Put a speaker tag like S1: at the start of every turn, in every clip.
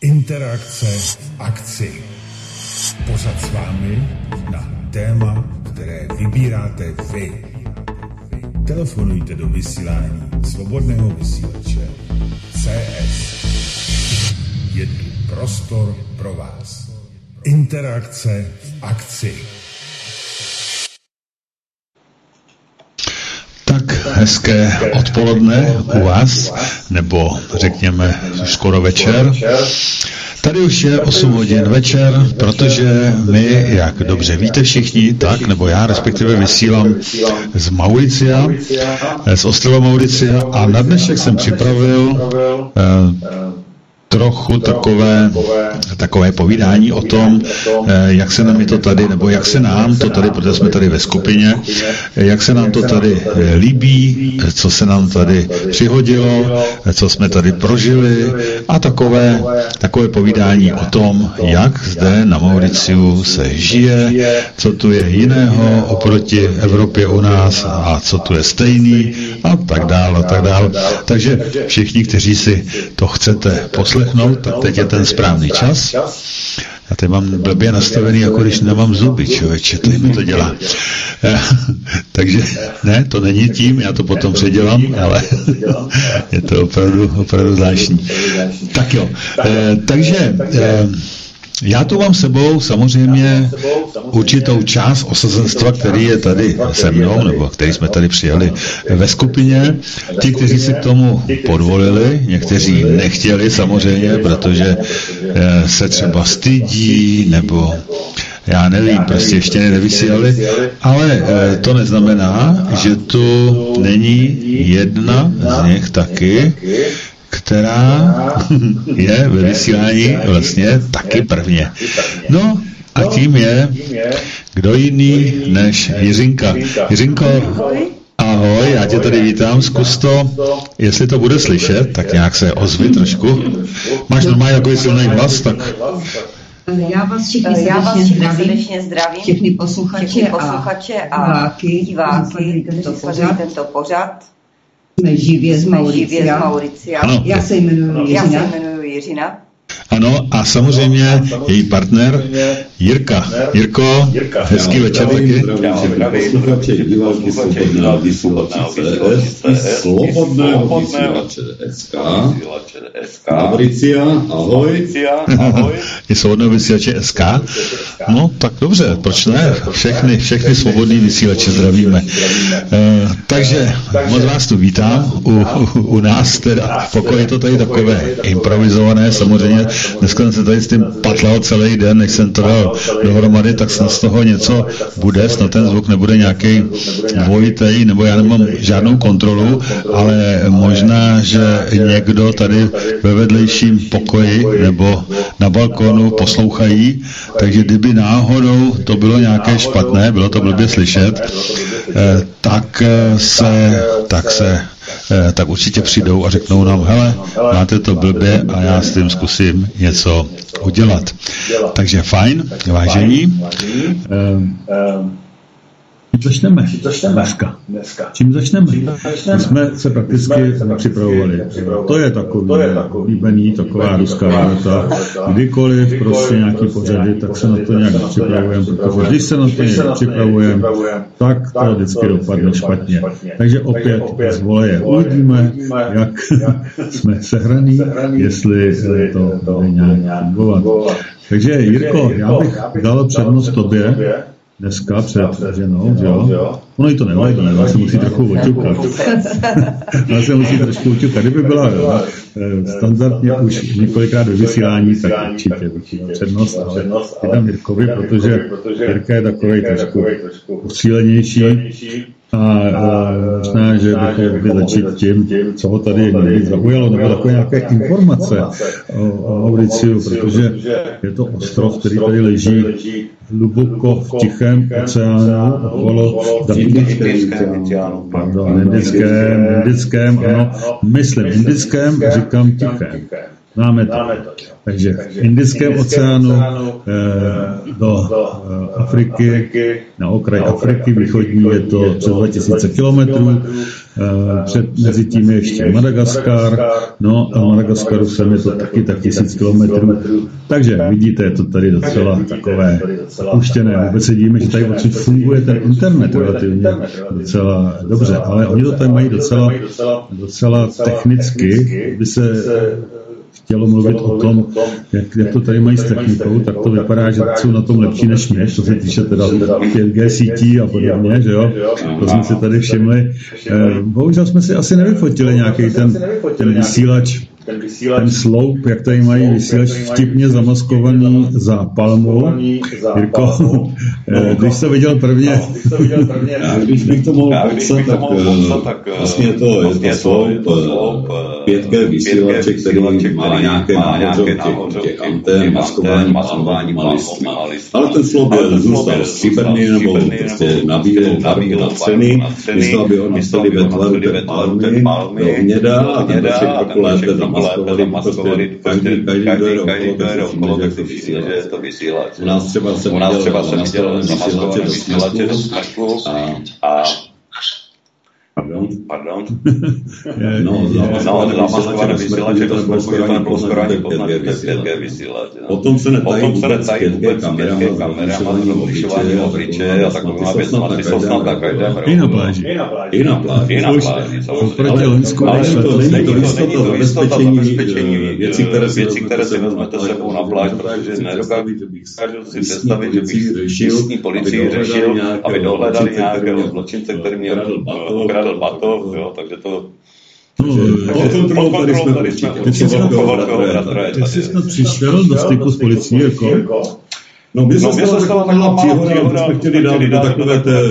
S1: Interakce v akci. Pořad s vámi na téma, které vybíráte vy. Telefonujte do vysílání svobodného vysílače CS. Je tu prostor pro vás. Interakce v akci.
S2: Hezké odpoledne u vás, nebo řekněme skoro večer. Tady už je 8 hodin večer, protože my, jak dobře víte všichni, tak, nebo já respektive vysílám z Mauricia, z ostrova Mauricia a na dnešek jsem připravil eh, trochu takové, takové povídání o tom, eh, jak se nám to tady, nebo jak se nám to tady, protože jsme tady ve skupině, jak se nám to tady eh, líbí, co se nám tady přihodilo, co jsme tady prožili a takové, takové povídání o tom, jak zde na Mauriciu se žije, co tu je jiného oproti Evropě u nás a co tu je stejný a tak dále, a tak dále. Takže všichni, kteří si to chcete poslechnout, poslechnout, tak teď je ten správný čas. Já teď mám blbě nastavený, jako když nemám zuby, člověče, to mi to dělá. Takže ne, to není tím, já to potom předělám, ale je to opravdu, opravdu zvláštní. Tak jo, eh, takže eh, já tu mám sebou samozřejmě určitou část osazenstva, který je tady se mnou, nebo který jsme tady přijali ve skupině. Ti, kteří si k tomu podvolili, někteří nechtěli samozřejmě, protože eh, se třeba stydí, nebo já nevím, prostě ještě nevysílali, ale eh, to neznamená, že tu není jedna z nich taky, která je ve vysílání vlastně taky prvně. No a tím je, kdo jiný než Jiřinka. Jiřinko, ahoj, já tě tady vítám, zkus to, jestli to bude slyšet, tak nějak se ozvi trošku. Máš normálně takový silný hlas, tak
S3: já vás všichni Já vás zdravím, srdečně zdravím, všechny posluchače, všechny posluchače a, a diváky, diváky, kdo sledují tento pořad. Jsme živě z Mauricia.
S2: Ano.
S3: Já se jmenuji
S2: Jiřina. Já se jmenuji Jiřina. Ano, a samozřejmě její partner Jirka. Jirko, hezký večer taky.
S4: Slobodného vysílače SK. Mauricia, ahoj.
S2: Je Slobodného vysílače SK? No, tak dobře, proč ne? Všechny, všechny svobodný vysílače zdravíme. Uh, takže moc vás tu vítám u, u, u nás, teda pokud je to tady takové improvizované, samozřejmě Dneska jsem se tady s tím patlal celý den, než jsem to dal dohromady, tak snad z toho něco bude, snad ten zvuk nebude nějaký dvojitý, nebo já nemám žádnou kontrolu, ale možná, že někdo tady ve vedlejším pokoji nebo na balkonu poslouchají, takže kdyby náhodou to bylo nějaké špatné, bylo to blbě slyšet, eh, tak se, tak se Eh, tak určitě přijdou a řeknou nám, hele, máte to blbě a já s tím zkusím něco udělat. Takže fajn, vážení. Um, Začneme. začneme dneska. dneska. Čím začneme? Čím začneme? My jsme se prakticky jsme připravovali. To je takový, to je takový líbený, taková ruská válka. Kdykoliv prostě nějaký pořady, tak se na to nějak připravujeme, protože když se na to nějak připravujeme, tak to vždycky dopadne špatně. Takže opět z voleje uvidíme, jak jsme sehraný, jestli to bude nějak fungovat. Takže Jirko, já bych dal přednost tobě, dneska před ženou, jo? Ono jí to nevadí, ona se musí trochu oťukat. ona se musí trošku oťukat. Kdyby byla eh, standardně už několikrát ve vysílání, tak určitě, určitě přednost, ale je tam Jirkovi, protože Jirka je takový trošku usílenější, a možná, že bychom mohli začít tím, co ho tady nejvíc zaujalo, nebo takové nějaké informace o, Mauriciu, protože je to ostrov, který tady leží hluboko v Tichém oceánu okolo indickém, indickém, ano, myslím indickém, říkám Tichém. Máme to. Takže v Indickém oceánu eh, do eh, Afriky, na okraj Afriky východní je to přes 2000 kilometrů, eh, před, mezi tím je ještě Madagaskar, no a Madagaskaru sem je to taky tak tisíc kilometrů. Takže vidíte, je to tady docela takové opuštěné. Vůbec se díme, že tady odsud funguje ten internet relativně docela dobře, ale oni to tady mají docela, docela technicky, aby se chtělo mluvit o tom, jak, jak to tady mají s technikou, tak to vypadá, že jsou na tom lepší než my, co se týče teda 5G sítí a podobně, že jo? To jsme si tady všimli. Eh, bohužel jsme si asi nevyfotili nějaký ten, ten vysílač ten, vysílač, ten sloup, jak tady mají vysílač vtipně zamaskovaný za palmu. Jirko, no, když jsi viděl prvně...
S4: já, když bych to mohl popsat, tak, tak vlastně to je to sloup 5G vysílače, který má nějaké náhoře těch antén, maskování, maskování, malistů. Ale ten sloup je zůstal stříbrný nebo prostě nabíjel farbu na ceny, místo aby ho nastali ve tvaru té palmy do hněda a ten veček trochu lépe zamaskovali, každý, každý, každý, kdo je okolo, tak si všimne, že je to vysílač. U nás třeba se viděl zamaskované vysílače do smrku a Pardon? Pardon? no, no, vysílače do smrku, že to nebylo skoro ani poznat, že to je 5G vysílač. Potom se netají vůbec kamerama, kamerama rozlišování obličeje a takovýma věcma, ty jsou snad na každém
S2: I na pláži.
S4: I na pláži. I na pláži,
S2: samozřejmě.
S4: Ale to není to jistota zabezpečení věcí, které si vezmete sebou na pláž, protože nedokážu si představit, že bych místní policii řešil, aby dohledali nějakého zločince, který mě ukradl batov, jo, takže to
S2: pod kontrolou tady jsme určitě. Ty jsi snad přišel do styku s policií, jako?
S4: No, mě se stala taková příhoda, jsme chtěli dát do takové té,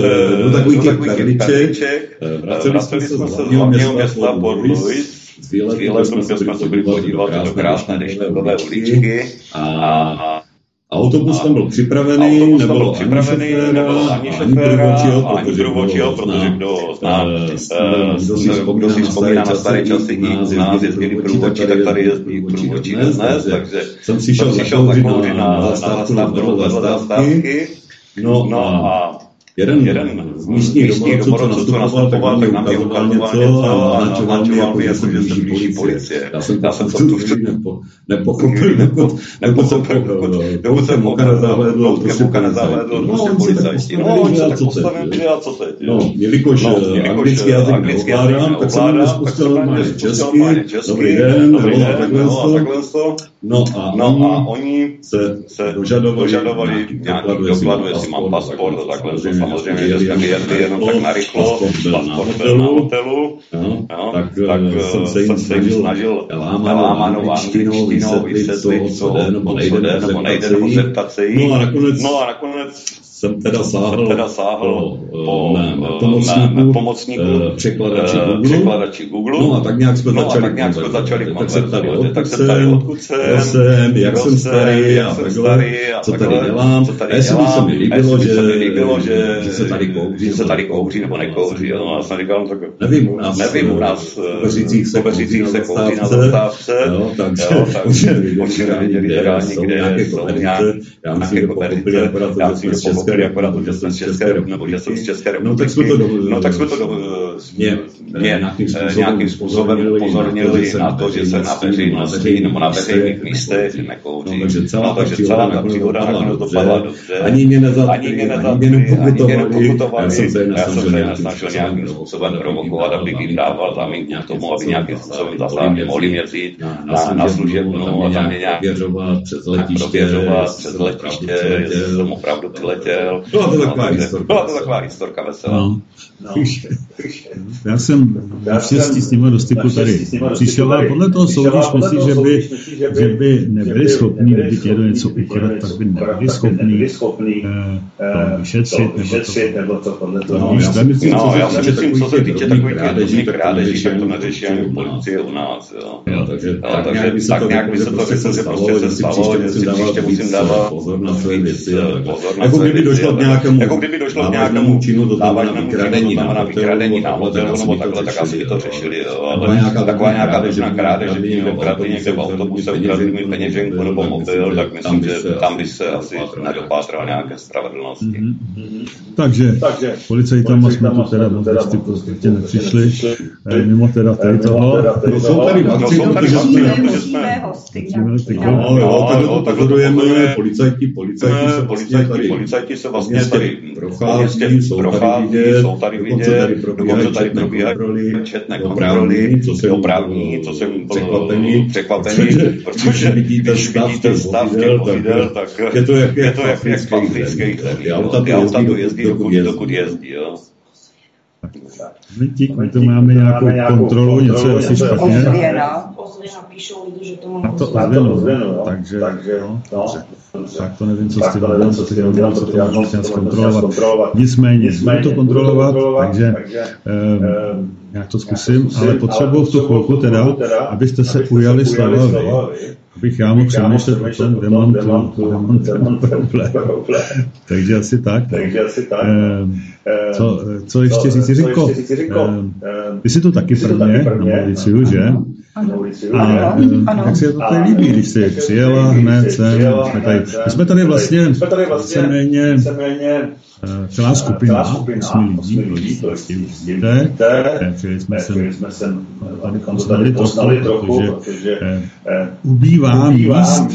S4: do takových těch perliček. Vraceli jsme se z hlavního města Port Louis. S výletem jsme se byli podívat do krásné dešťové uličky a Autobus tam byl připravený, Autobus nebylo byl připravený, nebylo ani šoféra, ani průvodčího, protože kdo zná, kdo si vzpomíná na staré časy, i z nás jezdili průvodčí, tak tady jezdí průvodčí dnes, takže jsem si šel zakouřit na zastávku vedle zastávky, no a Jeden, jeden z místních domorodců, co nastupoval, tak nám je ukazoval něco a označoval mě, jako, že jsem blížší policie. Já jsem, já jsem to tu nepo, nepochopil, dokud, nepochopil, dokud jsem oka nezahledl, prostě oka nezahledl, prostě policajti. No, on se tak postavil, že a co teď? No, jelikož anglický jazyk neovládám, tak jsem mě spustil normálně česky, dobrý den, dobrý den, takhle to. No a, no a oni se, se dožadovali, dožadovali nějaký dokladu, jestli mám pasport a takhle. Samozřejmě, že jsme vyjeli jenom tak narychlo, pasport byl na hotelu, no, tak, tak jsem se jim snažil lámanou angličtinou vysvětlit, co jde nebo nejde, nebo nejde, nebo zeptat se jí. No a nakonec, no a nakonec jsem teda sáhl, teda sáhl po, po mém pomocníku, mém pomocníku překladači, Google. překladači Google. No a tak nějak jsme no začali, tak nějak jsme začali tak se ptali, odkud jsem, tady, odkud jsem, jsem, jak jsem starý a takhle, co tady dělám. A jestli by se mi líbilo, že, líbilo, že, že se tady kouří, že se tady kouří nebo nekouří. No, já jsem říkal, no, tak nevím u nás, nevím u nás, v Peřicích se kouří na zastávce, takže určitě viděli někde jsou nějaké kopernice, já myslím, že pochopili akorát, že jsem z České republiky, že jsem z České republiky. No tak jsme to, do, no, tak jsme to do, mě, mě nějakým způsobem, nějakým způsobem upozornili na to, že se na veřejnosti nebo na veřejných místech nekouří. No, takže celá, no, takže celá ta příhoda nakonec dopadla dobře. Ani mě nezatkli, ani mě nepokutovali. Já jsem se snažil nějakým způsobem provokovat, abych jim dával záminku k tomu, aby nějakým způsobem zase mohli mě vzít na služebnu a tam mě nějak letiště, přes letiště, jestli jsem opravdu přiletěl přijel. Byla to taková historka. Byla to taková historka veselá. No.
S2: No. Já jsem naštěstí s nimi do styku tady přišel a podle toho soudíš, myslíš, že by, že by nebyli schopni, kdyby tě do něco ukradl, tak by nebyli schopni eh, to vyšetřit, nebo to podle toho.
S4: No, já si myslím, no, co se týče takových krádeží, krádeží, tak to neřeší ani policie u nás. Jo. takže tak nějak by se to řekl, že prostě se stalo, že si příště musím dávat pozor na své věci. Jako kdyby došlo k nějakému, jako kdyby došlo k nějakému činu, to znamená vykradení na hotelu, na hotelu nebo takhle, tak asi by to řešili, jo. Ale taková nějaká běžná krádež, že někde ukradli někde v autobuse, ukradli mi peněženku nebo mobil, tak myslím, že tam by se asi nedopátral nějaké spravedlnosti. Mm-hmm.
S2: Takže, Takže policajtama jsme tu teda moc ty prostě nepřišli, mimo teda tady toho.
S4: Jsou tady vakcíny,
S3: musíme hosty.
S4: No, jo, tak hodujeme policajti, policajti se policajti, tady, policajti se vlastně tady prochází, jsou tady vidět, jsou tady vidět, dokonce tady probíhají četné kontroly, co se oprávní, co jsem překvapený, překvapený, protože vidíte stav těch vozidel, tak je to jak, je to jak, jak v afrických zemích. Ty auta to jezdí, dokud, dokud jezdí, jo.
S2: Dík, my tu máme nějakou kontrolu, něco je asi špatně.
S3: Ozvěna.
S2: A to ozvěnu, takže, no, tak to nevím, co s tím udělám, co ty udělám, co ty chtěl zkontrolovat. Nicméně, budu to kontrolovat, takže já to zkusím, ale potřebuji v tu chvilku teda, abyste se ujali slova vy, abych já mohl přemýšlet o tom demontu, demontu problém. Takže asi tak. Takže asi tak. Eh, co, co ještě říct? Eh, ty jsi tu taky prvně na Mauriciu, že? A jak se to tady líbí, když jsi přijela hned sem, jsme tady, my jsme tady vlastně víceméně Eh, celá skupina, osmi lidí, prostě lidé, přijeli jsme sem, tady poznali trochu, protože eh, ubývá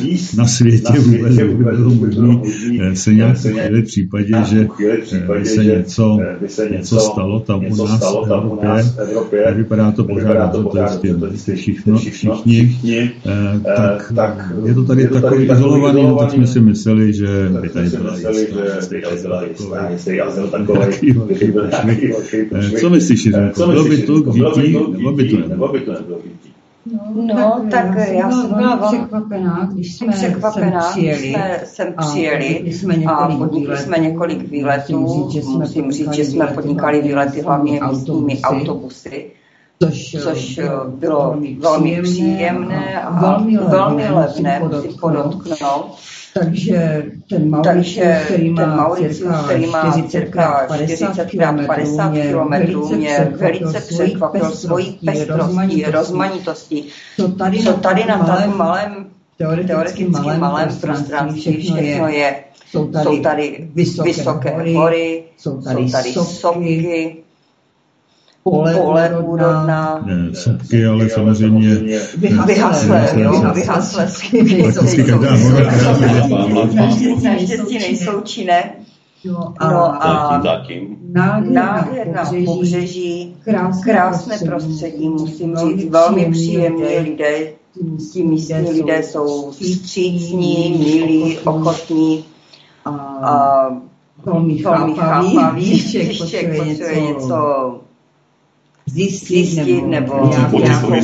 S2: míst na světě vůbec, by bylo možné eh, se nějak v případě, že by se něco, něco stalo tam u nás v Evropě, vypadá to pořád, to, to jste všechno, všichni, tak je to tady takový izolovaný, no tak jsme si mysleli, že by tady byla jistá, jestli já jsem takový, Co myslíš, Jiřenko? Bylo by to k dětí, nebo by to nebylo?
S3: No, no, tak, tak já jsem byla překvapená, když jsme překvapená, sem přijeli, jsme sem přijeli a podnikli jsme několik výletů. Musím říct, že jsme podnikali výlety hlavně místními autobusy, což, což bylo velmi příjemné a velmi levné, musím podotknout. Takže ten Mauricius, který má, Mauricius, který má cirka 40 km, 50 km, mě velice překvapil svojí pestrostí, rozmanitostí. Co tady, co tady na tak malém, teoreticky malém prostranství všechno je. Jsou tady, jsou tady vysoké, vysoké hory, hory, jsou tady, jsou tady soky, pole, pole úrodná.
S2: Ne, sopky, ale samozřejmě
S3: vyhaslé, jo, vyhaslé Naštěstí nejsou činné. No a, no a nádherná pobřeží, krásné prostředí, musím říct, velmi příjemní lidé, ti místní lidé jsou vstřícní, milí, ochotní. a velmi chápaví, když člověk potřebuje něco zjistit, zjistit nebo, nebo nějakou,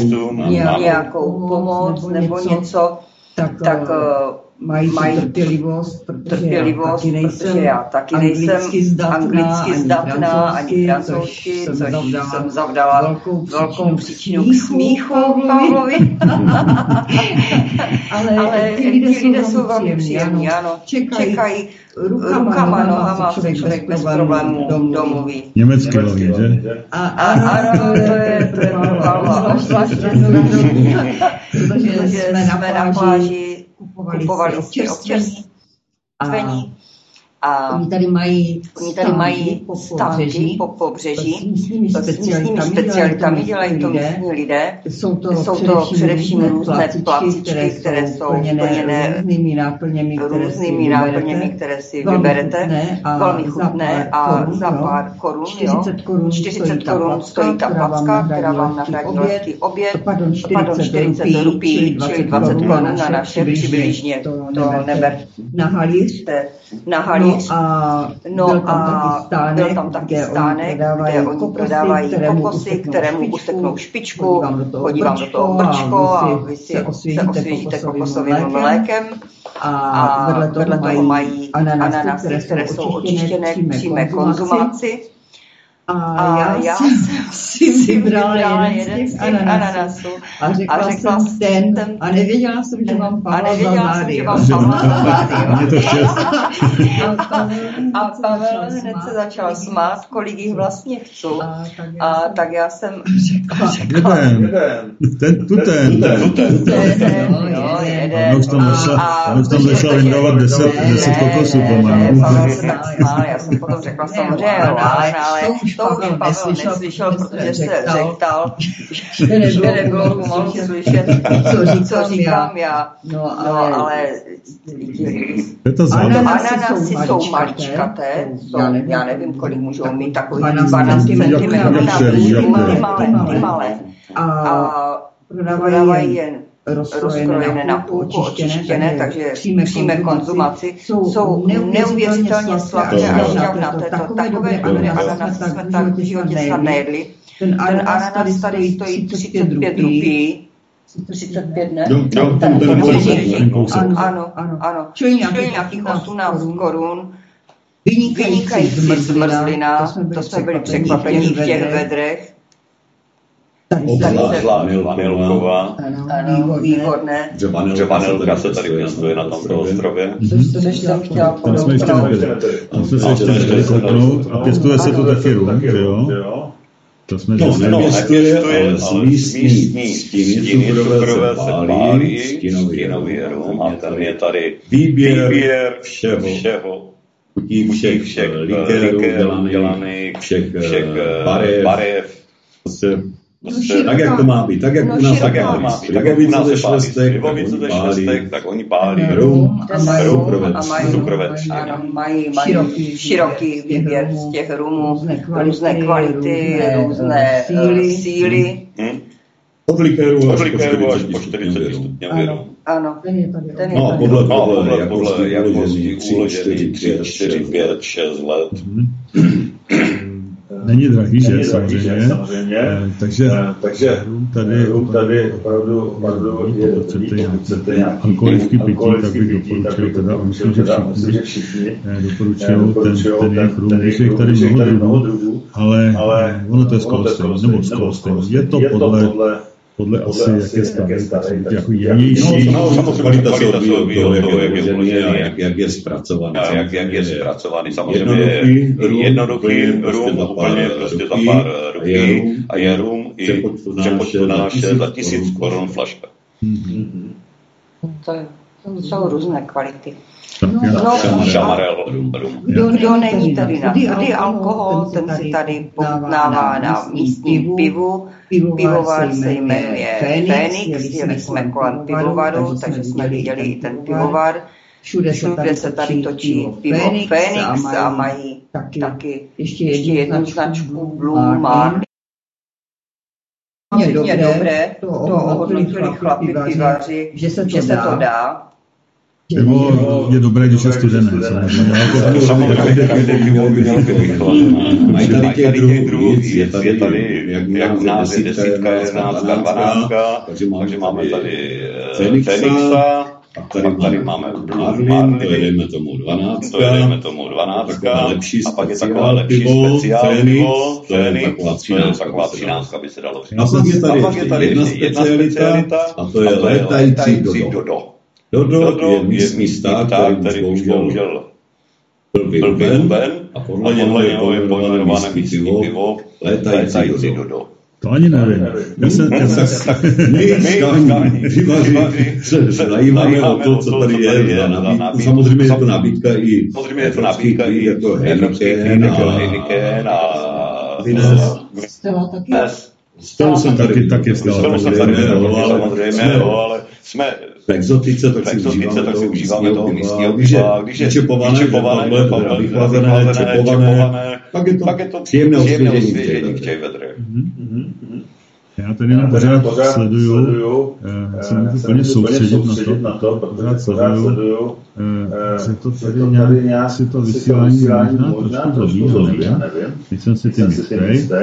S3: nějakou, nějakou pomoc nebo něco, tak, tak uh, mají, mají trpělivost, protože, trpělivost, taky nejsem, protože já taky nejsem anglicky zdatná, anglicky zdatná ani francouzsky, což, což jsem zavdala velkou, velkou příčinu k smíchu Pavlovi. ale, ale ty lidé jsou velmi příjemní, ano. Čekají, čekají rukama, rukama nohama člověk, člověk bez problémů dom, domluví.
S2: Německy hlavně, že?
S3: A, ano, ano, to je, to je Pavla, protože jsme na pláži kupovali si občerstvení a oni tady mají, oni tady mají po pobřeží, po pobřeží s místními specialitami dělají to místní lidé. Jsou to, jsou to především různé placičky, které jsou plněné různými náplněmi, různými náplněmi, které si vyberete. Velmi chutné a za pár korun, 40 korun 40 korun stojí ta placka, která vám nahradí lehký oběd. Pardon, 40 rupí, čili 20 korun na naše přibližně. To neber na halíř. Na halíř No a, no byl tam a taky stánek, byl tam taky stánek, kde oni prodávají, kde oni prodávají kokosy, kterému useknou špičku, chodí vám do toho brčko a vy si se osvěžíte kokosovým mlékem. A vedle toho, mají ananasy, které jsou očištěné přímé konzumaci. A, a já, já jsem si vybrala jeden z těch ananasů a řekla, a řekla jsem ten, ten a nevěděla jsem, že mám Pavla za mládý. A Pavel hned se začal smát, kolik jich vlastně chci. A tak já jsem řekla,
S2: řekla ten, tu ten, tu ten,
S3: jeden,
S2: už tam začala vydávat deset kokosů pomalu.
S3: Pavel se tak smál, já jsem potom řekla samozřejmě, ale to už Pavel neslyšel, neslyšel protože se řektal, že nebylo pomalu slyšet, co říkám já. No, ale
S2: je to
S3: Ananasy jsou maličkaté, já nevím, kolik můžou mít takový 12 cm, ty malé. A prodávají jen rozkrojené na půlku, očištěné, takže přijme konzumaci jsou neuvěřitelně sladké a žďavnaté. To takové ananasy jsme tak v životě snad nejedli. Ten ananas tady stojí 35 rupí, 35 ne?
S2: Ten, ten,
S3: ten, ano, ano, ano. Čili nějakých 18 korun. Vynikající zmrzlina, to jsme byli překvapení v těch vedrech.
S4: Obzvlášť Vanilková.
S3: Ano, výborné.
S4: Že vanilka se tady pěstuje na tomto ostrově.
S3: Což jsem chtěla
S2: Tam jsme ještě nebyli. Tam jsme se ještě nechtěli kouknout a pěstuje se tu taky rum, jo? To jsme
S4: no, no, nepěstuje, ale z místní stíny cukrové se pálí stínový rum. a tam je tady výběr všeho, všeho. Chutí všech, všech likérů dělaných, všech, všech barev, barev. Prostě Prostě, tak, jak to má být, tak, jak no, u nás tak, jak má být, tak, jak u nás je švestek, tak oni pálí, tak oni pálí. Rum a.
S3: Ano, mají, mají široký výběr. z těch rumů, různé kvality, různé síly.
S4: Od likérů až po 40 stupňový rum.
S3: Ano, ten je tady. Ten je
S4: no, podle, podle, podle, podle jakosti uložený 3, 4, 5, 6 let.
S2: Není drahý, že? Není samozřejmě. Že, samozřejmě. Eh, takže,
S4: eh, takže
S2: tady,
S4: rum tady opravdu, opravdu je dobrý,
S2: chcete nějaký alkoholický pití, tak bych doporučil, teda, a myslím, že všichni eh, doporučují ten, ten jejich rum, když je tady mnoho druhů, ale, ono to je skolostrý, nebo skolostrý. Je to podle podle asi, jak je starý, jako jemnější.
S4: No, no samozřejmě kvalita se odvíjí od toho, jak je vložený a jak, jak je zpracovaný. A jak, jak je zpracovaný. Samozřejmě jednoduchý, jednoduchý rum, úplně prostě za pár rupí a je rum i přepočtu na naše za tisíc korun flaška.
S3: To jsou různé kvality.
S4: No, no, šamarel,
S3: kdo, kdo není tady na tvrdý alkohol, ten si tady pochutnává na místním pivu. Pivovar se jmenuje Fénix, jeli jsme kolem pivovaru, takže jsme viděli ten pivovar. Všude se tady, se tady točí pivo Fénix a mají taky, taky ještě jednu značku Blue Mark. Je dobré, dobré, to ohodnotili chlapi pivaři, že se to, že se to dá.
S2: Pivo je dobré, když je studené.
S4: Samozřejmě, každé pivo by mělo být Mají tady těch druhů víc, je tady, tady jak u nás je desítka, jedenáctka, dvanáctka, takže máme tady Fenixa, a tady, a tady máme Marlin, to jedeme tomu 12. To jedeme tomu 12. Taková lepší a pak je taková lepší speciální to je taková 13. Taková 13, by se dalo říct. A pak je tady, a pak je tady jedna specialita, a to je létající dodo. Dodo, Dodo je místní stát, který už bohužel byl vyhuben a podle něho je pojmenované místní pivo létající Dodo.
S2: To ani nevím. Já jsem, já jsem,
S4: my, my, se zajímáme o to, co tady je za nabídku. Samozřejmě je to nabídka i Samozřejmě je to nabídka i jako Heineken a
S3: Stella taky.
S4: Stelu jsem taky, taky
S2: Stelu
S4: jsem tady samozřejmě, ale jsme v exotice, tak si užíváme, tak si užíváme toho místního piva. Když je čepované, čepované, tohle, vychlazené, čepované, pak je to, pak je to příjemné osvěžení v těch vedrech.
S2: Já tady na pořád sleduju, sleduju já se můžu úplně soustředit na to, pořád sleduju, se to tady nějak, si to vysílání možná trošku zlobí, nevím, nejsem si tím jistý,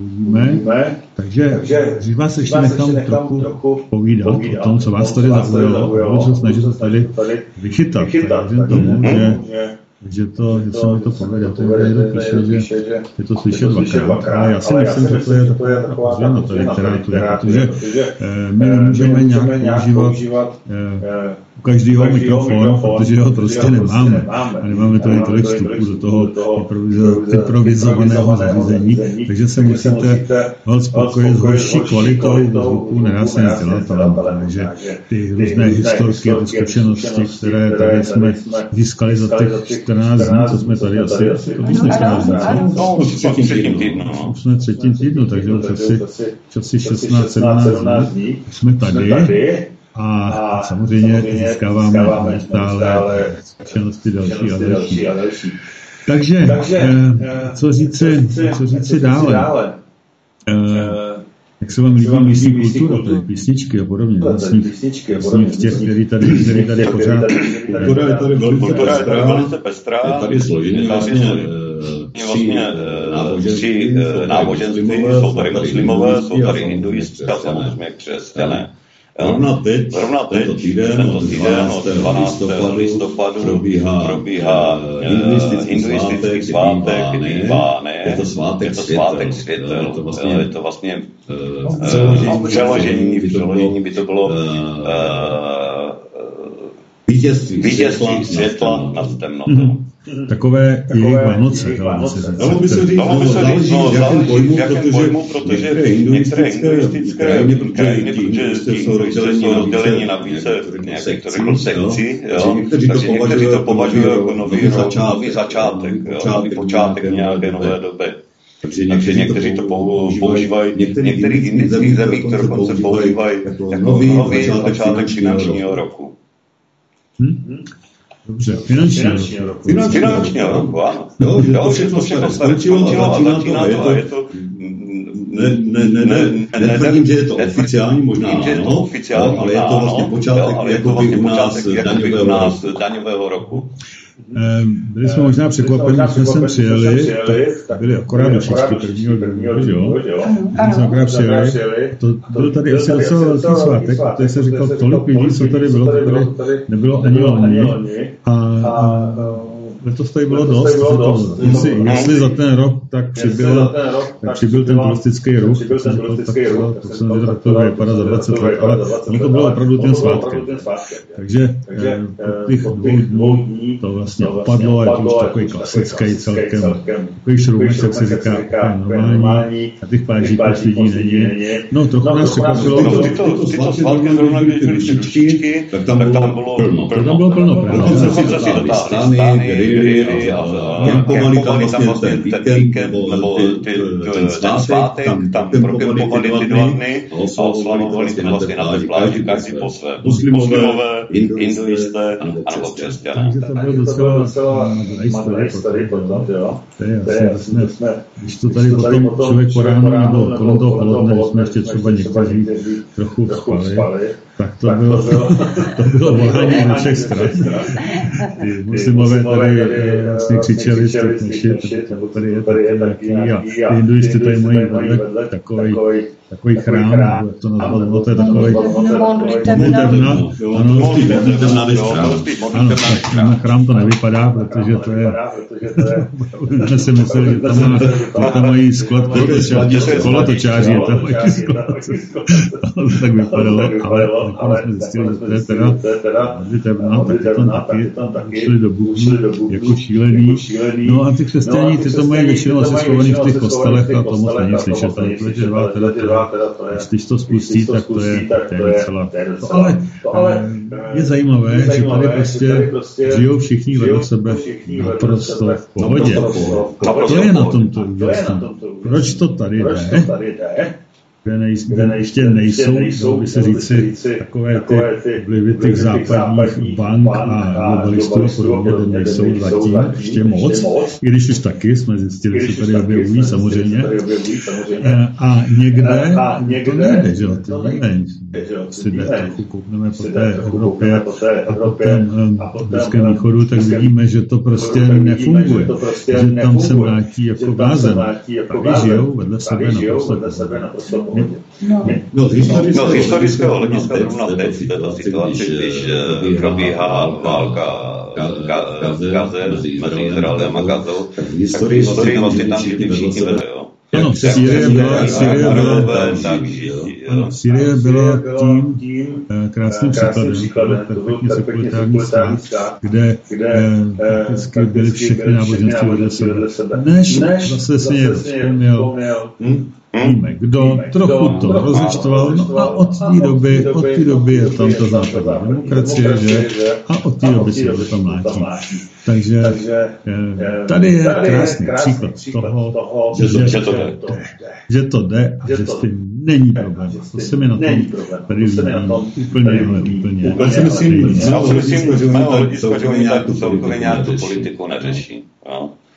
S2: Uvidíme. Takže, když vás ještě nechám, trochu, trochu povídat, o tom, co vás tady zaujalo, budu se snažit to tady vychytat. vychytat věřím tomu, že že to, že se mi to povede. To někdo píše, že je to slyšet dvakrát. Ale já si myslím, že to je taková změna ta literátura, protože my nemůžeme nějak používat u každého mikrofon, protože ho prostě nemáme. A nemáme tady tolik vstupů do toho improvizovaného zařízení, takže se musíte holt spokojit s horší kvalitou zvuku, nedá se nic dělat, takže ty různé historky a zkušenosti, které tady jsme získali za těch 14 dní, co jsme tady asi, to víc než 14 dní,
S5: co?
S2: Už jsme třetím týdnu, takže už asi, asi 16-17 dní. jsme tady a, a samozřejmě, samozřejmě získáváme stále zkušenosti další a další. A další. Takže, Takže eh, co říci, co říci dále? dále? Eh, jak se vám líbí místní kultura, tady písničky a podobně, vlastní, vlastní v těch, který tady, který tady pořád...
S5: Kultura je tady velice pestrá, je tady složený vlastně vlastně tři náboženství, jsou tady muslimové, jsou tady hinduisté a samozřejmě křesťané.
S4: Zrovna teď,
S5: Zrovna teď,
S4: tento týden,
S5: tento týden od 12. listopadu, listopadu
S4: probíhá,
S5: probíhá
S4: hinduistický,
S5: hinduistický svátek Nibbáne.
S4: Je to svátek,
S5: je to svátek světel.
S4: Je to vlastně,
S5: je to vlastně
S4: uh, přeložení,
S5: přeložení, přeložení by to bylo uh,
S4: vítězství,
S5: vítězství světla nad temnotou. Mm-hmm.
S2: Takové jejich Vánoce, dalo
S4: by se říct. Dalo by se říct, no, záleží v jakém pojmu,
S5: pojmu, protože některé hinduistické krajiny, protože ti jsou rozděleni na více některých sekcí, takže někteří to považují jako nový začátek, nový počátek nějaké nové doby. Takže někteří, někteří to používají, v některých indických zemích to dokonce používají jako nový začátek finančního roku.
S2: Hmm? Dobře, finanční rok.
S5: Finanční, finanční rok, ano. Jo,
S4: že to všechno všechno a začíná to je to... Ne, ne, ne, ne, netvrdím, že je to oficiální, možná ano, ale je to vlastně počátek jakoby u nás
S5: daňového roku.
S2: Ehm, byli jsme možná překvapeni, když jsme sem přijeli, tak byli akorát dušičky prvního dne, jo? Když jsme akorát přijeli, to byl tady asi docela velký svátek, protože jsem říkal, tolik lidí, co tady bylo, to tady nebylo ani loni. A letos tady bylo dost. Bylo dost. To, jestli, jestli za ten rok tak přibyl, tak přibyl ten turistický ruch, tak jsem říkal, tak to, to viděl, to vypadá za 20 let, ale ono to bylo opravdu ten svátkem. Takže eh, po těch dvou dnů to vlastně opadlo a je to už takový klasický celkem. Takový šroubec, jak se říká, normální a těch pláží plus lidí není. No, trochu nás překvapilo.
S5: Tyto svátky zrovna, když byly tak tam bylo plno.
S2: Tam bylo plno, právě
S4: kdy a kempovali tam vlastně ten víkend, nebo ten svátek, tam kempovali ty dva dny a oslavovali ty vlastně na té pláži každý po své. Muslimové, hinduisté anebo křesťané.
S2: Takže to bylo docela
S4: jo.
S2: To jasné. Když to tady potom člověk po ránu nebo kolem toho poledne, jsme ještě třeba někteří trochu spali, tak to bylo, to bylo volání na všech stran. Ty muslimové tady vlastně křičeli, jste knišit, nebo tady je taky a ty hinduisti tady mají vedle takový takový chrám, nebo jak to nazvat, no to je takový modlitebna, ano, ano, na chrám to nevypadá, protože to je, jsme si mysleli, že tam, má, že tam mají sklad kolotočáři, tam mají sklad, tak vypadalo, ale nakonec jsme zjistili, že to je teda modlitebna, tak je tam taky šli do Bůh jako šílený. No a ty křesťaní, ty to mají většinou asi schovaný v těch kostelech a to moc není slyšet, protože teda když to spustí, tak to je, to je docela... Ale, je zajímavé, že tady prostě, prostě žijou všichni vedle sebe naprosto v pohodě. To je na tomto úžasné. Proč to tady jde? Kde, nej, kde ještě nejsou, nejsou by se říci, takové ty vlivy těch západních bank a globalistů a podobně, kde nejsou zatím ještě moc, i když už taky jsme zjistili, že tady objevují samozřejmě. Eh, a někde to nejde, že jo, to nevím, si jde trochu koukneme po té Evropě a po tom eh, Blízkém východu, tak vidíme, že to prostě nefunguje, že tam se vrátí jako blázen. Tady žijou vedle sebe naprosto
S5: No, no, z historického, no, z historického hlediska zrovna teď v této situaci, když probíhá válka v Gaze, mezi Izraelem a Gazou, tak v historii vlastně tam žili všichni vedle, jo.
S2: Ano, Syrie byla, Syrie byla, ano, Syrie byla tím krásným příkladem, to byl perfektně sekulární stát, kde prakticky byly všechny náboženství vedle sebe. Než zase si někdo vzpomněl, víme kdo, trochu to rozeštval, no a od té doby, od té doby je tam ta západní demokracie, že? A od té doby se to tam mlátí. Takže tady je krásný příklad toho, že, že, to jde, že to jde a že s tím není problém. To se mi na tom tady úplně, úplně.
S5: Já si myslím, že z mého hlediska, že oni nějak tu politiku neřeší.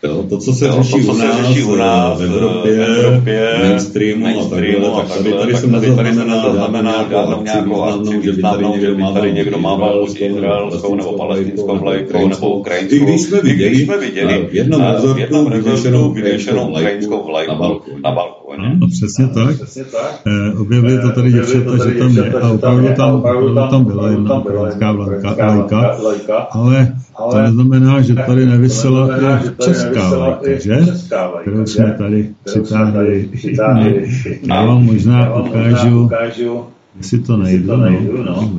S5: Jo, to, co se řeší, to, co se řeší u nás v Evropě, v Evropě mainstreamu, mainstreamu a takhle, tak tady, tady, tady, tady se nezaznamená žádnou nějakou akci významnou, že by tady někdo mával buď izraelskou nebo palestinskou vlajkou nebo ukrajinskou. I když jsme viděli, když jsme viděli? V jednom rezortu vyvěšenou ukrajinskou vlajku na balkóně.
S2: No, přesně tak. Eh, objevili to tady děvčata, že tam je a opravdu tam, opravdu tam byla jedna ukrajinská vlajka, ale to neznamená, že tady nevysela česká vlajka, že? Kterou jsme tady přitáhli. Já vám možná ukážu, jestli to najdu, no. no.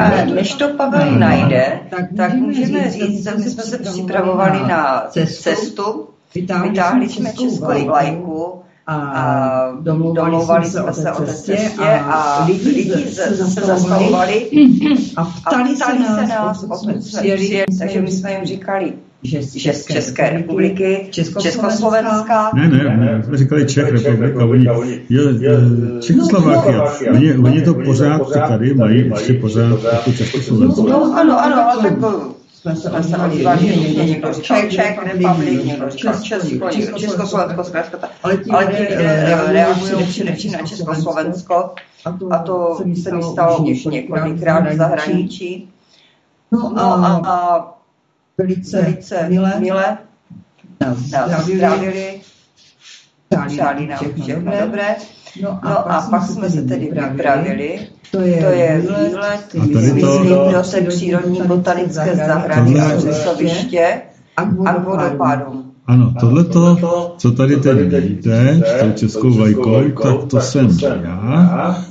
S3: Ale než to Pavel najde, tak, tak můžeme říct, že jsme se připravovali na cestu, vytáhli jsme českou vlajku, a domluvali, domluvali jsme se o cestě a, a lidi, lidi se, se zastavovali. a ptali se nás, odkud jsme přijeli, takže my jsme jim říkali, že z České, České republiky, Československa.
S2: Ne, ne, ne, jsme říkali Čech republika, oni, jo, Čechoslovákia, oni, oni to pořád tady mají ještě pořád jako Československo.
S3: No, ano, ano, ale tak jsme se nazývali, že někdo, někdo říkal Czech Republic, někdo říkal Česko, Československo, zkrátka Ale ti reagují především na Československo. A to se mi stalo už několikrát v zahraničí. No a velice, velice milé, milé nás zdravili, přáli nám všechno dobré. No a, no a pak jsme se tedy vypravili. To je, to je výlet, myslím, do té přírodní botanické zahrady a řesoviště a k vodopádům.
S2: Ano, tohleto, co tady teď vidíte, s tou českou vlajkou, tak to jsem já.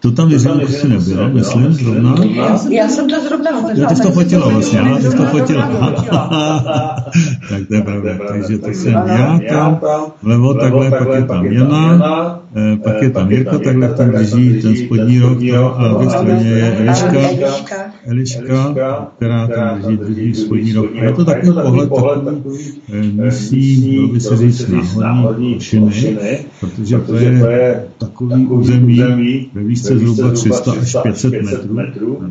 S2: To tam věřím, že si nebyla, myslím, zrovna.
S3: Já jsem to zrovna fotila.
S2: ty jsi to fotila vlastně, ty jsi to fotila. Tak to je pravda, takže to jsem já tam, vlevo takhle, pak je tam Jana, Eh, pak je tam Jirka, takhle tam drží ten spodní rok a ve straně je Eliška, Eliška, která tam drží druhý spodní rok. A je to takový pohled takový misí, dalo by se říct, náhodní ošiny, protože to je takový území ve výšce zhruba 300 až 500 metrů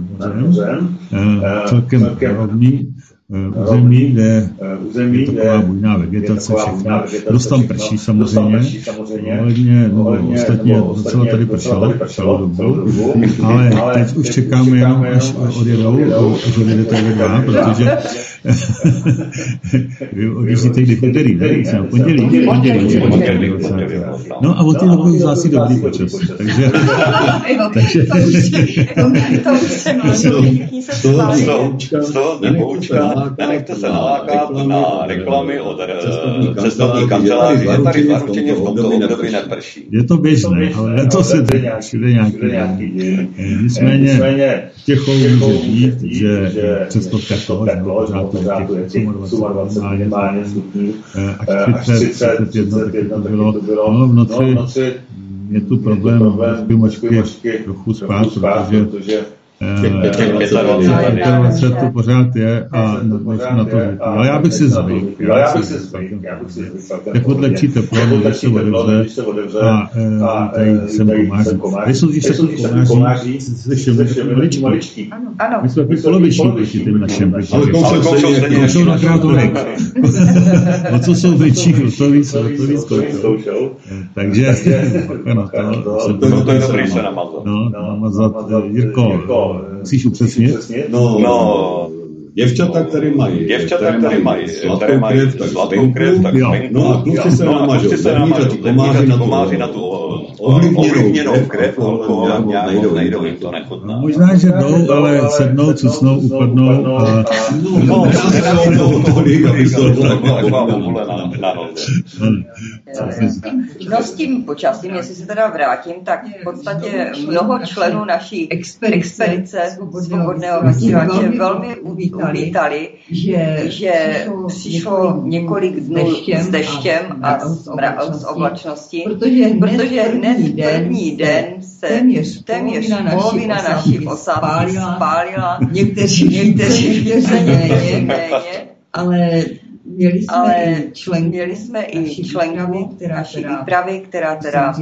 S2: celkem rovný území, kde území, je taková bujná vegetace, všechno. Dost tam prší samozřejmě, ohledně, no, ostatně docela tady pršelo, pršelo dobu, ale teď už čekáme jenom, až odjedou, až odjedete vy dva, protože odjíždíte kdy pondělí, ne? Jsem pondělí, pondělí, pondělí, No a od té doby už zase dobrý počas, takže... takže
S3: to už se
S5: z toho nepoučka, nenechte se nalákat na reklamy od cestovní kanceláří, je tady zaručeně v tomto období neprší.
S2: Je to běžné, ale to se všude nějaký Nicméně těchou může být, že cestovka toho, že pořád pořád je těch 28 stupňů, až 30, 31, tak to bylo. No, v noci je tu problém, močky trochu spát, protože 25 tu pořád je a na to. Ale já bych si zvykl. Já bych si zvykl. Tak od lepší teplo, když se otevře a tady jsem komáří. Když jsou když jsou komáří, slyším, maličky. Ano. My jsme takový poloviční proti těm našem. Ale koušou na krátolek. O co jsou větší, o to víc, o to víc koušou. Takže, ano,
S5: to je dobrý se namazat.
S2: No, namazat. Jirko, musíš upřesnit?
S5: No, no
S4: Děvčata, které mají,
S5: děvčata, které mají sladkou krev, tak sladkou krev, tak
S4: no a kluci se namažou,
S5: komáři na, komáři na tu ovlivněnou krev, alkoholem nejdou, nejdou, jim to nechutná.
S2: Možná, že jdou, ale sednou, cucnou, upadnou a... No,
S3: no, s tím počasím, jestli se teda vrátím, tak v podstatě mnoho členů naší expedice svobodného vysílače velmi uvítali, že, že přišlo několik dnů s deštěm a s oblačností, protože hned první den se téměř, téměř polovina našich osad spálila, někteří, někteří méně, méně, ale Měli jsme Ale i členku, měli jsme i členku která naší výpravy, která teda,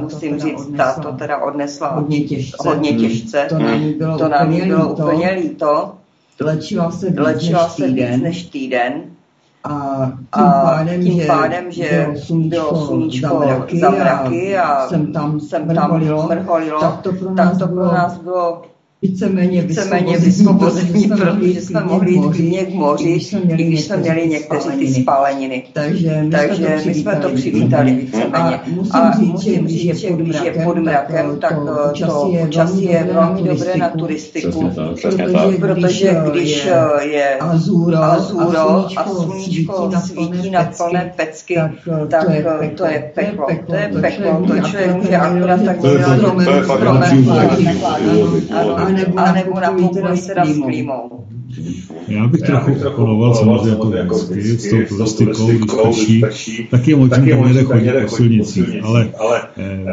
S3: musím říct, ta to teda odnesla hodně těžce. Hodně těžce. To nám bylo, to nám úplně, bylo líto. úplně líto. Léčila se víc, Léčila než, se týden. víc než týden. A tím pádem, tím pádem že, že bylo sluníčko, bylo sluníčko za mraky, za mraky a, a jsem tam, jsem tam mrholilo, tak to pro nás, tak to pro nás bylo víceméně vysvobození, protože jsme mohli jít klidně k moři, i když jsme měli někteří ty spáleniny. Takže my, Takže my jsme to přivítali víceméně. A musím říct, že když je pod mrakem, tak to počasí je velmi dobré na turistiku, protože když je azuro a sluníčko svítí na plné pecky, tak to je peklo. To je peklo, to člověk může akorát tak nějak
S2: a nebo, a nebo napojí teda s klímou. Já bych trochu oponoval samozřejmě jako vždycky s tou turistikou, když prší, tak je možné tam někde chodit po silnicích, ale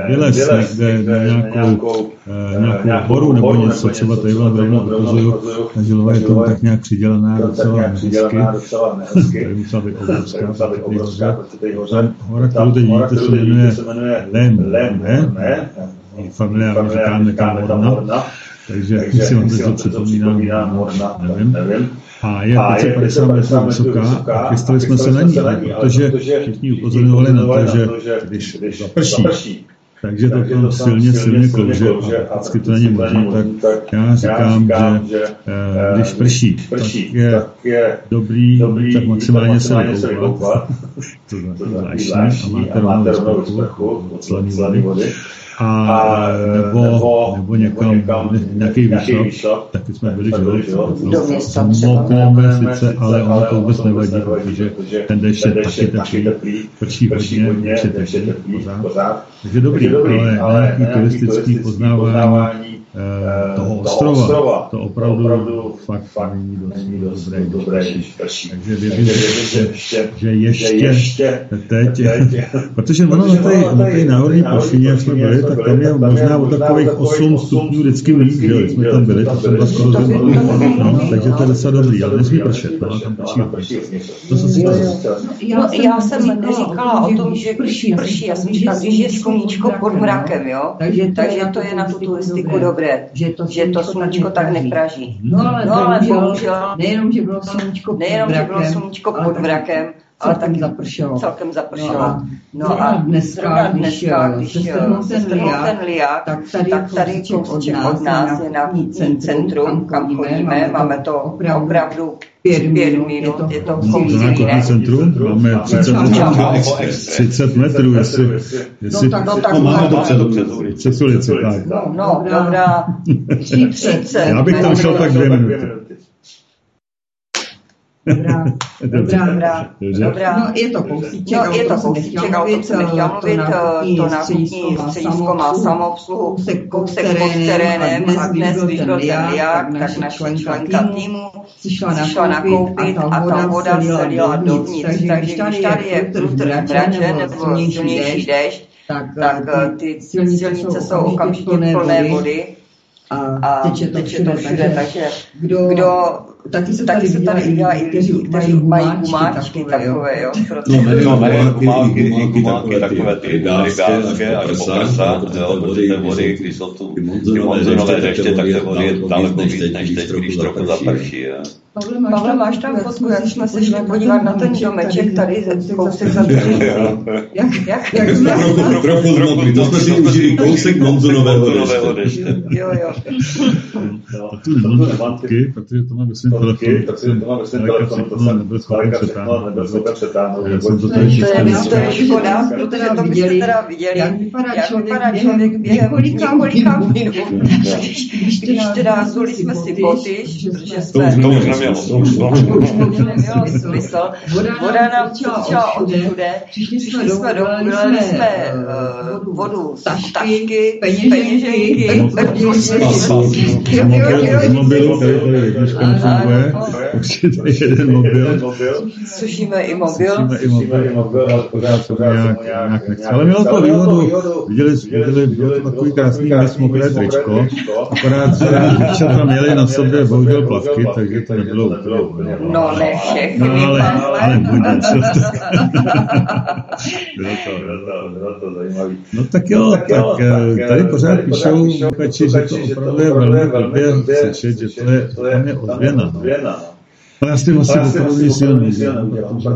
S2: vylez někde na nějakou, nějakou horu nebo něco, třeba tady vám rovnou ukazuju, na Žilova je to tak nějak přidělená docela hezky, tady musela být obrovská, hora, kterou teď vidíte, se jmenuje Lem, ne? Familiárně říkáme tam Morna, takže, Takže si vám to připomínám, možná, nevím. nevím. A je 550 metrů vysoká a chystali jsme se na ní, protože všichni upozorňovali na to, že když zaprší, takže to tam silně, silně klouže a vždycky to není možné, tak já říkám, že eh, když prší, tak je dobrý, tak maximálně se vykoupat, to je zvláštní a máte rovnou sprchu od slaný vody. a, nebo, nebo, někam, nějaký výšlap, taky jsme byli, že mokneme sice, ale ono to vůbec nevadí, protože ten dešť je taky teplý, prší hodně, teplý, pořád. Takže dobrý, ale nějaký turistický poznávání toho ostrova, ostrova. To opravdu, opravdu fakt, fakt není dost, není dost dobré, dobré když prší. Takže věřím, že, že, že ještě, ještě teď, teď protože ono na té, na té plošině, jak jsme byli, tak tam je možná o takových 8 stupňů vždycky víc, že jsme tam byli, tak jsem tam skoro zima. No, takže to je docela dobrý, ale nesmí pršet, no, tam prší. To jsem si
S3: no, Já jsem neříkala o tom, že prší, prší, já jsem říkala, že je sluníčko pod mrakem, jo, takže to je na tu turistiku dobré dobré, že to, že to sluníčko tak nepraží. No ale, no, ale bohužel, nejenom, že bylo sluníčko nejenom, že bylo sluníčko pod mrakem, ale taky zapršelo. Celkem zapršelo. No a, no a dneska, dneska, když se strhnul ten liák, tak tady, tak tady kousíček od nás je na centrum, kam chodíme, máme to opravdu pět minut, je to, je to
S2: no, centrum, máme 30 metrů, 30 metrů, jestli, jestli,
S3: no tak, no, tak, no, máme
S2: to před, před ulici, tak.
S3: No, no dobrá, 30.
S2: Já bych tam šel tak dvě minuty.
S3: Dobrá, dobrá, dobrá, dobrá. No, je to kousíček, no, je to kousíček, ale to jsem nechtěla mluvit, to nákupní středisko má samoobsluhu, kousek pod terénem a dnes, když byl ten liák, tak naše členka týmu přišla nakoupit a ta voda se lila dovnitř, takže když tady je průtrh brače nebo silnější déšť, tak ty silnice jsou okamžitě plné vody a teče to všude, takže kdo Taky se tady, se tady viděla i lidi, kteří mají gumáčky takové, jo. No,
S5: no, mají gumáčky, gumáčky takové ty rybářské až po prsa, jo, protože ty vody, když jsou tu ty monzunové deště, tak ty vody je daleko víc, než teď, když trochu zaprší,
S3: Pavle, máš tam fotku, jak jsme se šli podívat na ten domeček tady kousek za Jak, jak, jak jsme...
S4: Trochu zmokli, to jsme si užili kousek monzunového deště.
S3: Jo, jo.
S2: To tu nemám fotky, protože to mám, myslím, telefonu,
S4: tak si to mám ve svém telefonu, to jsem
S2: nebyl schopen
S4: přetáhnout, nebyl schopen přetáhnout.
S2: Já jsem to tady
S3: je, to je, škoda,
S6: to
S3: protože
S6: teda
S3: to byste
S6: viděli,
S3: teda viděli,
S6: jak vypadá
S3: jak
S6: člověk
S3: vypadá
S6: během několika minut.
S3: Když, teda zuli jsme si botyš, protože jsme
S4: to už
S3: smysl. Voda nám přišla odsude,
S6: Přišli
S3: přišli jsme domů, vyleli jsme eh, vodu z
S6: tašky, peněženky,
S3: peněženky.
S2: Mobil, mobil, tady tady určitě tady jeden mobil,
S3: Sušíme i mobil.
S2: i mobil, ale pořád to nějak, nějak nechce. Ale mělo to výhodu, viděli, viděli, bylo to takový krásný mis, mokré tričko, akorát, že děvčata měli na sobě bohužel plavky, takže to nebylo úplně.
S3: No ne všechny,
S2: No ale, ale budíš. Bylo to,
S4: Bylo to zajímavý.
S2: No tak jo, tak eh, tady pořád píšou posluchači, že to opravdu je velmi blbě slyšet, že to je, tam je ozvěna. Ale já s tím asi opravdu silný.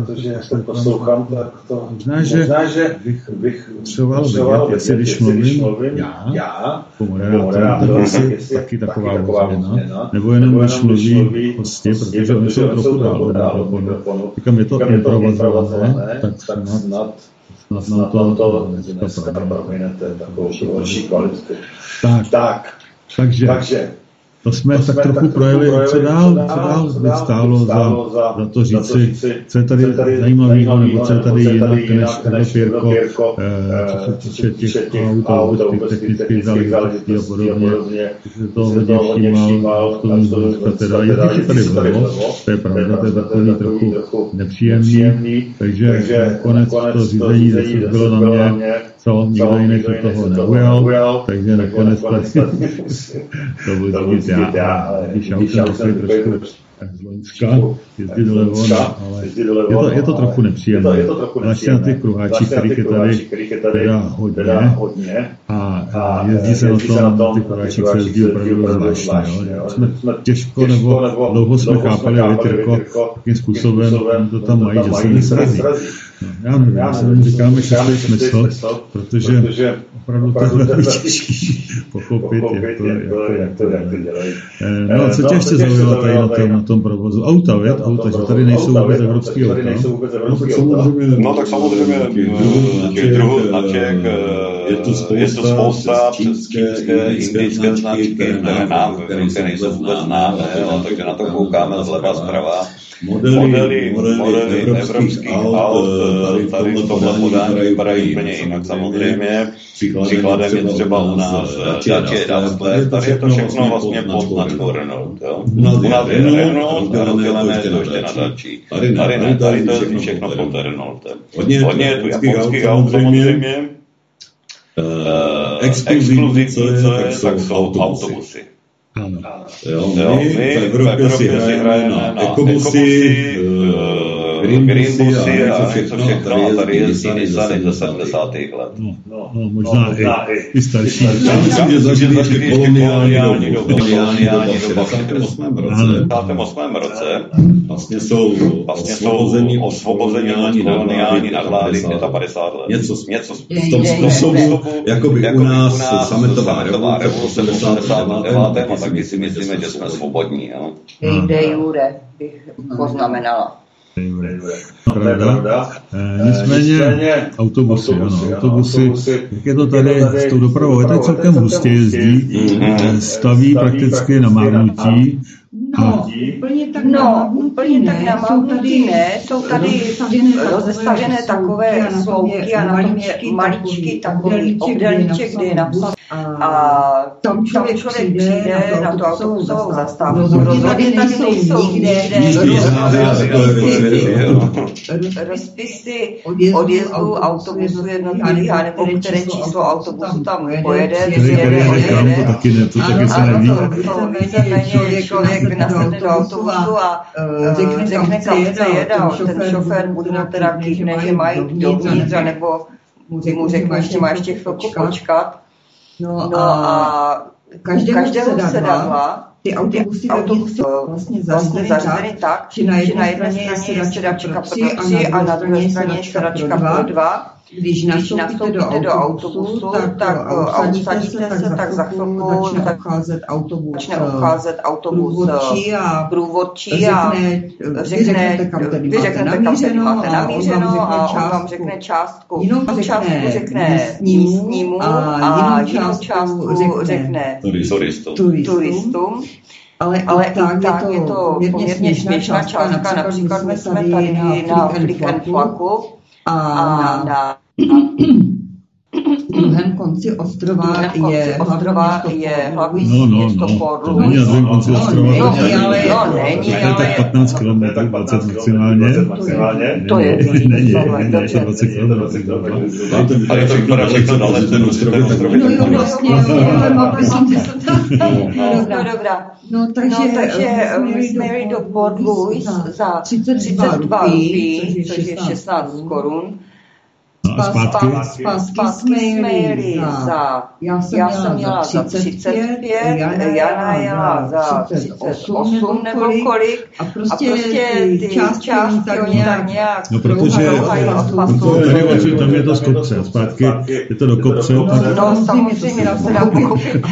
S4: Protože jak to poslouchám, tak to
S2: Možná, že
S4: možná, že
S2: bych
S4: bych
S2: potřeboval vědět, jestli když mluvím já,
S4: já
S2: moderátor, tak jestli taky taková ozvěna, nebo jenom
S4: nebo
S2: když mluví
S4: mluví
S2: hosti,
S4: hosti,
S2: protože oni jsou trochu dál od mikrofonu. Říkám, je to improvizované, tak snad, nám to
S4: to
S2: dneska prominete.
S4: takovou horší kvalitu.
S2: Tak,
S4: Tak,
S2: takže
S4: takže
S2: To jsme
S4: To
S2: tak
S4: jsme
S2: trochu
S4: tak
S2: projeli,
S4: trochu
S2: co
S4: projeli,
S2: dál,
S4: co dál, co dál
S2: stálo
S4: by
S2: za,
S4: stálo za-
S2: za to
S4: to
S2: říci, co je tady
S4: je
S2: zajímavého, nebo co je tady
S4: je
S2: jinak, než Edo
S4: Edo Pěrko,
S2: eh, co
S4: eh,
S2: se týče těch aut,
S4: aut,
S2: vůbec těch technických záležitostí a
S4: a
S2: podobně. Když se to
S4: se
S2: hodně
S4: to
S2: všímal, v tom
S4: to
S2: dneska teda jezdíš
S4: teda
S2: tady vlevo, to je pravda, to je takový trochu nepříjemný, takže nakonec to
S4: to
S2: řízení zase bylo na mě, co? Nikdo jiný se toho neujal, takže nakonec to budu říct já, ale když autem takový trošku z Loňska, jezdí dolevo, no, ale je to, je to trochu nepříjemné.
S4: Je to trochu
S2: Vlastně na těch kruháčích, kterých je tady teda hodně,
S4: hodně.
S2: a, a jezdí se na tom, ty kruháčích se jezdí opravdu zvláštně. Jsme těžko nebo dlouho jsme chápali Lityrko, jakým způsobem to tam mají, že se nesrazí. No, já nevím, já se tomu říkáme šestý smysl, protože opravdu to je velmi těžký pochopit, jak to, jak to, jak to, jak to dělají. Eh, No a co tě ještě zaujalo tady na tom, na tom provozu? Auta, věd? Auta, že tady nejsou vůbec evropský auta.
S4: No tak samozřejmě,
S5: No tak samozřejmě těch druhů značek,
S4: je to spousta,
S5: je to spousta
S4: přes
S5: čínské, indické značky, které nám v Evropě nejsou vůbec známé, jo, takže na to koukáme zleva zprava. Modely, modely evropských aut tady v tomhle podání vypadají úplně jinak samozřejmě. Příkladem je třeba u nás Dacia Duster, tady je to všechno vlastně pod. Jo. U nás je Renault a rozdělené je to ještě na další. Tady ne, tady to je všechno pod Renaultem. Hodně je tu japonských aut samozřejmě. Exkluzivní, co je, tak jsou autobusy.
S2: Ano.
S4: Jo,
S5: Jo,
S4: my v Evropě si hrajeme na ekobusy, eh, greenbusy a něco všechno a tady jezdí Nissany ze 70. let.
S2: No, no, možná i, i starší.
S4: Já myslím, že zažili ještě koloniální dobu, koloniální
S5: doba
S4: v 68. roce.
S5: V 58. roce
S4: Vlastně jsou
S5: vlastně
S4: osvobození
S5: osvobození koloniální nadvlády 55 let.
S4: Něco,
S5: něco
S4: v tom způsobu, jakoby u nás sametová revoluce v 89.
S5: a taky si myslíme, že jsme svobodní. Jo?
S3: De jure bych poznamenala.
S2: Pravda. Eh, Nicméně autobusy, ano, autobusy, jak je to tady s tou dopravou, je to celkem hustě jezdí, eh, staví prakticky na márnutí,
S6: No, úplně tak
S3: No, úplně tak na
S6: Jsou tady
S3: mávnutí ne, jsou tady
S6: rozestavěné
S3: rozestavěné takové sloupky a na tom je maličký takový obdelníček, kde je napsat a
S6: tam člověk,
S3: člověk přijde na tu autobusovou zastávku.
S6: Rozhodně tady
S3: Rozhodně tady
S6: nejsou nikde
S3: rozpisy odjezdu autobusu jednotlivých, já nevím, které číslo autobusu tam pojede, vyjede,
S2: nechám, to
S3: odjede.
S2: taky ne, to taky se
S3: Ano,
S2: neví.
S3: to, to víceméně člověk nasedne do autobusu a eh, řekne, kam chce jet a ten šofér buď mu teda kývne, že mají dovnitř, nebo mu řekne, ještě má ještě chvilku počkat.
S6: No
S3: No
S6: a každému
S3: každému
S6: sedadla
S3: sedadla
S6: ty autobusy
S3: autobusy
S6: vlastně
S3: vlastně
S6: zařízeny
S3: zařízeny
S6: tak,
S3: tak,
S6: že na
S3: že
S6: jedné straně je sedačka pro tři a na druhé straně je
S3: sedačka
S6: pro dva. Když nastoupíte do autobusu, do autobusu tak, tak usadíte se, tak, tak za chvilku začne obcházet autobus, začne
S3: obcházet autobus průvodčí a,
S6: průvodčí a řekne, řeknete, kam tedy máte namířeno a on vám řekne částku. Jinou částku řekne místnímu a jinou částku řekne turistům. Ale, ale i tak, tak je to poměrně směšná částka. Například my jsme tady na Flick and Flaku a na, na druhém konci ostrova druhém konci je
S3: ostrova je hlavní
S2: no, no, město no. Portland. To není na druhém konci ostrova.
S3: No, není, ale, no, není,
S2: ale... tak 15 km, 20 maximálně.
S3: To je.
S2: Není, není, ještě 20 km.
S4: Ale to vypadá všechno na ten ostrov.
S6: No jo, vlastně, ale mám prosím, že jsem tam.
S3: No, dobrá. No, takže, no, takže my jsme jeli do Port Louis za 32 rupí, což je 16 korun.
S2: No a zpátky?
S3: Zpátky jsme jeli za, já jsem, já jsem měla za 35, Jana jela za 38 nebo kolik a prostě, a prostě ty částky oni tak nějak
S2: No protože, protože tam je to z kopce, zpátky je to do kopce.
S3: No samozřejmě, se dá pochopit,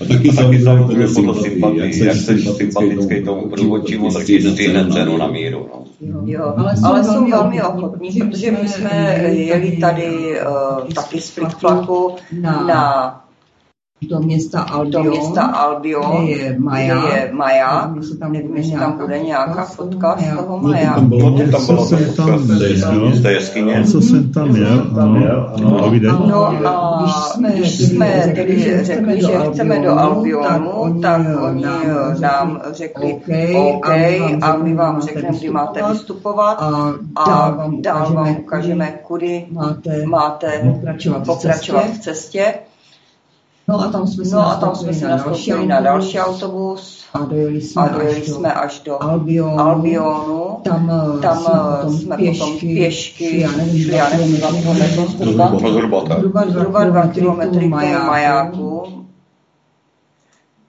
S4: a taky samozřejmě podle sympatii, jak jsi sympatický tomu průvodčímu, tak ti stejne cenu na míru. No.
S3: Jo, ale, ale jsou velmi ochotní, protože my jsme jeli tady uh, taky z Flickflaku na, na
S6: do města Albion,
S3: do města Albion
S6: kde je Maja,
S3: kde je Maja nevím, jestli tam, nevím, jestli tam bude nějaká fotka z toho Maja.
S2: Tam bylo, no, tam bylo, co jsem tam jel,
S4: z té jeskyně.
S2: Co jsem tam jel, ano, ano, povídej.
S3: No a když jsme, když jsme tedy řekli, že chceme do Albionu, tak oni nám řekli OK a my vám řekneme, kdy máte vystupovat a dál vám ukážeme, kudy máte pokračovat v cestě.
S6: No a tam jsme se
S3: no, a tam jsme se nastoupili na další autobus.
S6: A dojeli jsme,
S3: a dojeli až, jsme až do
S6: Albionu.
S3: Albionu.
S6: Tam,
S3: eh, tam jsme
S6: eh, potom
S3: jsme
S6: pěšky,
S3: potom pěšky já nevím, šli, já nevím, dva kilometry. Zhruba,
S4: zhruba,
S3: zhruba dva kilometry k majáku.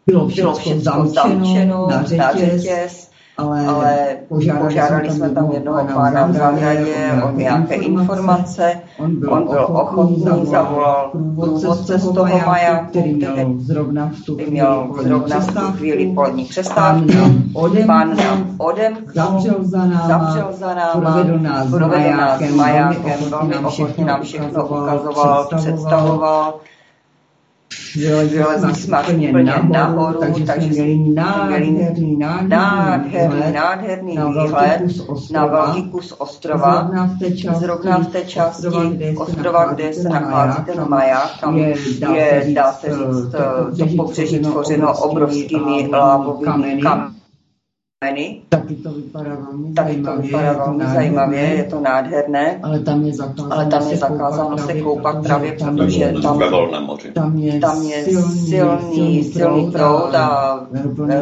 S6: Bylo všechno zamčeno na řetěz ale, ale požádali, požádali jsme tam jednoho pána v zahradě o nějaké informace. On byl, on byl ochotný, zavolal průvodce z toho majáku, který měl zrovna v tu
S3: chvíli polední přestávku. Pán nám odemknul,
S6: zavřel za náma,
S3: zavřel za náma provedl nás majákem, velmi ochotně nám všechno ukazoval, představoval vylezli jsme úplně nahoru, takže, takže jsme měli nádherný, nádherný, nádherný výhled na velký kus ostrova. Zrovna v té části, zrovna v té části ostrova, kde se nachází ten maják, tam je, dá se říct, to pobřeží tvořeno obrovskými lávovými kameny kameny.
S6: Taky to vypadá velmi
S3: Taky zajímavě, to vypadá velmi je zajímavě, je to nádherné.
S6: Ale tam je zakázáno,
S3: ale tam je zakázáno se koupat právě, protože tam, tam je, tam je silný, silný proud a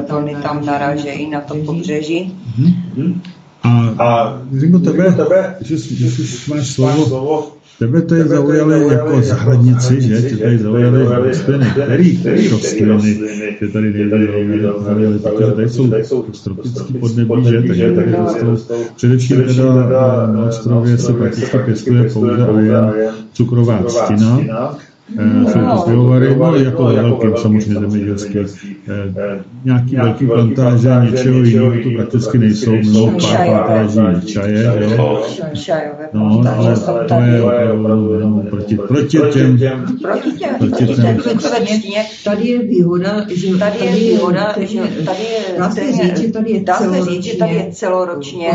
S3: vlny tam naražejí na to pobřeží.
S2: A, a Ringo, tebe, tebe, že, že, že máš slovo, Tebe to je zaujalo jako zahradnici, že? Tě tady zaujaly rostliny. Který, rostliny tě tady zaujaly? Protože tady jsou tropický podnebí, že? Takže tady rostou. Především teda na ostrově se prakticky pěstuje pouze cukrová třtina jsou to pivovary, no jako velkým samozřejmě zemědělské. Eh, nějaký velký plantáže, něčeho jiného to prakticky nejsou, mimo pár plantáží čaje, jo. No, ale to je opravdu proti, proti těm,
S3: proti těm,
S6: tady je výhoda, že
S3: tady je výhoda, že tady je, dá se říct, že tady je celoročně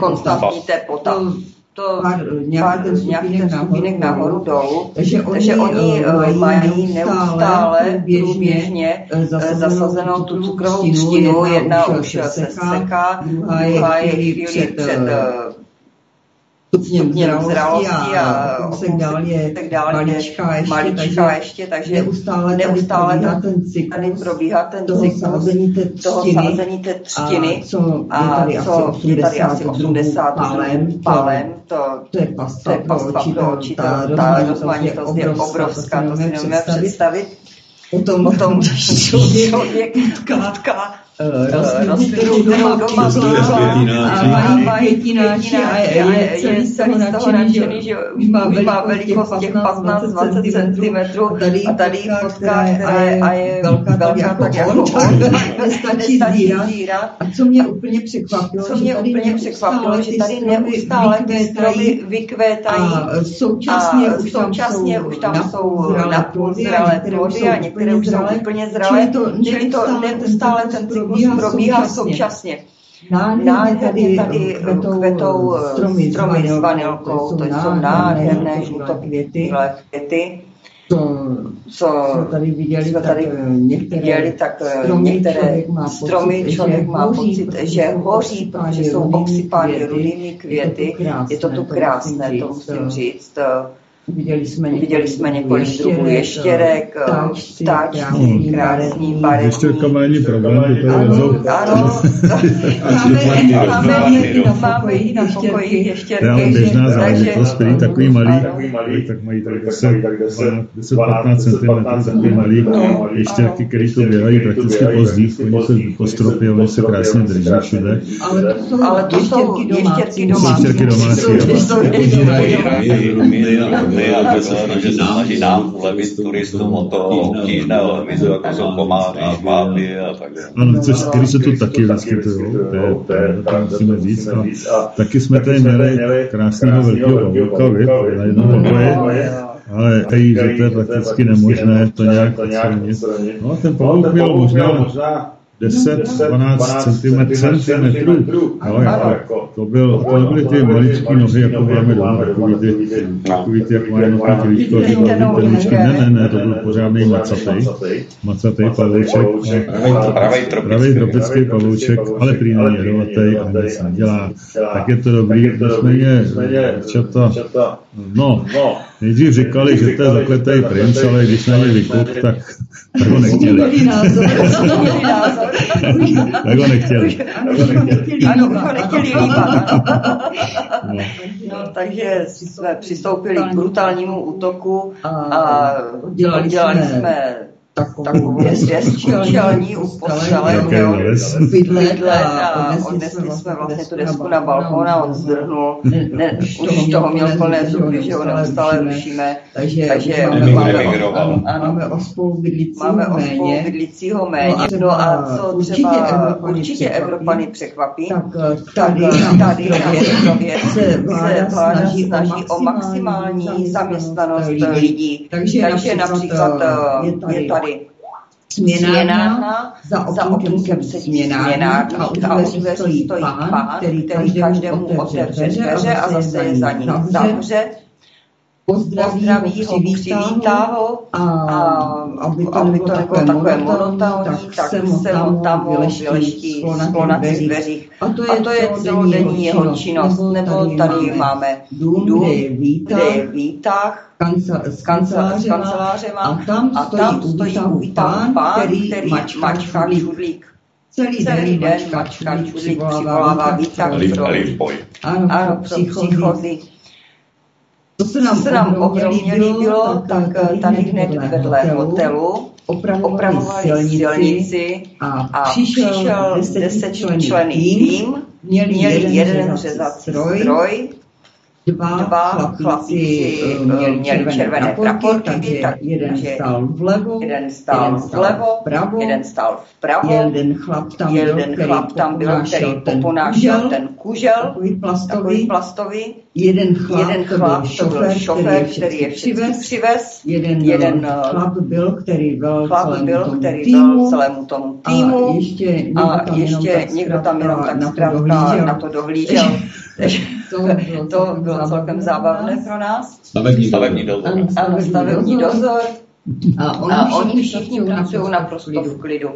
S3: konstantní teplota to pár, nějaký ten stupinek nahoru, nahoru dolů, takže oni, takže oni uh, mají neustále průběžně eh, zasazenou tu cukrovou třtinu, jedna už se seká, druhá je chvíli před, před stupněm zralosti a kousek dál je tak dál maličká ještě, maličká takže, ještě, takže neustále, neustále tady, ten cyklus, tady probíhá ten toho cyklus sázení té třtiny, toho sázení té třtiny a co a je tady, co asi, 80 je tady asi 80 pálem, pálem to, to je pasva pro oči, ta, ta rozmanitost je obrovská, to si nemůžeme představit. Potom, potom člověk, člověk tká, tká rostlinu doma, doma a mají květináči a je celý z toho nadšený, že má velikost těch 15-20 cm a tady fotka a je velká tak jako nestačí zírat. A co mě úplně překvapilo, co mě úplně překvapilo, že tady neustále ty stromy vykvétají a současně už současně už tam jsou napůl zralé plody a některé už jsou úplně zralé, čili to neustále ten cyklus probíhá současně. Nádherně tady kvetou stromy, stromy s vanilkou, to jsou nádherné žlutokvěty, květy. To, co tady viděli, jsme tady tak, některé, viděli, tak stromy, některé člověk má stromy pocit, člověk má pocit, že hoří, protože jsou obsypány rudými květy. Je to tu krásné, to musím říct. Viděli jsme několik, Viděli jsme několik druhů ještěrek, vtáčky, krásný, barevný.
S2: Ještěrkama není problém,
S3: to je Ano, ano. Máme i na pokoji ještěrky.
S2: Ale běžná záležitost, který takový malý, tak mají tak 10-15 cm, takový malý ještěrky, který to běhají prakticky pozdí, oni se po stropě, oni se krásně drží všude.
S3: Ale to jsou ještěrky domácí.
S2: Ještěrky domácí
S5: my a že se snaží nám ulevit turistům o to obtížné lemizu, jako jsou komáři, šváby a tak dále.
S2: Ano, což, který se tu taky vyskytují, to je, to musíme říct. A taky jsme tady měli krásného velkého pavouka, na jednom pokoji, ale tady, že to je prakticky nemožné to nějak odstranit. No, ten pavouk měl možná 10-12 cm, centimetrů. No, jako, to, byl, to byly ty maličké nohy, jako máme doma, takový ty, takový ty, jak mají nohy tělíčko, perličky. Ne, ne, ne, to byl pořádný macatej, macatej. Pavouček. Pravý tropický pavouček, ale prý není jedovatej a nic nedělá. Tak je to dobrý, nicméně, čata, no, nejdřív říkali, že to je zakletý princ, ale když na ně vykup, tak, tak ho nechtěli. tak ho nechtěli.
S3: Ano, ho nechtěli líbat. No. no, takže jsme přistoupili k brutálnímu útoku a dělali jsme takovou čelní u postele, bydle a odnesli jsme vlastně tu desku na balkon a on zdrhnul. Ne, už toho měl plné zuby, že ho neustále rušíme. Takže máme ospou bydlicího méně. No a co třeba určitě Evropany překvapí, tak tady na Ostrově se vláda snaží o maximální zaměstnanost lidí. Takže například je tady směnárna, za okýnkem sedí směnárník a u dveří stojí pán, který, který každému otevře dveře a zase je za ním zavře pozdraví, pozdraví ho, přivítá ho. A, aby to, aby to nebylo takové monotónní, tak se mu tam vyleští sklonacích dveřích. A to je, a to je celodenní jeho činnost. Nebo tady máme dům, kde je výtah, s kancelářema a tam stojí u výtahu pán, který mačká čudlík. Celý, celý den mačká čudlík přivolává výtah pro, ano, ano, pro příchozí. To se nám, se nám ohromně líbilo, tak tady hned vedle hotelu. opravovali silnici a přišel desetičlenný tým, měli jeden řezací stroj, dva, dva chlapíci měli, měli červené praporky, takže jeden stál vlevo, jeden stál vlevo, vpravo, jeden stál vpravo, jeden chlap tam byl, jeden chlap tam byl který poponášel ten kužel, takový plastový, takový plastový. Jeden chlap, jeden chlap to byl šofér, který je přivez, přivez. Jeden, jeden chlap byl, který byl chlap celému byl, tomu který týmu, celému tomu týmu. a ještě někdo a tam ještě jenom někdo tam jenom tak zkrátka na to dohlížel. to, bylo, to bylo celkem zábavné pro nás.
S5: Stavební, stavební dozor.
S3: Ano, stavební dozor. A oni, a oni všichni pracují naprosto v klidu.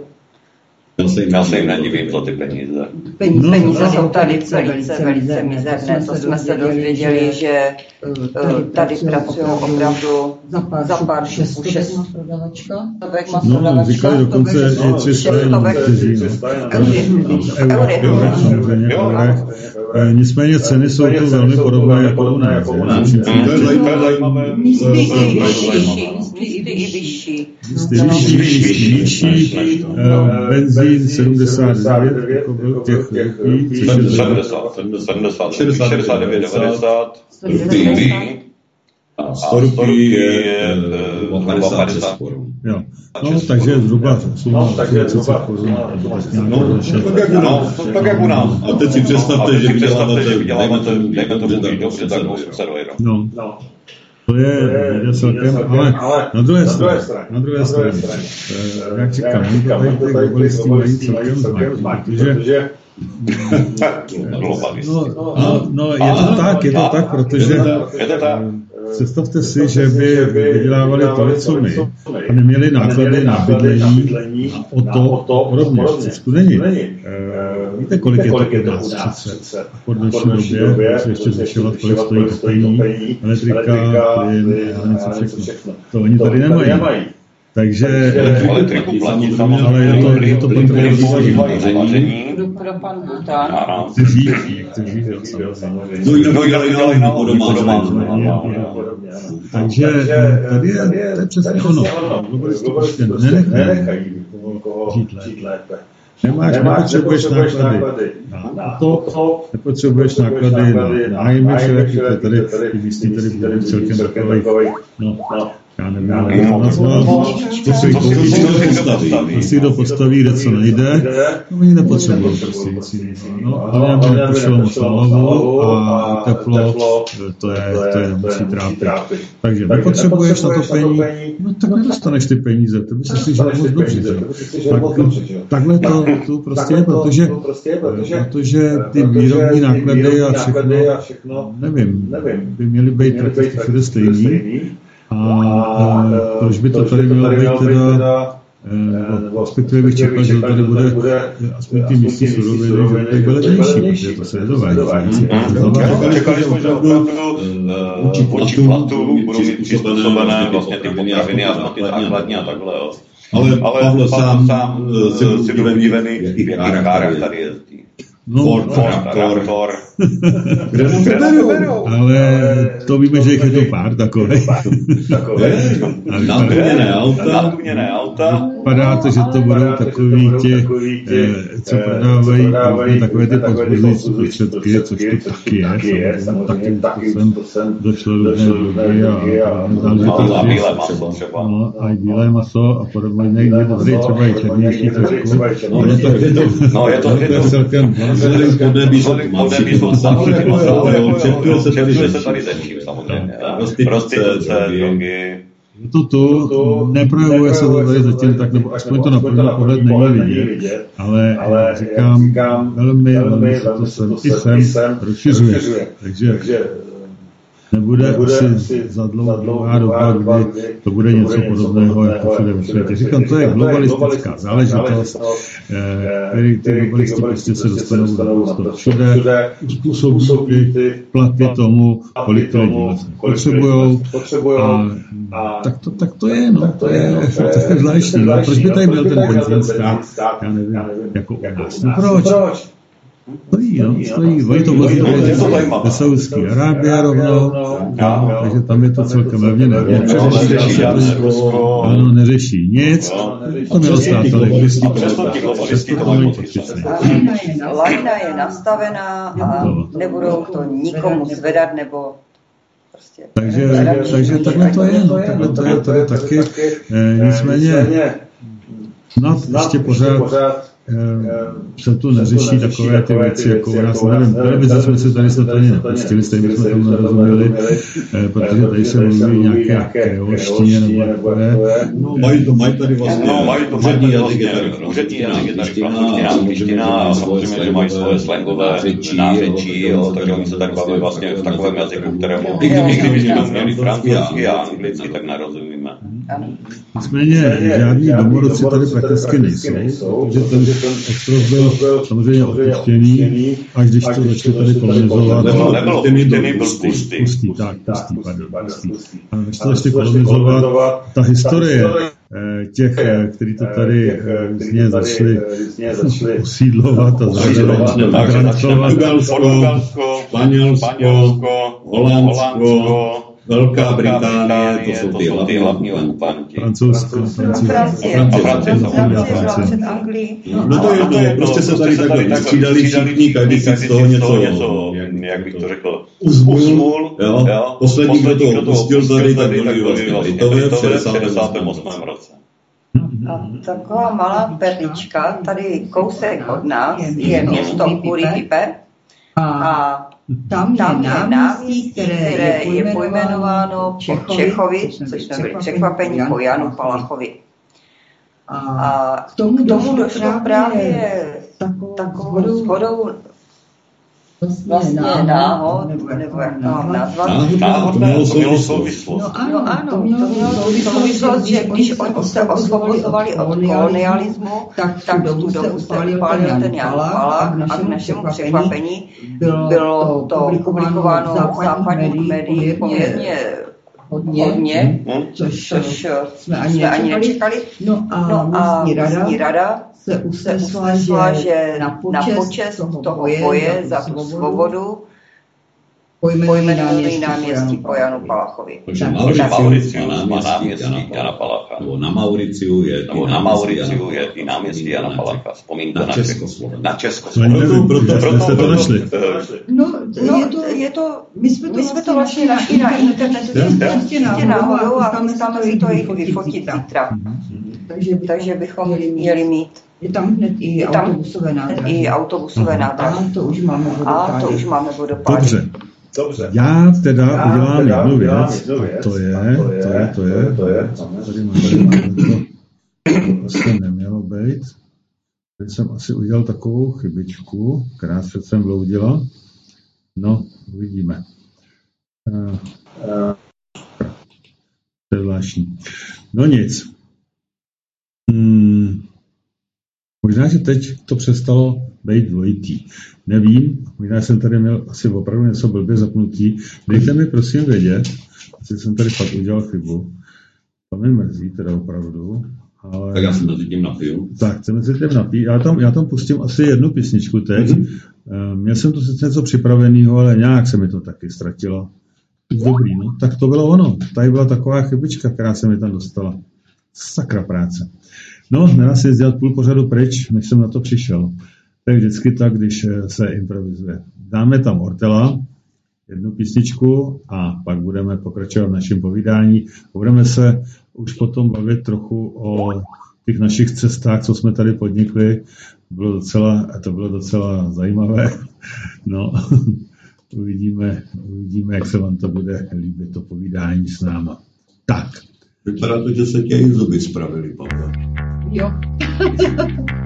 S5: Já se jim, já se jim nedivím za ty peníze.
S3: Peníze, peníze jsou tady velice, velice mizerné. To jsme se dozvěděli, že tady pracují opravdu za pár šest, šest
S2: No, říkali dokonce i 300 Nicméně ceny jsou tu velmi podobné jako u nás.
S3: Místy i vyšší.
S2: Nižší, benzín 79, jako byl těch
S5: lidí, což je 70, 70, 69, 90, a 100 rupí je 50 korun.
S2: Jo. No, takže zhruba no, takže zhruba korun.
S5: No, tak jak u nás. Tak jak u nás. A teď si představte, že vyděláváte, dejme tomu dobře, tak 800 euro.
S2: No. To je, je celkem, ale na druhé straně, na druhé straně, jak říkám, oni to tady ty globalisti mají celkem znak, protože No, no, no, je to tak, je to tak, protože je to tak. Představte si, že by vydělávali tolik, co my, a neměli náklady na bydlení a o to rovněž. V Česku není. Víte, kolik je to pro nás přece? Po dnešní době, musí ještě zvyšovat, kolik stojí topení, elektrika, plyn, něco všechno. To oni tady nemají. Takže,
S5: elektriku platí
S2: ale je to, je to patrné
S5: vaření.
S6: Pro pan Bután.
S2: Kteří, kteří, samozřejmě. No
S5: jinak podobná
S2: Takže tady je, to je přesně ono. Globalisti prostě nenechají žít lépe. Nemáš, nepotřebuješ náklady na to, nepotřebuješ náklady na nájmy všelijakých, tady ty místy tady budou celkem takový, no, já nevím, jak to nazval, to si postaví, si to postaví, kde co nejde, no oni nepotřebují prostě nic jiného. No, ale aby nepošlo moc na hlavu a teplo, to je, to je nemusí trápit. Takže nepotřebuješ na to peníze, no tak nedostaneš ty peníze, to by se si žil moc dobře, tak, takhle to, to prostě je, protože, protože ty výrobní náklady a všechno, nevím, by měly být prakticky všude stejný, a, a proč by to tady mělo být teda no, respektive bych čekal, že tady bude aspoň ty místní suroviny, že bude velitější, protože to se nedovádí.
S5: Čekali jsme, že opravdu vůči platu budou mít přizpůsobené vlastně ty potraviny a základní a takhle.
S4: Ale, ale Pavle sám, sám si byl divený,
S5: v jakých kárách tady jezdí.
S2: No,
S5: Ford, traktor.
S4: Kde nám to berou?
S2: Ale to víme, že je to pár takových.
S5: Natuněné auta. Natuněné auta.
S2: Vypadá to, že to budou takový ti, co prodávají takové ty pozbuzující prostředky, což to taky je. Samozřejmě taky to sem došlo různé drogy a. No, a i bílé maso a podobně. Někdy dobrý, třeba i černější trošku.
S5: No, je to
S2: celkem
S4: vzhledem k podnebí jsou
S5: podnebí jsou čerpuje se tady se tady ze vším samozřejmě. Prostituce, drogy.
S2: Je to tu, neprojevuje se to tady zatím tak, nebo aspoň to na první pohled není vidět, ale, ale říkám, velmi, velmi se to sem i sem rozšiřuje. Takže nebude, nebude asi za dlouhá doba, kdy to bude něco podobného jako všude ve světě. Říkám, to je globalistická záležitost, který ty globalisti prostě se dostanou do všude, uspůsobí ty platy tomu, kolik to lidi potřebují. A, tak, to, tak to je, no, to je, to je zvláštní. No, proč by tady byl ten benzín stát? Já nevím, jako u nás. No proč? Stojí, no, stojí. Oni to vozí do Saudské Arábie rovnou, takže tam je to celkem levně Ano, neřeší nic. To mělo stát tolik.
S6: Lajna je nastavená a nebudou to nikomu zvedat nebo
S2: Prostě takže, takže takhle to je, no, takhle to je tady taky. Nicméně, snad ještě pořád se tu neřeší takové ty věci, jako u nás, nevím, televize jsme se tady snad ani nepustili, stejně jsme tomu nerozuměli, protože tady se mluví nějaké kreolštině nebo takové.
S4: No, mají to, mají tady vlastně
S5: no, mají to, úřední jazyk je tady úřední jazyk je tady francouzština, angličtina a samozřejmě, že mají svoje slangové nářečí, takže oni se tady baví vlastně v takovém jazyku, kterému, i kdybychom to měli francouzsky a anglicky, tak nerozumíme.
S2: Nicméně žádní domorodci tady prakticky nejsou, protože ten ostrov byl samozřejmě opuštěný, až když to začali tady kolonizovat.
S5: Nebylo opuštěný, byl pustý.
S2: Pustý, tak, pustý, pardon, pustý. A když to začali kolonizovat, ta historie těch, kteří to tady různě začali usídlovat a
S5: zagrantovat.
S4: Portugalsko, Španělsko, Holandsko, Velká Británie, to jsou ty hlavní, hlavní okupanti.
S2: Francouzsko,
S6: Francie, před Anglií.
S4: No to je jedno, prostě se tady takhle vystřídali všichni, každý si z toho něco,
S5: jak bych to řekl,
S4: uzmul. Jo. Poslední, kdo to opustil tady, tak byli vlastně Britové v 68. roce.
S6: A taková malá perlička, tady kousek od nás, je město Kuripipe a tam, tam je náměstí, které, které je pojmenováno po Čechovi, což jsme byli překvapení, po Janu Palachovi. A k tomu, k tomu došlo právě takovou shodou vlastně náhod, nebo, nebo jak to mám nazvat.
S4: Náhod,
S6: to
S4: mělo souvislost.
S6: No ano, no ano to mělo, to mělo souvislost, že když oni se osvobozovali od kolonialismu, tak, tak tu dobu se upálil ten Jan Palach a k našemu překvapení bylo to publikováno v západních médiích poměrně hodně, hodně hmm? což, což jsme ani, jsme ani nečekali. No a, no a místní rada, rada se usnesla, že na počest, na počest toho, toho boje za tu svobodu pojmenovaný náměstí po Janu Palachovi.
S4: Takže Mauriciu má náměstí Jana Palacha. Nebo na Mauriciu je
S5: nebo na Mauriciu je i náměstí Jana Palacha. Vzpomínka
S4: na Československo.
S5: Na Československo.
S2: Proto, proto, proto jste to našli.
S6: No, no je, to, je to, my jsme to, my jsme to vlastně našli na internetu, prostě náhodou a chystáme si to i vyfotit zítra. Takže, takže bychom měli mít je tam hned i je tam autobusové nádraží. I autobusové nádraží. A to už máme vodopády. A to už máme vodopády.
S2: Dobře. Dobře. Já teda Já udělám teda jednu věc, jednu věc to je, to je, to je, to je, to je, tady mám, tady mám, to vlastně nemělo být. Tady jsem asi udělal takovou chybičku, která se sem vloudila. No, uvidíme. Uh, uh, to je zvláštní. No nic. Hmm, možná, že teď to přestalo být dvojitý. Nevím, možná jsem tady měl asi opravdu něco blbě zapnutý. Dejte mi prosím vědět, asi jsem tady fakt udělal chybu. To mi mrzí teda opravdu. Ale...
S4: Tak já jsem mezi tím napiju.
S2: Tak, chceme si tím napít. Já tam, já tam pustím asi jednu písničku teď. Mm-hmm. Měl jsem tu sice něco připraveného, ale nějak se mi to taky ztratilo. Dobrý, no. Tak to bylo ono. Tady byla taková chybička, která se mi tam dostala. Sakra práce. No, nedá se dělat půl pořadu pryč, než jsem na to přišel. To je vždycky tak, když eh, se improvizuje. Dáme tam Ortela, jednu písničku a pak budeme pokračovat v našem povídání. Budeme se už potom bavit trochu o těch našich cestách, co jsme tady podnikli. Bylo docela, to bylo docela zajímavé. No, uvidíme, uvidíme, jak se vám to bude líbit, to povídání s náma. Tak.
S4: Vypadá to, že se tě i zuby spravili, Pavel.
S6: Jo.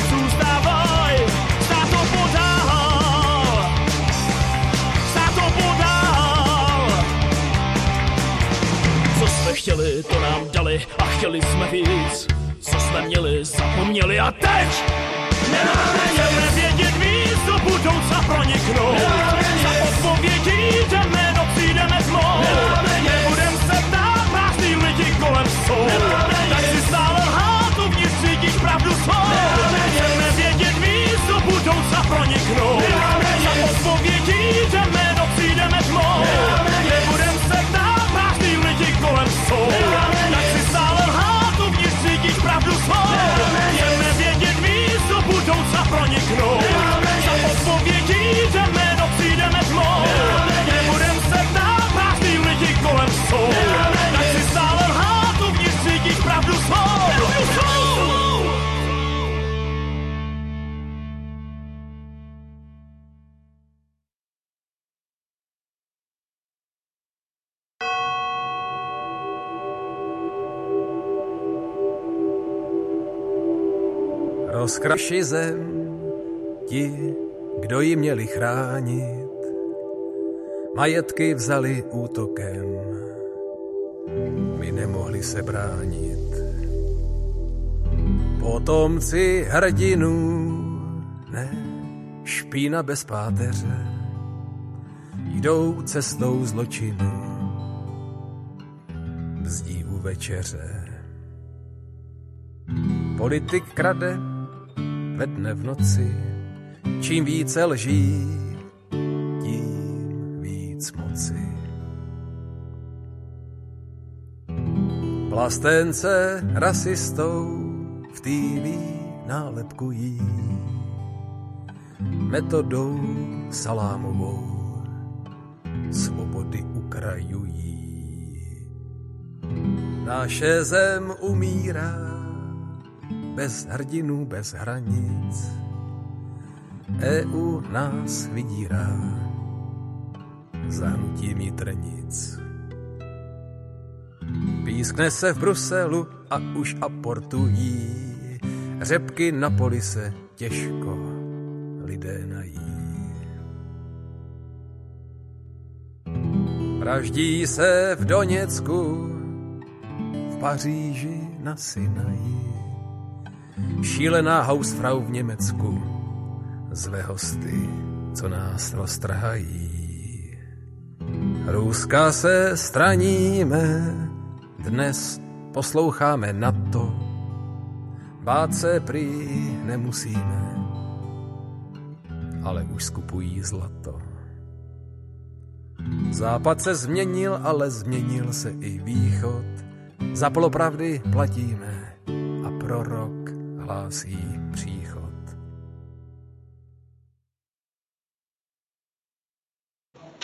S7: zůstávaj, stát to podál. Stát to podál. Co jsme chtěli, to nám dali a chtěli jsme víc. Co jsme měli, zapomněli a teď nemáme Chceme vědět víc, do budoucna proniknout. Za odpovědí jdeme, no přijdeme tmou. Nebudem se ptát, prázdný lidi kolem jsou. Tak si stále lhát, uvnitř cítíš pravdu svou. Chceme vědět víc, do
S8: Rozkraši zem ti, kdo ji měli chránit, majetky vzali útokem, my nemohli se bránit. Potomci hrdinů, ne, špína bez páteře, jdou cestou zločinu, bzdí u večeře. Politik krade ve dne v noci, čím více lží, tím víc moci. Plastence rasistou v TV nálepkují metodou salámovou svobody ukrajují. Naše zem umírá bez hrdinů, bez hranic. EU nás vydírá zahnutím jitrnic. Pískne se v Bruselu a už aportují řepky na polise těžko lidé nají. Vraždí se v Doněcku, v Paříži na Sinaji. Šílená hausfrau v Německu, zve hosty, co nás roztrhají. Ruska se straníme, dnes posloucháme na to, bát se prý nemusíme, ale už skupují zlato. Západ se změnil, ale změnil se i východ. Za polopravdy platíme a prorok hlásí příchod.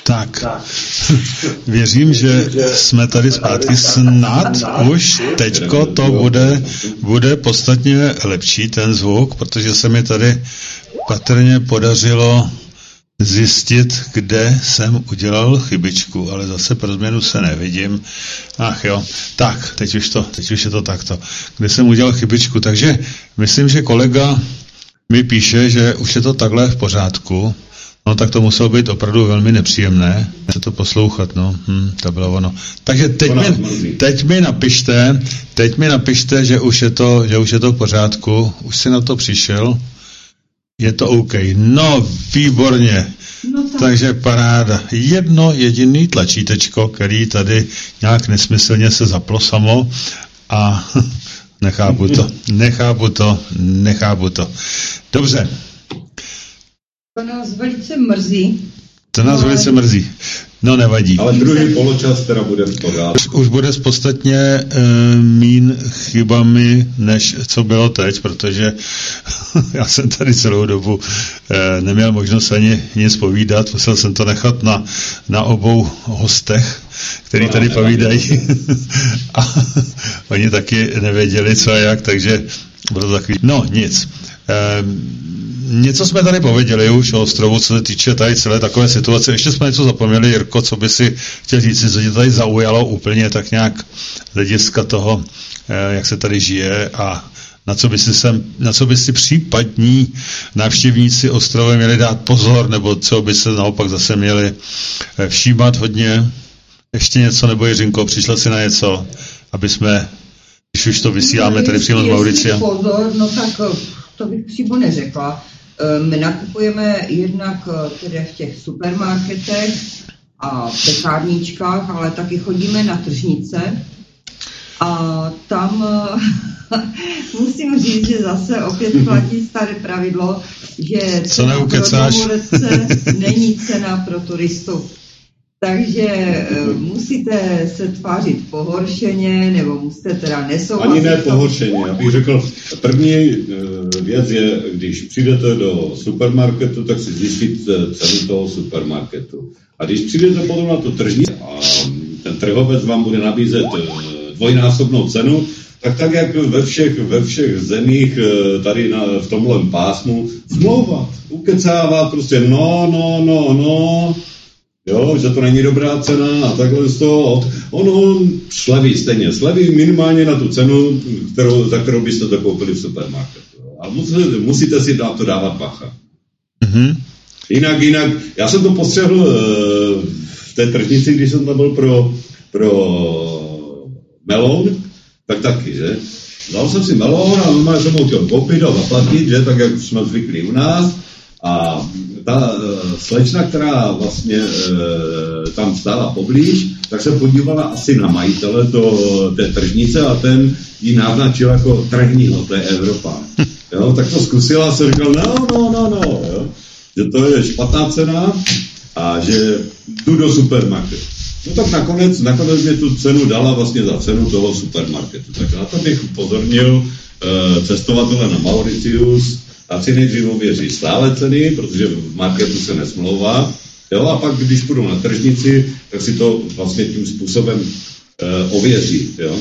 S2: Tak, věřím, že jsme tady zpátky. Snad už teďko to bude, bude podstatně lepší ten zvuk, protože se mi tady patrně podařilo zjistit, kde jsem udělal chybičku, ale zase pro změnu se nevidím. Ach jo, tak, teď už, to, teď už je to takto. Kde jsem udělal chybičku, takže myslím, že kolega mi píše, že už je to takhle v pořádku. No tak to muselo být opravdu velmi nepříjemné se to poslouchat, no, hm, to bylo ono. Takže teď mi, teď mi napište, teď mi napište, že už je to, že už je to v pořádku, už si na to přišel, je to OK. No, výborně. No tak. Takže paráda. Jedno jediný tlačítečko, který tady nějak nesmyslně se zaplo samo a nechápu to, nechápu to, nechápu to. Dobře.
S3: To nás velice mrzí.
S2: To nás no, velice mrzí. No nevadí.
S4: Ale druhý poločas teda bude v pořádku.
S2: Už bude podstatně e, mín chybami, než co bylo teď, protože já jsem tady celou dobu e, neměl možnost ani nic povídat, musel jsem to nechat na, na obou hostech, který no, tady nevadí. povídají a oni taky nevěděli, co a jak, takže bylo takový, no nic. E, něco jsme tady pověděli už o ostrovu, co se týče tady celé takové situace. Ještě jsme něco zapomněli, Jirko, co by si chtěl říct, co tě tady zaujalo úplně tak nějak hlediska toho, eh, jak se tady žije a na co by si, sem, na co by si případní návštěvníci ostrova měli dát pozor, nebo co by se naopak zase měli eh, všímat hodně. Ještě něco, nebo Jiřinko, přišla si na něco, aby jsme, když už to vysíláme tady přímo z Mauricia.
S3: Pozor, no tak eh, to bych přímo neřekla. Ehm, my nakupujeme jednak eh, tedy v těch supermarketech a pekárníčkách, ale taky chodíme na tržnice. A tam eh, musím říct, že zase opět platí staré pravidlo, že cena pro není cena pro turistu. Takže uh, musíte se tvářit pohoršeně, nebo musíte teda nesouhlasit.
S4: Ani ne pohoršeně. Já bych řekl, první uh, věc je, když přijdete do supermarketu, tak si zjistíte cenu toho supermarketu. A když přijdete potom na to tržní a ten trhovec vám bude nabízet uh, dvojnásobnou cenu, tak tak, jak ve všech, ve všech zemích tady na, v tomhle pásmu, smlouva, ukecává prostě no, no, no, no, Jo, že to není dobrá cena a takhle z toho. Ono sleví stejně, sleví minimálně na tu cenu, kterou, za kterou byste to koupili v supermarketu. A musíte, musíte si na to dávat bacha. Mm-hmm. Jinak, jinak, já jsem to postřehl uh, v té tržnici, když jsem tam byl pro, pro melon, tak taky, že? Dal jsem si melon a normálně jsem ho chtěl koupit a zaplatit, že? Tak jak jsme zvyklí u nás. A ta uh, slečna, která vlastně uh, tam stála poblíž, tak se podívala asi na majitele to, té tržnice a ten ji naznačil jako trhní ho, to je Evropa. Jo, tak to zkusila a se říkal, no, no, no, no, jo, že to je špatná cena a že jdu do supermarketu. No tak nakonec, nakonec mě tu cenu dala vlastně za cenu toho supermarketu. Tak na to bych upozornil uh, cestovatele na Mauritius, a si nejdřív ověří stále ceny, protože v marketu se nesmlouvá, jo, a pak, když půjdu na tržnici, tak si to vlastně tím způsobem uh, ověří, jo.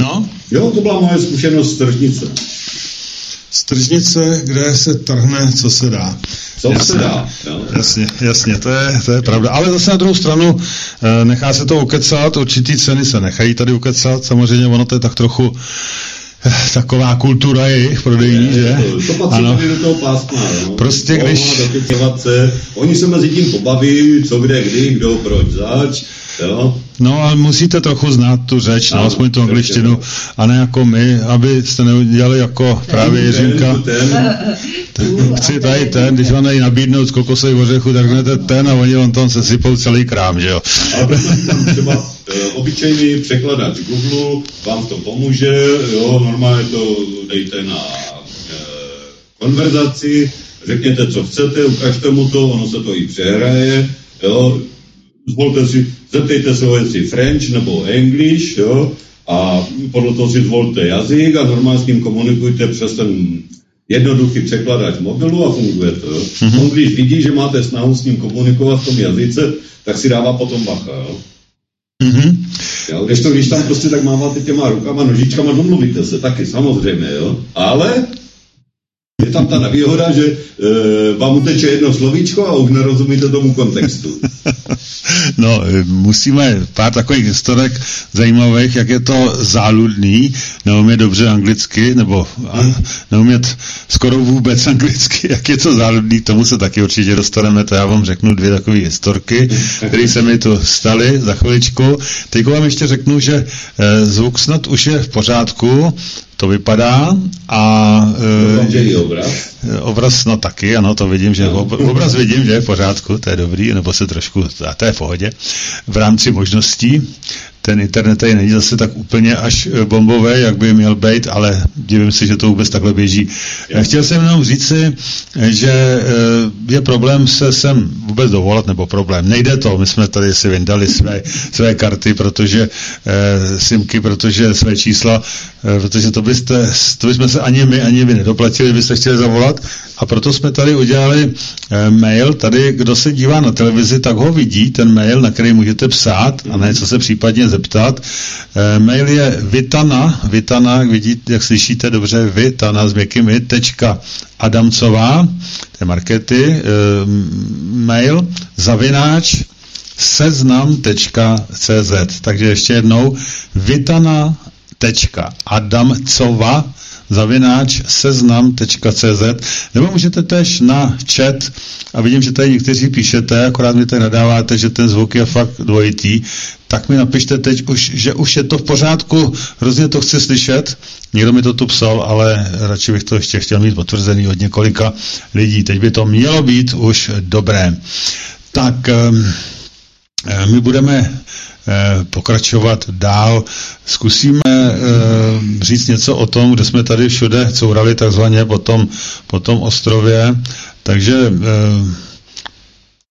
S2: No?
S4: Jo, to byla moje zkušenost z tržnice.
S2: Z tržnice, kde se trhne, co se dá.
S4: Co jasně, se dá, jo?
S2: Jasně, jasně, to je, to je pravda. Ale zase na druhou stranu eh, nechá se to ukecat, určitý ceny se nechají tady ukecat, samozřejmě ono to je tak trochu taková kultura jejich prodejní, je, že?
S4: To, to patří ano. do toho pásma, no.
S2: Prostě když...
S4: Se, oni se mezi tím pobaví, co kde, kdy, kdo, proč, zač, jo?
S2: No ale musíte trochu znát tu řeč, no, aspoň tu angličtinu, a ne jako my, abyste neudělali jako právě Jiřinka. Chci tady ten, když vám dají nabídnout z kokosových ořechů, tak hned ten a oni on tam se sypou celý krám, že jo.
S4: A třeba e, obyčejný překladač Google vám to pomůže, jo, normálně to dejte na e, konverzaci, řekněte, co chcete, ukažte mu to, ono se to i přehraje, jo, zvolte si, zeptejte se, jestli French nebo English, jo, a podle toho si zvolte jazyk a normálně s ním komunikujte přes ten jednoduchý překladač mobilu a funguje to. Jo. Mm-hmm. On když vidí, že máte snahu s ním komunikovat v tom jazyce, tak si dává potom bacha. Jo. Mm-hmm. Jo, když to, když tam prostě tak máváte těma rukama, nožičkama, domluvíte se taky, samozřejmě, jo. Ale je tam ta nevýhoda, že e, vám uteče jedno slovíčko a už nerozumíte tomu kontextu.
S2: No, musíme pár takových historek zajímavých, jak je to záludný, neumět dobře anglicky, nebo hmm. neumět skoro vůbec anglicky, jak je to záludný, tomu se taky určitě dostaneme, to já vám řeknu dvě takové historky, které se mi tu staly za chviličku. Teď vám ještě řeknu, že e, zvuk snad už je v pořádku, to vypadá a
S4: e, obraz.
S2: obraz, no taky, ano, to vidím, že no. obraz vidím, že je v pořádku, to je dobrý, nebo se trošku, a to je v pohodě, v rámci možností ten internet tady není zase tak úplně až eh, bombové, jak by měl být, ale divím si, že to vůbec takhle běží. Já chtěl jsem jenom říci, že eh, je problém se sem vůbec dovolat, nebo problém. Nejde to, my jsme tady si vyndali své, své karty, protože simky, protože své čísla, protože to byste, to bychom se ani my, ani vy nedoplatili, byste chtěli zavolat a proto jsme tady udělali mail, tady kdo se dívá na televizi, tak ho vidí, ten mail, na který můžete psát a ne co se případně zeptat. E, mail je vitana, vitana, jak, vidíte, jak slyšíte dobře, vitana s měkkými, tečka Adamcová, to je markety, e, mail, zavináč, seznam.cz. Takže ještě jednou, vitana tečka Adamcova zavináč seznam.cz nebo můžete tež na chat a vidím, že tady někteří píšete, akorát mi tady nadáváte, že ten zvuk je fakt dvojitý, tak mi napište teď, už, že už je to v pořádku, hrozně to chci slyšet. Někdo mi to tu psal, ale radši bych to ještě chtěl mít potvrzený od několika lidí. Teď by to mělo být už dobré. Tak um, my budeme Eh, pokračovat dál. Zkusíme eh, říct něco o tom, kde jsme tady všude courali takzvaně po tom, po tom ostrově. Takže eh,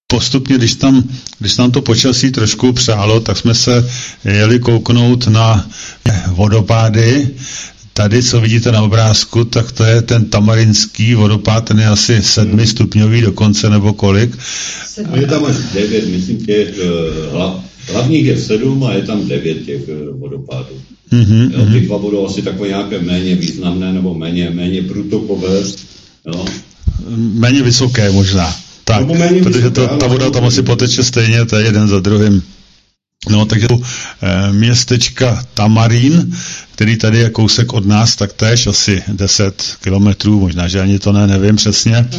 S2: postupně, když tam, když tam to počasí trošku přálo, tak jsme se jeli kouknout na vodopády. Tady, co vidíte na obrázku, tak to je ten tamarinský vodopád, ten je asi sedmistupňový dokonce, nebo kolik.
S4: Je tam až devět, myslím, těch uh, Hlavních je sedm a je tam devět těch eh, vodopádů. Mm-hmm, jo, ty dva budou asi takové nějaké méně významné nebo méně, méně průtokové. Jo.
S2: Méně vysoké možná. Tak, méně protože to, ta voda tam asi poteče stejně, to je jeden za druhým. No, takže e, městečka Tamarín, který tady je kousek od nás, tak též asi 10 kilometrů, možná, že ani to ne, nevím přesně.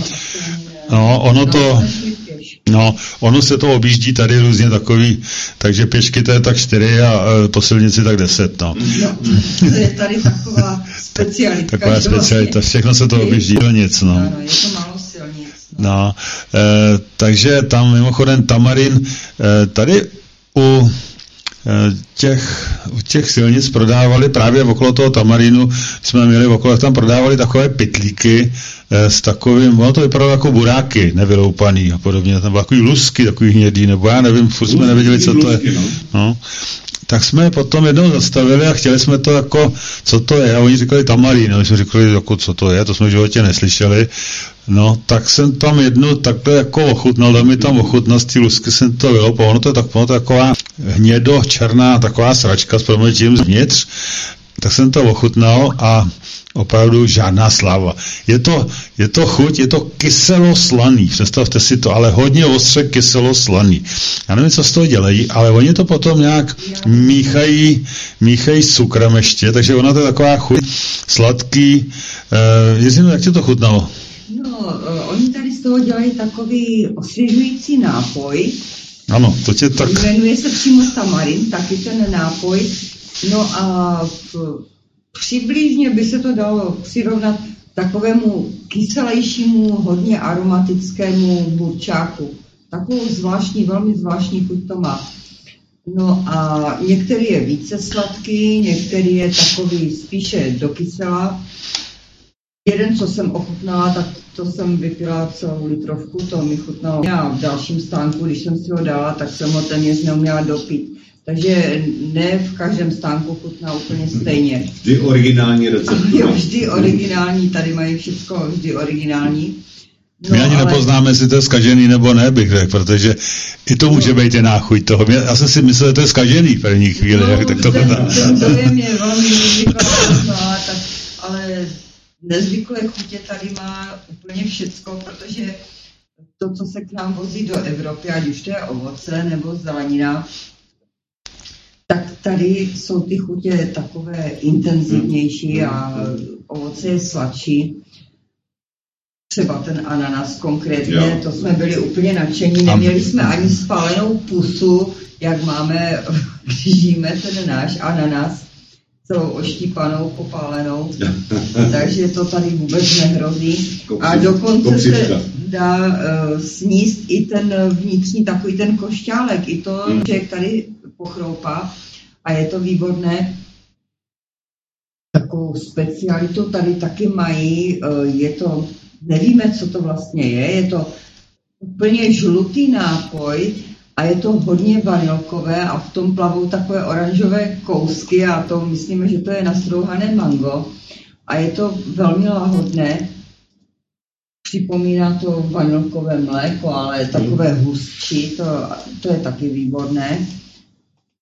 S2: No, ono to, no, ono se to objíždí tady různě takový, takže pěšky to je tak 4 a e, po silnici tak 10, no.
S3: no to je tady taková specialita.
S2: Taková specialita, všechno se to objíždí do nic, no.
S3: Ano, je to málo silnic.
S2: No, no e, takže tam mimochodem Tamarin, e, tady u Eh, těch, těch silnic prodávali právě okolo toho Tamarínu, jsme měli okolo, tam prodávali takové pitlíky eh, s takovým, ono to vypadalo jako buráky nevyloupaný a podobně, tam byly takový lusky, takový hnědý, nebo já nevím, furt jsme nevěděli, co to je. No. Tak jsme potom jednou zastavili a chtěli jsme to jako, co to je, a oni říkali tamarín, no, jsme říkali, jako, co to je, to jsme v životě neslyšeli, no, tak jsem tam jednu takhle jako ochutnal, dal mi tam ochutnal, z té lusky jsem to vyloupal, ono to je, tak, ono to je taková hnědo, černá, taková sračka s proměnitím zvnitř, tak jsem to ochutnal a opravdu žádná sláva. Je to, je to chuť, je to kyselo-slaný, představte si to, ale hodně ostře kyselo-slaný. Já nevím, co z toho dělají, ale oni to potom nějak míchají, míchají s cukrem ještě, takže ona to je taková chuť sladký. Uh, jestli, jak ti to chutnalo?
S3: No, uh, oni tady z toho dělají takový osvěžující nápoj.
S2: Ano, to tě tak...
S3: Jmenuje se přímo tamarin, taky ten nápoj. No a v, Přibližně by se to dalo přirovnat takovému kyselejšímu, hodně aromatickému burčáku. Takovou zvláštní, velmi zvláštní chuť to má. No a některý je více sladký, některý je takový spíše do kysela. Jeden, co jsem ochutnala, tak to jsem vypila celou litrovku, to mi chutnalo. Já v dalším stánku, když jsem si ho dala, tak jsem ho téměř neuměla dopít. Takže ne v každém stánku chutná úplně stejně.
S4: Vždy originální recept.
S3: Jo, vždy originální, tady mají všechno vždy originální.
S2: No, My ani ale... nepoznáme, jestli to je skažený nebo ne, bych řekl, protože i to může no. být jiná chuť toho. Já jsem si myslel, že to je skažený v první chvíli. No, jak, tak to
S3: ten, ten dojem je velmi nezvyklá, no, tak, ale nezvyklé chutě tady má úplně všecko, protože to, co se k nám vozí do Evropy, ať už to je ovoce nebo zelenina, tak tady jsou ty chutě takové intenzivnější a ovoce je sladší. Třeba ten ananas konkrétně, jo. to jsme byli úplně nadšení, neměli jsme ani spálenou pusu, jak máme, když žijeme ten náš ananas, celou oštípanou, popálenou, takže to tady vůbec nehrozí. A dokonce se dá uh, sníst i ten vnitřní takový ten košťálek, i to, hmm. že tady pochroupá a je to výborné. Takovou specialitu tady taky mají, eh, je to, nevíme, co to vlastně je, je to úplně žlutý nápoj a je to hodně vanilkové a v tom plavou takové oranžové kousky a to myslíme, že to je nastrouhané mango a je to velmi lahodné. Připomíná to vanilkové mléko, ale takové hustší, to, to je taky výborné.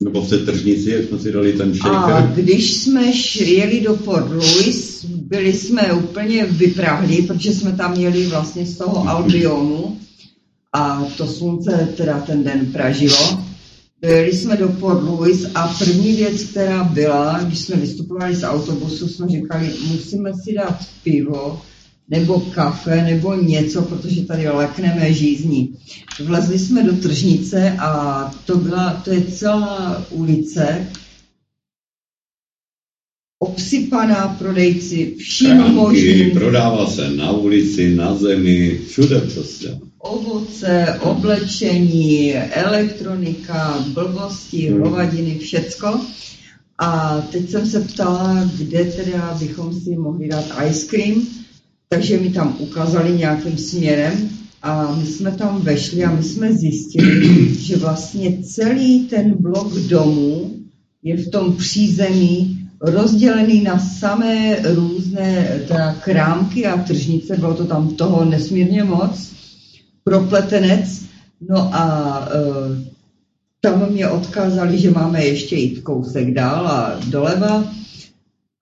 S4: Nebo v té tržnici, jak jsme si dali ten shaker.
S3: A když jsme jeli do Port Louis, byli jsme úplně vyprahli, protože jsme tam měli vlastně z toho Albionu a to slunce teda ten den pražilo. Byli jsme do Port Louis a první věc, která byla, když jsme vystupovali z autobusu, jsme říkali, musíme si dát pivo, nebo kafe, nebo něco, protože tady lekneme žízní. Vlezli jsme do tržnice a to, byla, to je celá ulice, obsypaná prodejci vším možným.
S4: Prodával se na ulici, na zemi, všude prostě.
S3: Ovoce, oblečení, elektronika, blbosti, hmm. hovadiny, všecko. A teď jsem se ptala, kde teda bychom si mohli dát ice cream takže mi tam ukázali nějakým směrem a my jsme tam vešli a my jsme zjistili, že vlastně celý ten blok domů je v tom přízemí rozdělený na samé různé teda krámky a tržnice, bylo to tam toho nesmírně moc, propletenec, no a e, tam mě odkázali, že máme ještě jít kousek dál a doleva.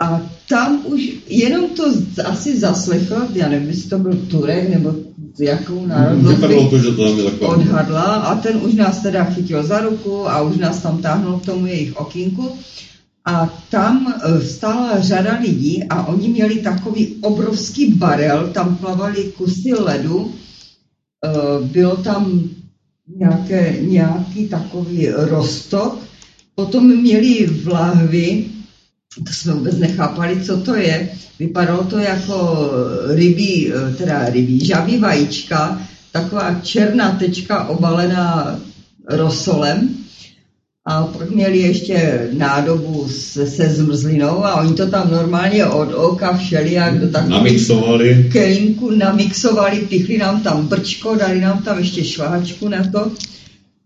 S3: A tam už jenom to asi zaslechl, já nevím, jestli to byl Turek nebo jakou národnost
S4: to, že to
S3: tam odhadla. A ten už nás teda chytil za ruku a už nás tam táhnul k tomu jejich okinku. A tam e, stála řada lidí a oni měli takový obrovský barel, tam plavali kusy ledu, e, bylo tam nějaké, nějaký takový rostok, potom měli v lahvi, to jsme vůbec nechápali, co to je. Vypadalo to jako rybí, teda rybí, žabí vajíčka, taková černá tečka obalená rosolem. A pak měli ještě nádobu se, se zmrzlinou a oni to tam normálně od oka všelijak do
S4: takového namixovali.
S3: kelínku namixovali, pichli nám tam brčko, dali nám tam ještě šváčku na to.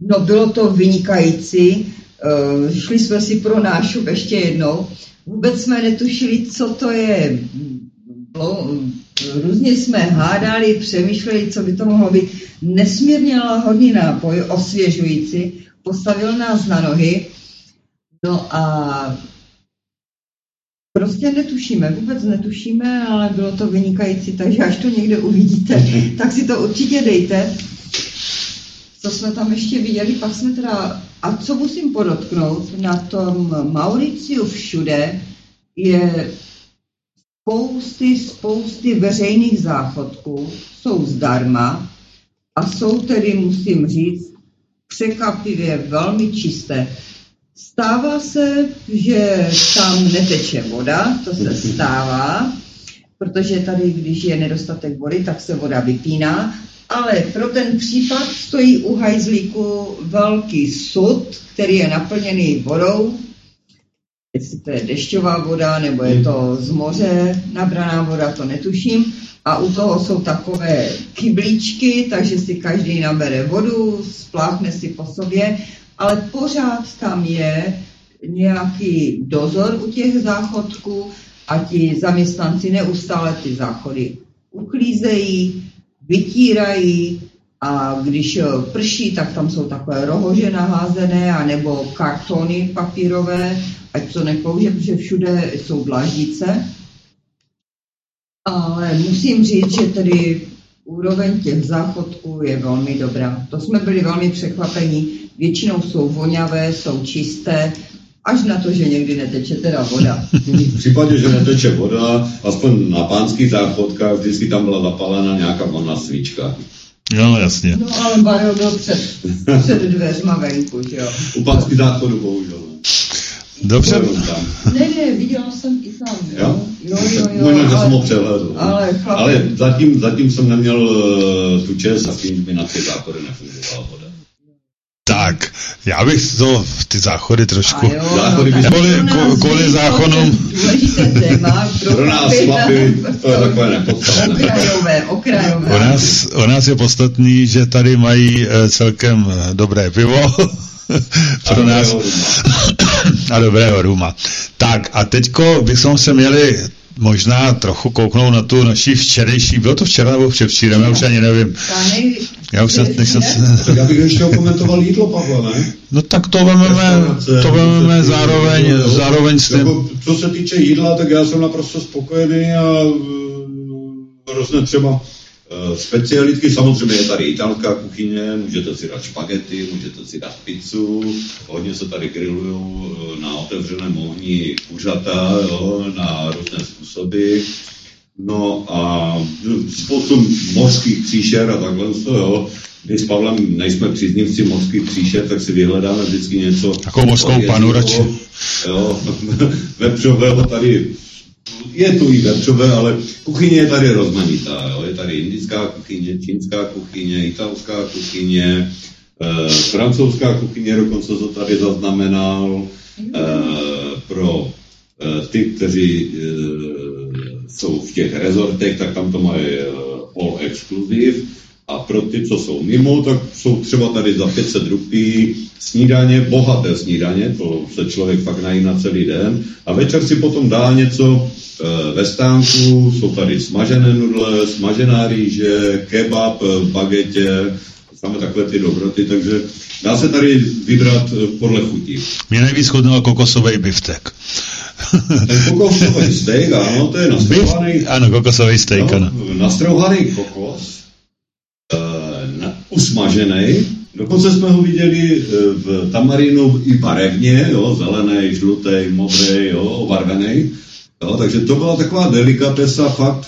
S3: No bylo to vynikající. Uh, šli jsme si pro nášup ještě jednou Vůbec jsme netušili, co to je. Různě jsme hádali, přemýšleli, co by to mohlo být. Nesmírně lahodný nápoj, osvěžující, postavil nás na nohy. No a prostě netušíme, vůbec netušíme, ale bylo to vynikající, takže až to někde uvidíte, tak si to určitě dejte. Co jsme tam ještě viděli, pak jsme teda a co musím podotknout, na tom Mauriciu všude je spousty, spousty veřejných záchodků, jsou zdarma a jsou tedy, musím říct, překvapivě velmi čisté. Stává se, že tam neteče voda, to se stává, protože tady, když je nedostatek vody, tak se voda vypíná, ale pro ten případ stojí u hajzlíku velký sud, který je naplněný vodou, jestli to je dešťová voda, nebo je to z moře nabraná voda, to netuším. A u toho jsou takové kyblíčky, takže si každý nabere vodu, spláchne si po sobě, ale pořád tam je nějaký dozor u těch záchodků a ti zaměstnanci neustále ty záchody uklízejí, vytírají a když eh, prší, tak tam jsou takové rohože naházené anebo kartony papírové, ať to nepoužije, protože všude jsou dlaždice. Ale musím říct, že tedy úroveň těch záchodků je velmi dobrá. To jsme byli velmi překvapení. Většinou jsou voňavé, jsou čisté, až na to, že někdy neteče teda voda.
S4: V případě, že neteče voda, aspoň na pánských záchodkách vždycky tam byla zapálena nějaká vonna svíčka.
S2: No, jasně.
S3: No, ale baril byl před, před dveřma venku, že jo.
S4: U pánských záchodů bohužel.
S2: Dobře.
S3: Ne, ne, viděla jsem i tam.
S4: Jo?
S3: Jo, jo, jo.
S4: Možná, že jsem ho přehledl.
S3: Ale,
S4: ale zatím, zatím jsem neměl uh, tu čest a tím mi na ty záchody nefungovala voda.
S2: Tak, já bych to, ty záchody trošku,
S3: jo, záchody
S2: no, kvůli, kvůli zákonům.
S3: téma,
S4: pro nás chlapi, to je takové nepodstatné.
S3: Okrajové, okrajové.
S2: U nás, u nás je podstatný, že tady mají eh, celkem eh, dobré pivo, pro nás a dobrého ruma. Tak a teďko bychom se měli možná trochu kouknout na tu naší včerejší, bylo to včera nebo předvčírem, já už ani nevím. Já už se, nejsem...
S4: Tak já bych ještě komentoval jídlo, Pavle, ne?
S2: No tak to vememe, to vememe zároveň, zároveň s tím. Jako,
S4: co se týče jídla, tak já jsem naprosto spokojený a různé třeba Eh, specialitky, samozřejmě je tady italská kuchyně, můžete si dát špagety, můžete si dát pizzu, hodně se tady grillují eh, na otevřeném ohni kuřata, jo, na různé způsoby. No a spoustu mořských příšer a takhle, jo. My s Pavlem nejsme příznivci mořských příšer, tak si vyhledáme vždycky něco.
S2: Takovou mořskou panu radši.
S4: Jo, vepřového tady je tu i vepřové, ale kuchyně je tady rozmanitá. Jo? Je tady indická kuchyně, čínská kuchyně, italská kuchyně, e, francouzská kuchyně, dokonce to tady zaznamenal e, pro e, ty, kteří e, jsou v těch rezortech, tak tam to mají all exclusive. A pro ty, co jsou mimo, tak jsou třeba tady za 500 rupí snídaně, bohaté snídaně, to se člověk fakt nají na celý den. A večer si potom dá něco e, ve stánku, jsou tady smažené nudle, smažená rýže, kebab v bagetě, samé takové ty dobroty, takže dá se tady vybrat eh, podle chutí.
S2: Mě nejvíc chodnil kokosový biftek.
S4: Ten kokosový steak, ano, to je nastrouhaný...
S2: Ano, kokosový steak,
S4: no,
S2: ano.
S4: Nastrouhaný kokos, usmažený. Dokonce jsme ho viděli eh, v tamarínu i barevně, jo, zelený, žlutý, modrý, jo, obarvený. Jo, takže to byla taková delikatesa, fakt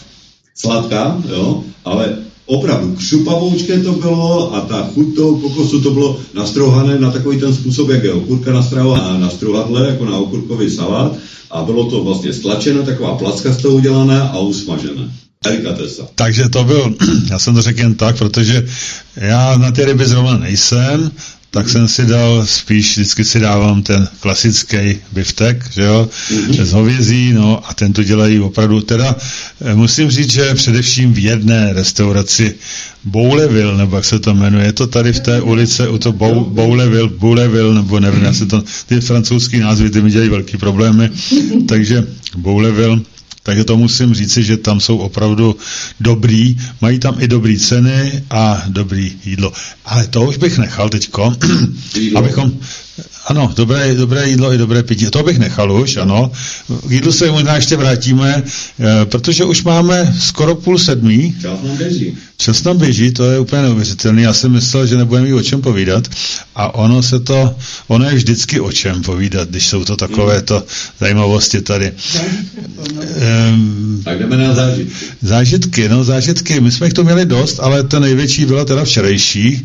S4: sladká, jo, ale opravdu křupavoučké to bylo a ta chuť toho kokosu to bylo nastrouhané na takový ten způsob, jak je okurka nastrouhaná na struhadle, jako na okurkový salát a bylo to vlastně stlačené, taková placka z toho udělaná a usmažené.
S2: Takže to byl, já jsem to řekl jen tak, protože já na ty ryby zrovna nejsem, tak jsem si dal spíš, vždycky si dávám ten klasický biftek, že jo, z hovězí, no a ten to dělají opravdu, teda eh, musím říct, že především v jedné restauraci Bouleville, nebo jak se to jmenuje, je to tady v té ulice, u to Bouleville, Bouleville, nebo nevím, já se to, ty francouzský názvy, ty mi dělají velký problémy, takže Bouleville, takže to musím říci, že tam jsou opravdu dobrý, mají tam i dobrý ceny a dobrý jídlo. Ale to už bych nechal teďko, abychom, ano, dobré, dobré jídlo i dobré pití. To bych nechal už, ano. K jídlu se možná ještě vrátíme, e, protože už máme skoro půl sedmí.
S4: Čas nám běží.
S2: Čas nám běží, to je úplně neuvěřitelný. Já jsem myslel, že nebudeme mít o čem povídat. A ono se to, ono je vždycky o čem povídat, když jsou to takové to zajímavosti tady.
S4: Um, tak jdeme na zážitky.
S2: Zážitky, no zážitky. My jsme jich to měli dost, ale ta největší byla teda včerejší,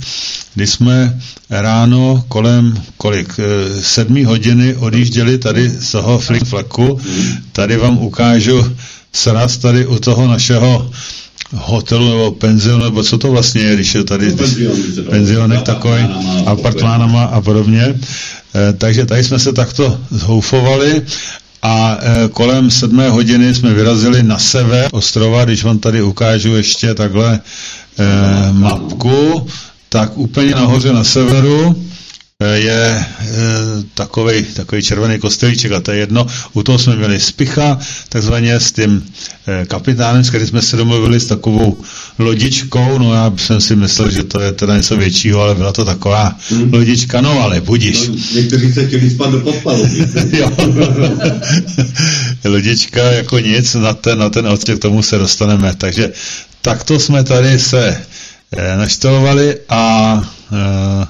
S2: kdy jsme ráno kolem kolik, eh, sedmí hodiny odjížděli tady z toho flick-flaku. Tady vám ukážu sraz tady u toho našeho hotelu nebo penzion, nebo co to vlastně je, když je tady penzionek takový, apartmánama a podobně. E, takže tady jsme se takto zhoufovali a e, kolem sedmé hodiny jsme vyrazili na sever ostrova, když vám tady ukážu ještě takhle e, mapku, tak úplně nahoře na severu je e, takový, takový červený kostelíček a to je jedno. U toho jsme měli spicha, takzvaně s tím e, kapitánem, s kterým jsme se domluvili s takovou lodičkou, no já jsem si myslel, že to je teda něco většího, ale byla to taková hmm. lodička, no ale budíš. No,
S4: někteří se chtěli spát do podpalu.
S2: lodička jako nic, na ten, na ten odstěk k tomu se dostaneme. Takže takto jsme tady se naštelovali a e,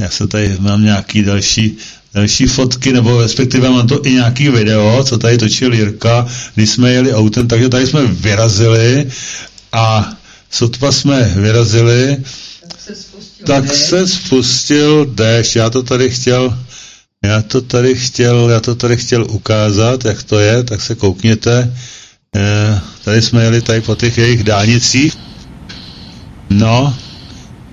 S2: já se tady mám nějaký další, další fotky, nebo respektive mám to i nějaký video, co tady točil Jirka, když jsme jeli autem, takže tady jsme vyrazili a sotva jsme vyrazili, tak se spustil, tak déšť. se spustil déšť. Já to tady chtěl, já to tady chtěl, já to tady chtěl ukázat, jak to je, tak se koukněte. E, tady jsme jeli tady po těch jejich dálnicích. No,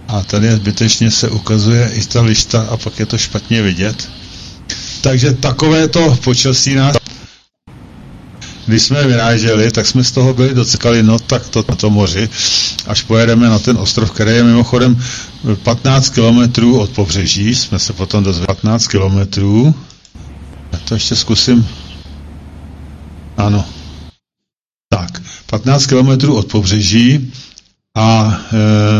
S2: a tady zbytečně se ukazuje i ta lišta a pak je to špatně vidět. Takže takové to počasí nás když jsme vyráželi, tak jsme z toho byli docekali, no tak to na to moři, až pojedeme na ten ostrov, který je mimochodem 15 kilometrů od pobřeží, jsme se potom dozvěděli 15 kilometrů. Já to ještě zkusím. Ano. Tak, 15 kilometrů od pobřeží a e,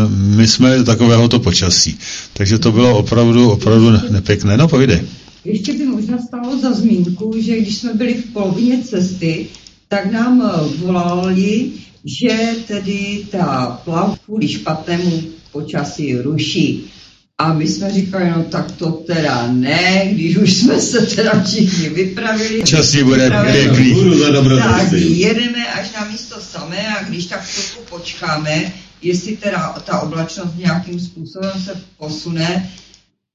S2: my jsme takovéhoto počasí. Takže to bylo opravdu, opravdu nepěkné. No, povídej.
S3: Ještě by možná stalo za zmínku, že když jsme byli v polovině cesty, tak nám e, volali, že tedy ta plav kvůli špatnému počasí ruší. A my jsme říkali, no tak to teda ne, když už jsme se teda všichni vypravili.
S2: Časí bude pěkný.
S3: Tak jedeme až na místo samé a když tak trochu počkáme, jestli teda ta oblačnost nějakým způsobem se posune,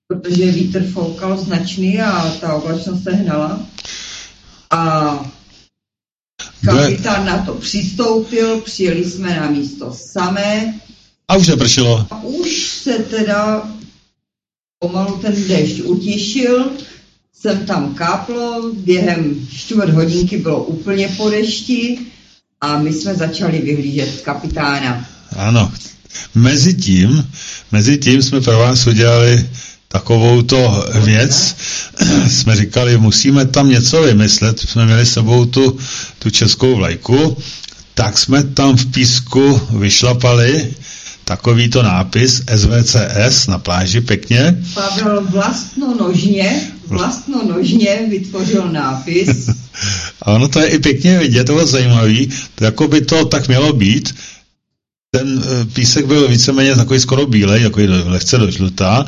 S3: protože vítr foukal značný a ta oblačnost se hnala. A kapitán na to přistoupil, přijeli jsme na místo samé.
S2: A už nepršelo.
S3: A už se teda pomalu ten déšť utišil, jsem tam káplo, během čtvrt hodinky bylo úplně po dešti a my jsme začali vyhlížet kapitána.
S2: Ano. Mezi tím, mezi tím jsme pro vás udělali takovou to věc. Jsme říkali, musíme tam něco vymyslet. Jsme měli s sebou tu, tu českou vlajku. Tak jsme tam v písku vyšlapali takovýto nápis SVCS na pláži pěkně.
S3: Pavel vlastnonožně, vlastnonožně vytvořil nápis.
S2: A ono to je i pěkně vidět, to je zajímavý, to jako by to tak mělo být, ten eh, písek byl víceméně takový skoro bílej, jako lehce do žlutá,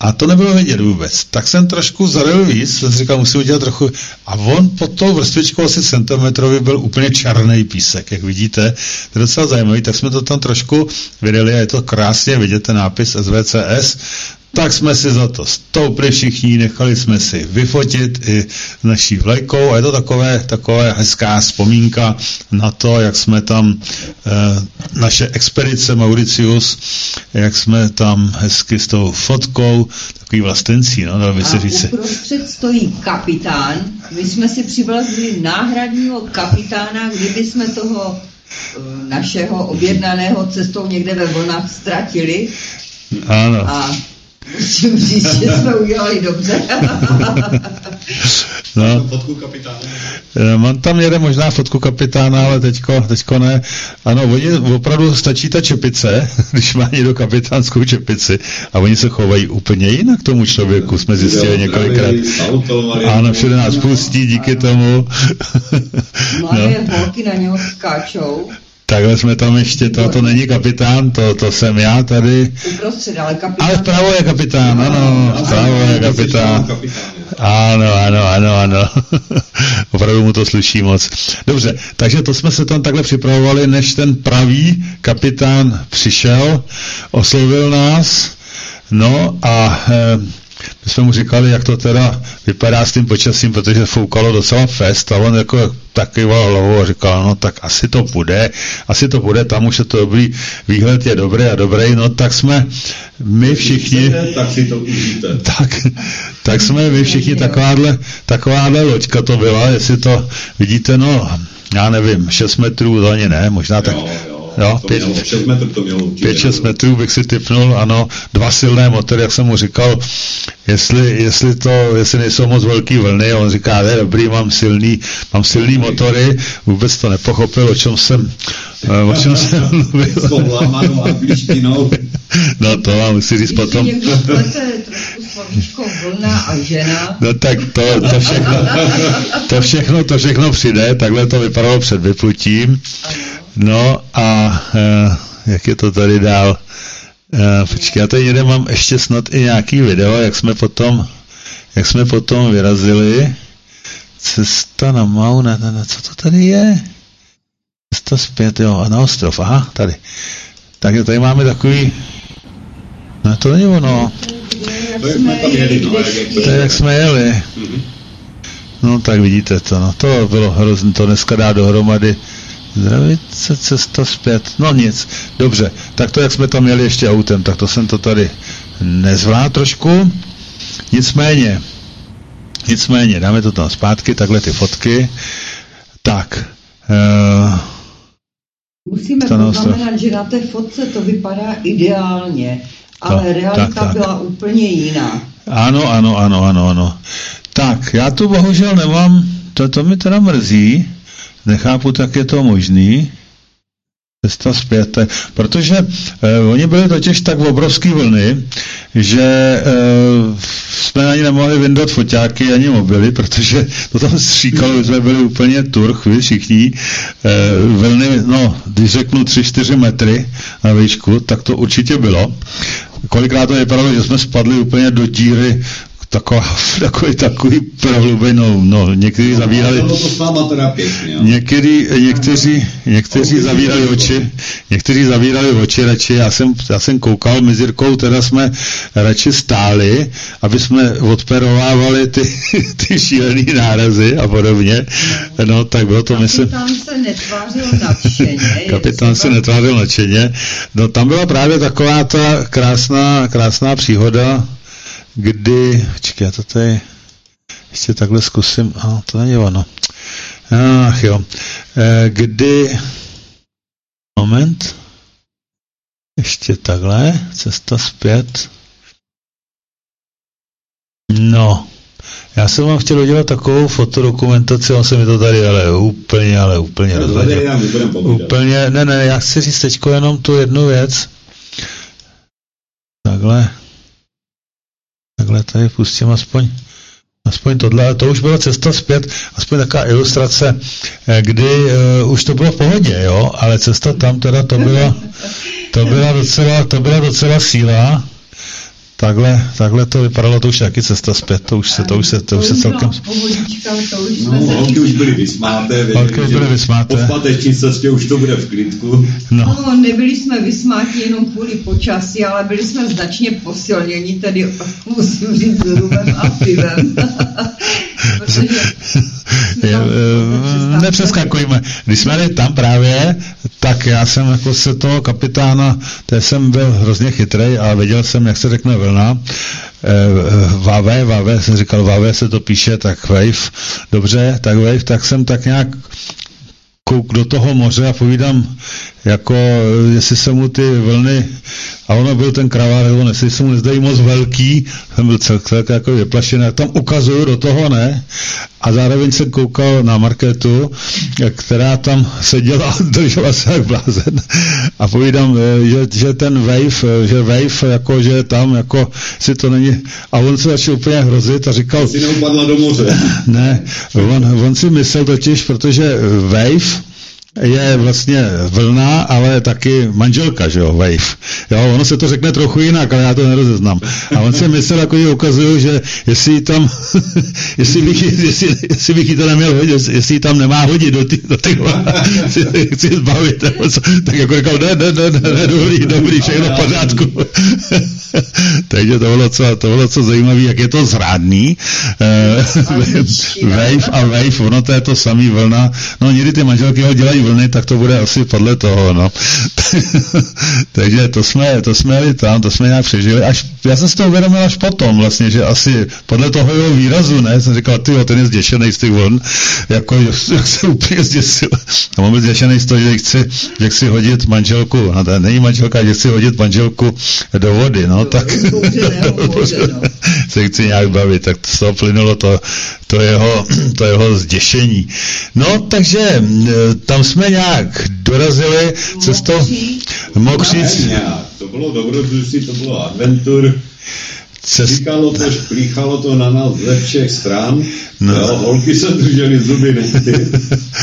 S2: a to nebylo vidět vůbec. Tak jsem trošku zaril víc, jsem říkal, musím udělat trochu. A on pod tou vrstvičkou asi centimetrový byl úplně černý písek, jak vidíte. To je docela zajímavý, tak jsme to tam trošku vydali a je to krásně vidět, ten nápis SVCS tak jsme si za to stoupli všichni, nechali jsme si vyfotit i naší vlajkou a je to takové, takové hezká vzpomínka na to, jak jsme tam e, naše expedice Mauricius, jak jsme tam hezky s tou fotkou, takový vlastencí, no, dal by se říct. A
S3: uprostřed stojí kapitán, my jsme si přivlazili náhradního kapitána, kdyby jsme toho eh, našeho objednaného cestou někde ve vlnách ztratili.
S2: Ano.
S3: A Musím říct, že jsme udělali dobře.
S2: no. Fotku kapitána. Eh, mám tam jeden možná fotku kapitána, ale teďko, teďko ne. Ano, oni opravdu stačí ta čepice, když má někdo kapitánskou čepici a oni se chovají úplně jinak tomu člověku, jsme zjistili několikrát. Ano, všude nás pustí díky tomu.
S3: Mladé no. holky na něho skáčou.
S2: Takhle jsme tam ještě, to, to není kapitán, to, to jsem já tady.
S3: Uprostřed, ale kapitán.
S2: Ale vpravo je kapitán, ano, vpravo je kapitán. Ano, ano, ano, ano. Opravdu mu to sluší moc. Dobře, takže to jsme se tam takhle připravovali, než ten pravý kapitán přišel, oslovil nás, no a eh, my jsme mu říkali, jak to teda vypadá s tím počasím, protože foukalo docela fest a on jako takýval hlavou a říkal, no tak asi to bude, asi to bude, tam už je to dobrý, výhled je dobrý a dobrý, no tak jsme my všichni,
S4: tak si to užijte.
S2: Tak, tak jsme my všichni takováhle, takováhle loďka to byla, jestli to vidíte, no já nevím, 6 metrů to ani ne, možná tak
S4: jo, jo
S2: Jo,
S4: 5-6 metrů to mělo určitě.
S2: 5-6 metrů bych si typnul, ano, dva silné motory, jak jsem mu říkal, jestli, jestli, to, jestli nejsou moc velký vlny, a on říká, ne, dobrý, mám silný, mám silný motory, vůbec to nepochopil, o čem jsem, eh, o čem jsem
S4: mluvil.
S2: no to vám musí říct potom. No tak to, to všechno, to všechno, to všechno přijde, takhle to vypadalo před vyplutím. No a e, jak je to tady dál? E, počkej, já tady někde mám ještě snad i nějaký video, jak jsme potom, jak jsme potom vyrazili. Cesta na Mau, ne, ne, ne, co to tady je? Cesta zpět, jo, a na ostrov, aha, tady. Takže tady máme takový, no to není ono. To je, jak jsme jeli. No tak vidíte to, no to bylo hrozně, to dneska dá dohromady Zdravice, cesta zpět. No nic, dobře. Tak to, jak jsme tam měli ještě autem, tak to jsem to tady nezvládl trošku. Nicméně, nicméně, dáme to tam zpátky, takhle ty fotky. Tak. Uh,
S3: Musíme poznamenat, že na té fotce to vypadá ideálně, ale to, realita tak, tak. byla úplně jiná.
S2: Ano, ano, ano, ano, ano. Tak, já tu bohužel nemám, to, to mi teda mrzí, nechápu, tak je to možný. Cesta zpět. Protože eh, oni byli totiž tak obrovský vlny, že eh, jsme ani nemohli vyndat foťáky ani mobily, protože to tam stříkalo, jsme byli úplně turch, vy všichni. Eh, vlny, no, když řeknu 3-4 metry na výšku, tak to určitě bylo. Kolikrát to vypadalo, že jsme spadli úplně do díry taková, takový, takový prohlubenou, no, někteří no, zavírali,
S4: no, to teda pěkně,
S2: některý, někteří, někteří zavírali oči, někteří zavírali oči radši, já jsem, já jsem koukal, mezi Jirkou teda jsme radši stáli, aby jsme odperovávali ty, ty šílený nárazy a podobně, no, tak bylo to, myslím...
S3: Kapitán se netvářil nadšeně.
S2: Kapitán se netvářil nadšeně, no, tam byla právě taková ta krásná, krásná příhoda, kdy, počkej, já to tady ještě takhle zkusím, a to není ono. Ach jo, e, kdy, moment, ještě takhle, cesta zpět. No, já jsem vám chtěl udělat takovou fotodokumentaci, on se mi to tady ale úplně, ale úplně rozvedl. Úplně, ne, ne, já chci říct teď jenom tu jednu věc. Takhle. Takhle tady pustím aspoň, aspoň tohle, to už byla cesta zpět, aspoň taková ilustrace, eh, kdy uh, už to bylo v pohodě, jo, ale cesta tam teda to byla, to byla docela, to byla docela síla, Takhle, takhle to vypadalo, to už taky cesta zpět, to už se, to už se, to už se celkem...
S4: No, holky už byly vysmáté,
S2: holky už byly vysmáté.
S4: Po svateční cestě už to bude v klidku.
S6: No. no. nebyli jsme vysmátí jenom kvůli počasí, ale byli jsme značně posilněni, tedy musím říct rubem a pivem.
S2: Protože nepřeskakujme. Když jsme tam právě, tak já jsem jako se toho kapitána, to jsem byl hrozně chytrý a věděl jsem, jak se řekne vlna. Vave, Vave, jsem říkal, Vave se to píše, tak wave, dobře, tak wave, tak jsem tak nějak kouk do toho moře a povídám, jako jestli se mu ty vlny, a ono byl ten kravár, on jestli se mu nezdají moc velký, jsem byl celkem jako vyplašený, a tam ukazuju do toho, ne? A zároveň jsem koukal na marketu, která tam seděla a držela se jak blázen. A povídám, že, že ten wave, že wave, jako, že tam, jako, si to není, a on se začal úplně hrozit a říkal...
S4: Jsi neupadla do moře.
S2: Ne, on, on si myslel totiž, protože wave, je vlastně vlna, ale taky manželka, že jo, wave. Jo, ono se to řekne trochu jinak, ale já to nerozeznám. A on si myslel, jako ukazuju, že jestli tam, jestli bych, jestli, jestli bych jí to neměl hodit, jestli tam nemá hodit do, ty, do těch si, chci zbavit, tak jako říkal, ne, ne, ne, ne, ne dobrý, dobrý, všechno v pořádku. Takže to bylo co, to bylo co zajímavé, jak je to zrádný. Uh, wave a wave, ono to je to samý vlna. No někdy ty manželky ho dělají vlny, tak to bude asi podle toho, no. Takže to jsme, to jsme jeli tam, to jsme nějak přežili. Až, já jsem si to uvědomil až potom vlastně, že asi podle toho jeho výrazu, ne, jsem říkal, ty ten je zděšený z těch vln, jako, jak se úplně zděsil. A byl zděšený z toho, že chci, že chci hodit manželku, no to není manželka, že chci hodit manželku do vody, no, tak se chci nějak bavit, tak z toho plynulo to, to jeho, to jeho zděšení. No, takže tam jsme nějak dorazili cestou
S4: Mokřic. To bylo dobrodružství, to bylo adventur. Cest... Říkalo to, šplíchalo to na nás ze všech stran. No. Jo, holky se držely zuby nechty.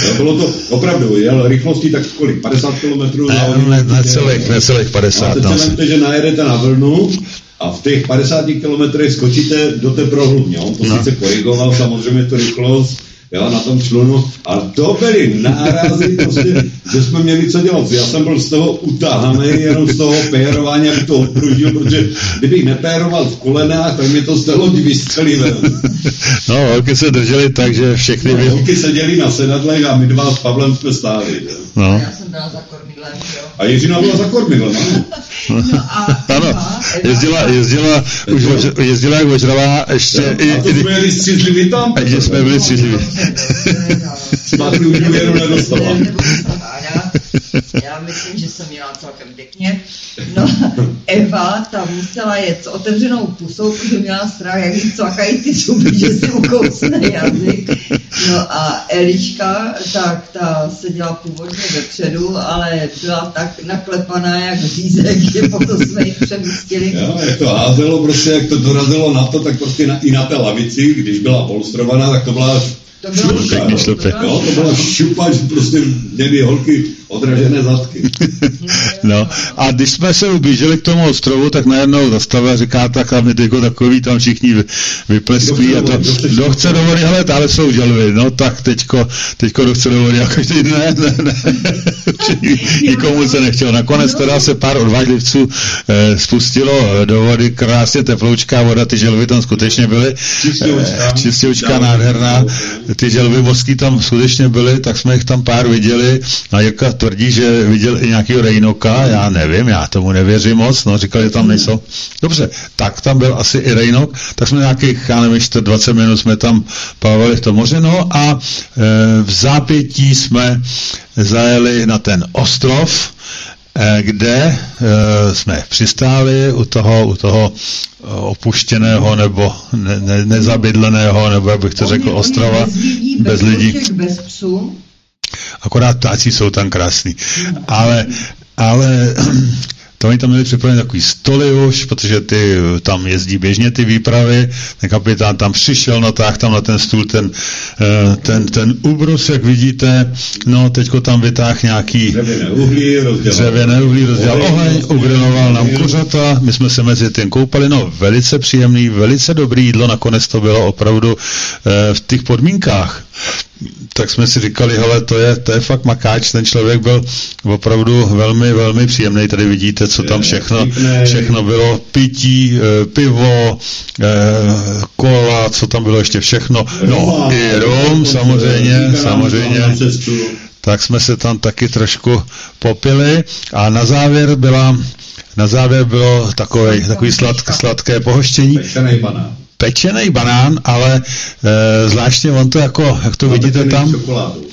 S4: Jo, bylo to opravdu, jel rychlostí tak kolik? 50 km?
S2: Ne, celých, ne celých 50. A
S4: teď se vemte, že najedete na vlnu a v těch 50 kilometrech skočíte do té prohlubně. On to no. sice korigoval samozřejmě tu rychlost, jo, na tom člunu. A to byly nárazy, prostě, že jsme měli co dělat. Já jsem byl z toho utahaný, jenom z toho pérování, aby to odpružil, protože kdybych nepéroval v kolenách, tak mě to z té lodi vystřelilo.
S2: No, holky se drželi tak, že všechny... No,
S4: holky seděli na sedadlech a my dva s Pavlem jsme stáli.
S6: No. Já jsem byla za.
S4: A Jiřina byla za kormidlem, ano.
S2: No a ano, jezdila, jezdila, už jezdila jak ožralá, ještě
S4: a, i... A to jsme jeli střízliví tam?
S2: A jsme byli střízliví.
S4: Zpátky už důvěru nedostala.
S6: Já myslím, že jsem měla celkem pěkně. No, Eva tam musela jet s otevřenou pusou, protože měla strach, jak jí cvakají ty zuby, že si ukousne jazyk. No a Eliška, tak ta seděla původně vepředu, ale byla tak naklepaná jak řízek, že potom jsme ji přemístili.
S4: Jo, jak to házelo, prostě jak to dorazilo na to, tak prostě na, i na té lavici, když byla polstrovaná, tak to byla
S6: to bylo šupa,
S4: to byla šupa, že prostě měli holky odražené zadky.
S2: no a když jsme se ubíželi k tomu ostrovu, tak najednou zastavil a říká tak a my jako takový tam všichni vypleskují a to, kdo chce do vody, hele, ale jsou želvy, no tak teďko, teďko kdo chce do vody, a každý ne, ne, ne, nikomu se nechtěl. Nakonec teda se pár odvážlivců eh, spustilo do vody, krásně teploučká voda, ty želvy tam skutečně byly, čistěvčka, eh, nádherná, ty želvy mořský tam skutečně byly, tak jsme jich tam pár viděli. A Jirka tvrdí, že viděl i nějakého Rejnoka, já nevím, já tomu nevěřím moc, no říkal, že tam nejsou. Dobře, tak tam byl asi i Rejnok, tak jsme nějakých, já nevím, 20 minut jsme tam plavali v tom moře, no a e, v zápětí jsme zajeli na ten ostrov, e, kde e, jsme přistáli u toho, u toho opuštěného nebo ne, ne, nezabydleného, nebo jak bych to řekl, ostrova
S6: bez lidí. Bez psů
S2: akorát ptáci jsou tam krásní. Ale, ale to oni tam měli připravené takový stoly už, protože ty tam jezdí běžně ty výpravy, ten kapitán tam přišel, natáhl tam na ten stůl ten, eh, ten, ten ubrus, jak vidíte, no teďko tam vytáhl nějaký
S4: dřevěné uhlí, rozdělal,
S2: dřevěné uhlí, rozdělal oheň, ugriloval nám kuřata, my jsme se mezi tím koupali, no velice příjemný, velice dobrý jídlo, nakonec to bylo opravdu eh, v těch podmínkách tak jsme si říkali, hele, to je, to je fakt makáč, ten člověk byl opravdu velmi, velmi příjemný, tady vidíte, co tam všechno, všechno bylo, pití, eh, pivo, eh, kola, co tam bylo ještě všechno, no i rum, samozřejmě, samozřejmě, tak jsme se tam taky trošku popili. A na závěr byla na závěr bylo takové, takový sladk, sladké pohoštění. Pečený banán, ale e, zvláštně on to jako, jak to no, vidíte tam, čokoládu.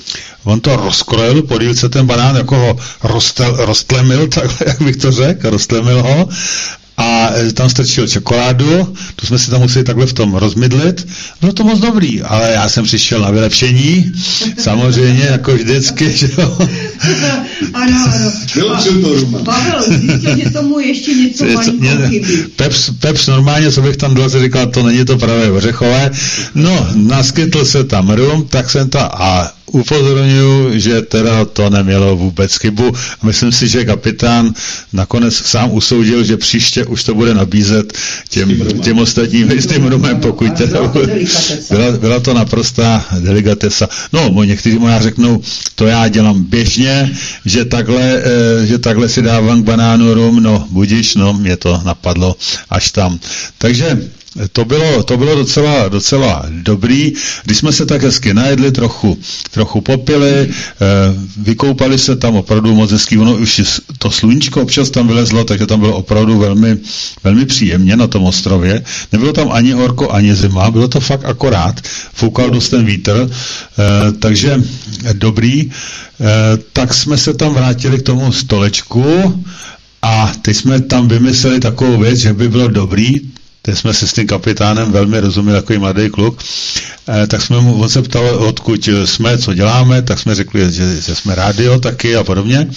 S2: on to rozkrojil, podíl ten banán, jako ho roztlemil, takhle, jak bych to řekl, roztlemil ho a e, tam strčil čokoládu, tu jsme si tam museli takhle v tom rozmydlit. Bylo to moc dobrý, ale já jsem přišel na vylepšení, samozřejmě, jako vždycky, že jo.
S3: ano, ano.
S4: Vylepšil to Ruma.
S3: Pavel zjistil, že tomu ještě něco malinko chybí.
S2: Peps, Peps normálně, co bych tam dal, se říkal, to není to pravé ořechové. No, naskytl se tam rum, tak jsem to a upozorňuji, že teda to nemělo vůbec chybu. Myslím si, že kapitán nakonec sám usoudil, že příště už to bude nabízet těm, těm ostatním s tím rumem, pokud teda byla, byla to naprostá delikatesa. No, někteří možná řeknou, to já dělám běžně, že takhle, eh, že takhle si dávám k banánu rum, no budiš, no mě to napadlo až tam. Takže to bylo, to bylo docela, docela dobrý. Když jsme se tak hezky najedli, trochu, trochu popili, e, vykoupali se tam opravdu moc hezky. Ono už to sluníčko občas tam vylezlo, takže tam bylo opravdu velmi, velmi příjemně na tom ostrově. Nebylo tam ani horko, ani zima, bylo to fakt akorát. Foukal dost ten vítr, e, takže dobrý. E, tak jsme se tam vrátili k tomu stolečku a teď jsme tam vymysleli takovou věc, že by bylo dobrý teď jsme se s tím kapitánem velmi rozuměli, jako mladý kluk, eh, tak jsme mu, on se ptal, odkud jsme, co děláme, tak jsme řekli, že, že jsme rádio taky a podobně.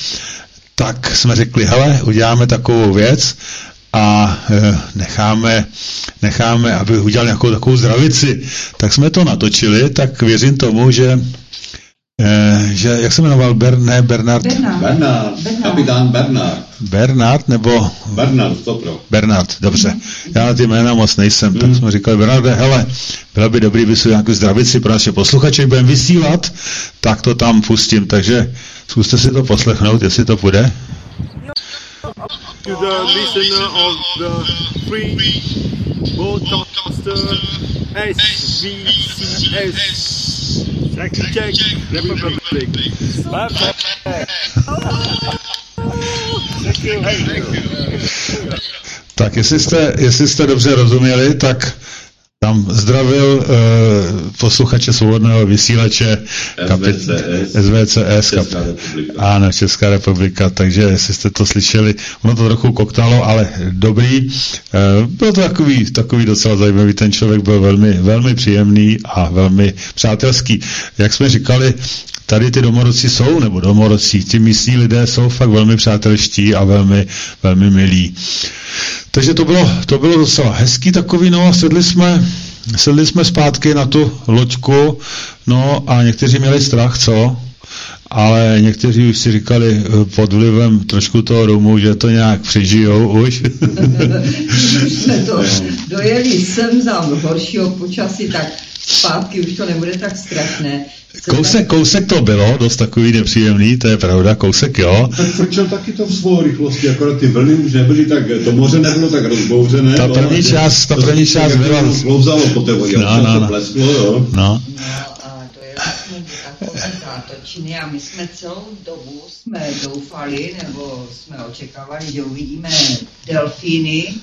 S2: Tak jsme řekli, hele, uděláme takovou věc a e, necháme, necháme, aby udělal nějakou takovou zdravici. Tak jsme to natočili, tak věřím tomu, že Eh, že, jak se jmenoval, Ber, ne, Bernard?
S4: Bernard. Bernard. Bernard. Kapitán Bernard.
S2: Bernard nebo?
S4: Bernard, to pro.
S2: Bernard, dobře. Mm. Já na ty jména moc nejsem, mm. tak jsme říkali, Bernarde, hele, bylo by dobrý, by si nějakou zdravici pro naše posluchače, budeme vysílat, tak to tam pustím, takže zkuste si to poslechnout, jestli to půjde. To the listener of the free broadcaster SVCS Czech, Czech Republic. Tak jestli jste, jestli jste dobře rozuměli, tak tam zdravil uh, posluchače svobodného vysílače
S4: SVCS,
S2: SVCS
S4: Česká
S2: ano, Česká republika, takže jestli jste to slyšeli, ono to trochu koktalo, ale dobrý. Uh, byl to takový, takový docela zajímavý, ten člověk byl velmi, velmi příjemný a velmi přátelský. Jak jsme říkali, tady ty domorodci jsou, nebo domorodci, ti místní lidé jsou fakt velmi přátelští a velmi, velmi milí. Takže to bylo, to bylo docela hezký takový, no a sedli jsme, sedli jsme zpátky na tu loďku, no a někteří měli strach, co? Ale někteří už si říkali eh, pod vlivem trošku toho rumu, že to nějak přežijou už.
S3: už jsme to dojeli sem za horšího počasí, tak zpátky už to nebude tak strašné.
S2: Kousek, kousek to bylo, dost takový nepříjemný, to je pravda, kousek jo.
S4: Tak frčel taky to v svou rychlosti, akorát ty vlny už nebyly tak, to moře nebylo tak rozbouřené.
S2: Ta první no, část, ta první část byla...
S4: Klouzalo po té vodě, no, no, no. plesklo, jo.
S2: No. no
S3: a to je vlastně zátočiny a my jsme celou dobu jsme doufali, nebo jsme očekávali, že uvidíme delfíny,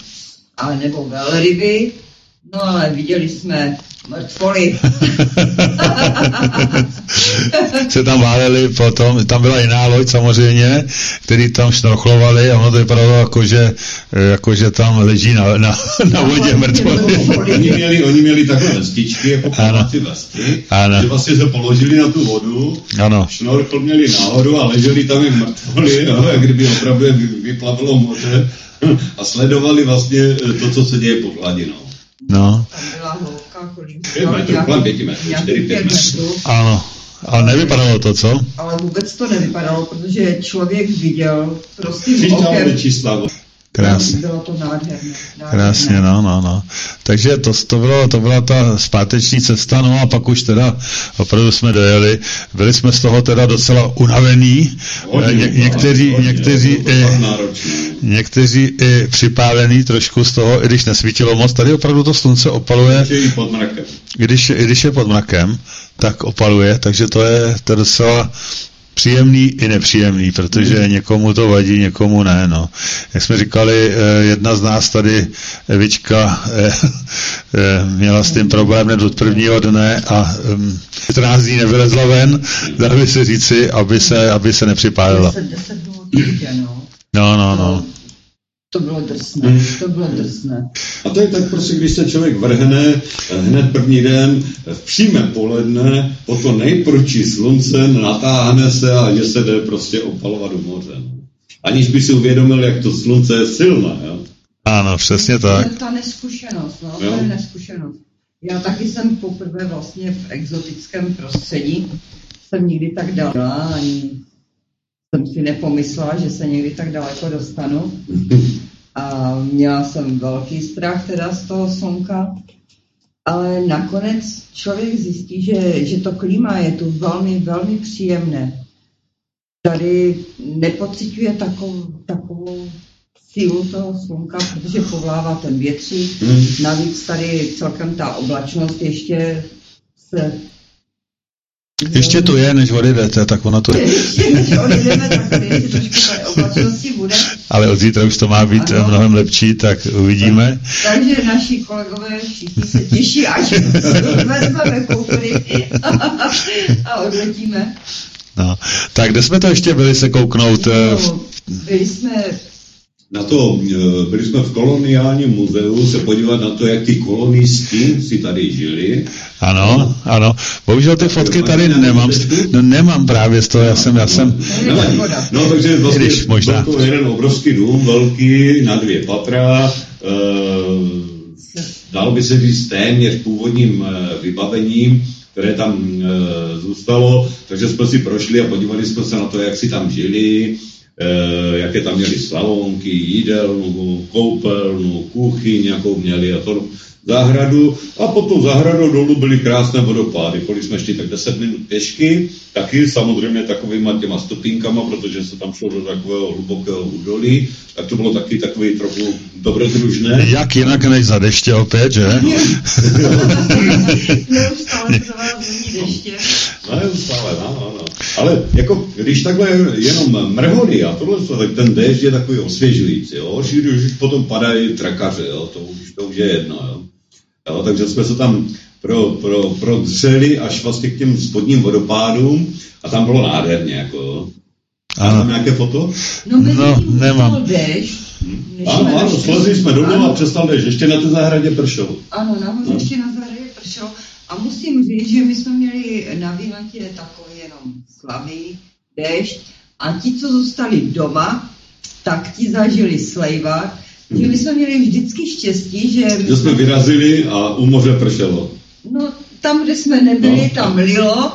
S3: ale nebo velryby, no ale viděli jsme mrtvoli.
S2: se tam váleli potom, tam byla jiná loď samozřejmě, který tam šnorchlovali a ono to vypadalo jako, že, jako, že tam leží na, na, na vodě mrtvoli.
S4: oni, měli, oni měli takové vestičky, jako plávací vesty, ano. že vlastně se položili na tu vodu, ano. šnorchl měli nahoru a leželi tam jak mrtvoli, jo, jak kdyby opravdu vyplavilo moře a sledovali vlastně eh, to, co se děje pod hladinou.
S2: No.
S3: Tam byla hloubka, kolik?
S2: Ano. Ale nevypadalo to, co?
S3: Ale vůbec to nevypadalo, protože člověk viděl prostým okem.
S2: Krásně.
S3: Bylo to nádherné.
S2: Krásně, no, no, no. Takže to, to, bylo, to byla ta zpáteční cesta, no a pak už teda opravdu jsme dojeli. Byli jsme z toho teda docela unavení. Ně, někteří, někteří, i, někteří i připálení trošku z toho, i když nesvítilo moc. Tady opravdu to slunce opaluje. Když, i když je pod mrakem, tak opaluje, takže to je, to je docela příjemný i nepříjemný, protože hmm. někomu to vadí, někomu ne. No. Jak jsme říkali, eh, jedna z nás tady, Evička, eh, eh, měla s tím problém hned od prvního dne a 14 ehm, dní nevylezla ven, dá by se říci, aby se, aby se nepřipálila. No, no, no.
S3: To bylo drsné, to bylo drsné.
S4: A to je tak prostě, když se člověk vrhne eh, hned první den v přímé poledne, po to nejprčí slunce, natáhne se a že se jde prostě opalovat do moře. Aniž by si uvědomil, jak to slunce je silné. Jo?
S2: Ano, přesně tak.
S3: To je ta neskušenost, no, jo? to je neskušenost. Já taky jsem poprvé vlastně v exotickém prostředí, jsem nikdy tak dala, ani jsem si nepomyslela, že se někdy tak daleko dostanu. A měla jsem velký strach teda z toho slunka, ale nakonec člověk zjistí, že, že to klima je tu velmi, velmi příjemné. Tady nepociťuje takovou, takovou sílu toho slunka, protože povlává ten větřík. Hmm. Navíc tady celkem ta oblačnost ještě se
S2: ještě to je, než odjedete, tak ono to je.
S3: Ještě než odjedeme, tak tady ještě trošku bude.
S2: Ale od zítra už to má být ano. mnohem lepší, tak uvidíme.
S3: Tak, takže naši kolegové všichni se těší, až vezmeme koufry a odletíme.
S2: No, tak kde jsme to ještě byli se kouknout?
S3: No, byli jsme
S4: na to, e, byli jsme v koloniálním muzeu se podívat na to, jak ty kolonisti si tady žili.
S2: Ano, ano. Bohužel ty fotky tady nemám. No, nemám právě z toho, já jsem, já jsem...
S4: No, takže vlastně Když, možná. byl to jeden obrovský dům, velký, na dvě patra, e, dalo by se říct téměř původním e, vybavením, které tam e, zůstalo, takže jsme si prošli a podívali jsme se na to, jak si tam žili, jaké tam měli salonky, jídelnu, koupelnu, kuchyň, jakou měli a to zahradu a pod tou zahradou dolů byly krásné vodopády. Kolik jsme šli tak 10 minut pěšky, taky samozřejmě takovýma těma stupínkama, protože se tam šlo do takového hlubokého údolí, tak to bylo taky takový trochu dobrodružné.
S2: Jak jinak než za deště opět, že?
S3: Neustále deště.
S4: No, neustále, no, no, no. Ale jako, když takhle jenom mrhody a tohle, tak ten déšť je takový osvěžující, jo? Když už potom padají trakaře, jo? To, už, to už je jedno, jo? jo? Takže jsme se tam pro, pro, prodřeli až vlastně k těm spodním vodopádům a tam bylo nádherně, jako ano. Mám nějaké foto?
S3: No, no nemám. Déšť,
S4: ano, ano, slezli jsme dolů a přestal déšť. Ještě na té zahradě pršel.
S3: Ano, nahoře no. ještě na zahradě pršel. A musím říct, že my jsme měli na výletě takový jenom slabý déšť a ti, co zůstali doma, tak ti zažili slejvák, že my jsme měli vždycky štěstí, že...
S4: Že jsme vyrazili a u moře pršelo.
S3: No, tam, kde jsme nebyli, no. tam lilo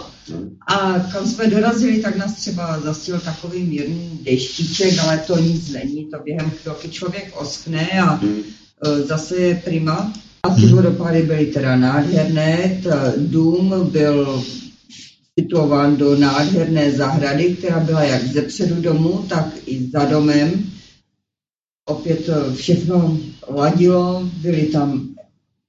S3: a kam jsme dorazili, tak nás třeba zastil takový mírný deštíček, ale to nic není, to během chvilky člověk oskne a hmm. E, zase je prima. A ty vodopády byly teda nádherné, ten dům byl situován do nádherné zahrady, která byla jak ze předu domu, tak i za domem. Opět všechno ladilo, byly tam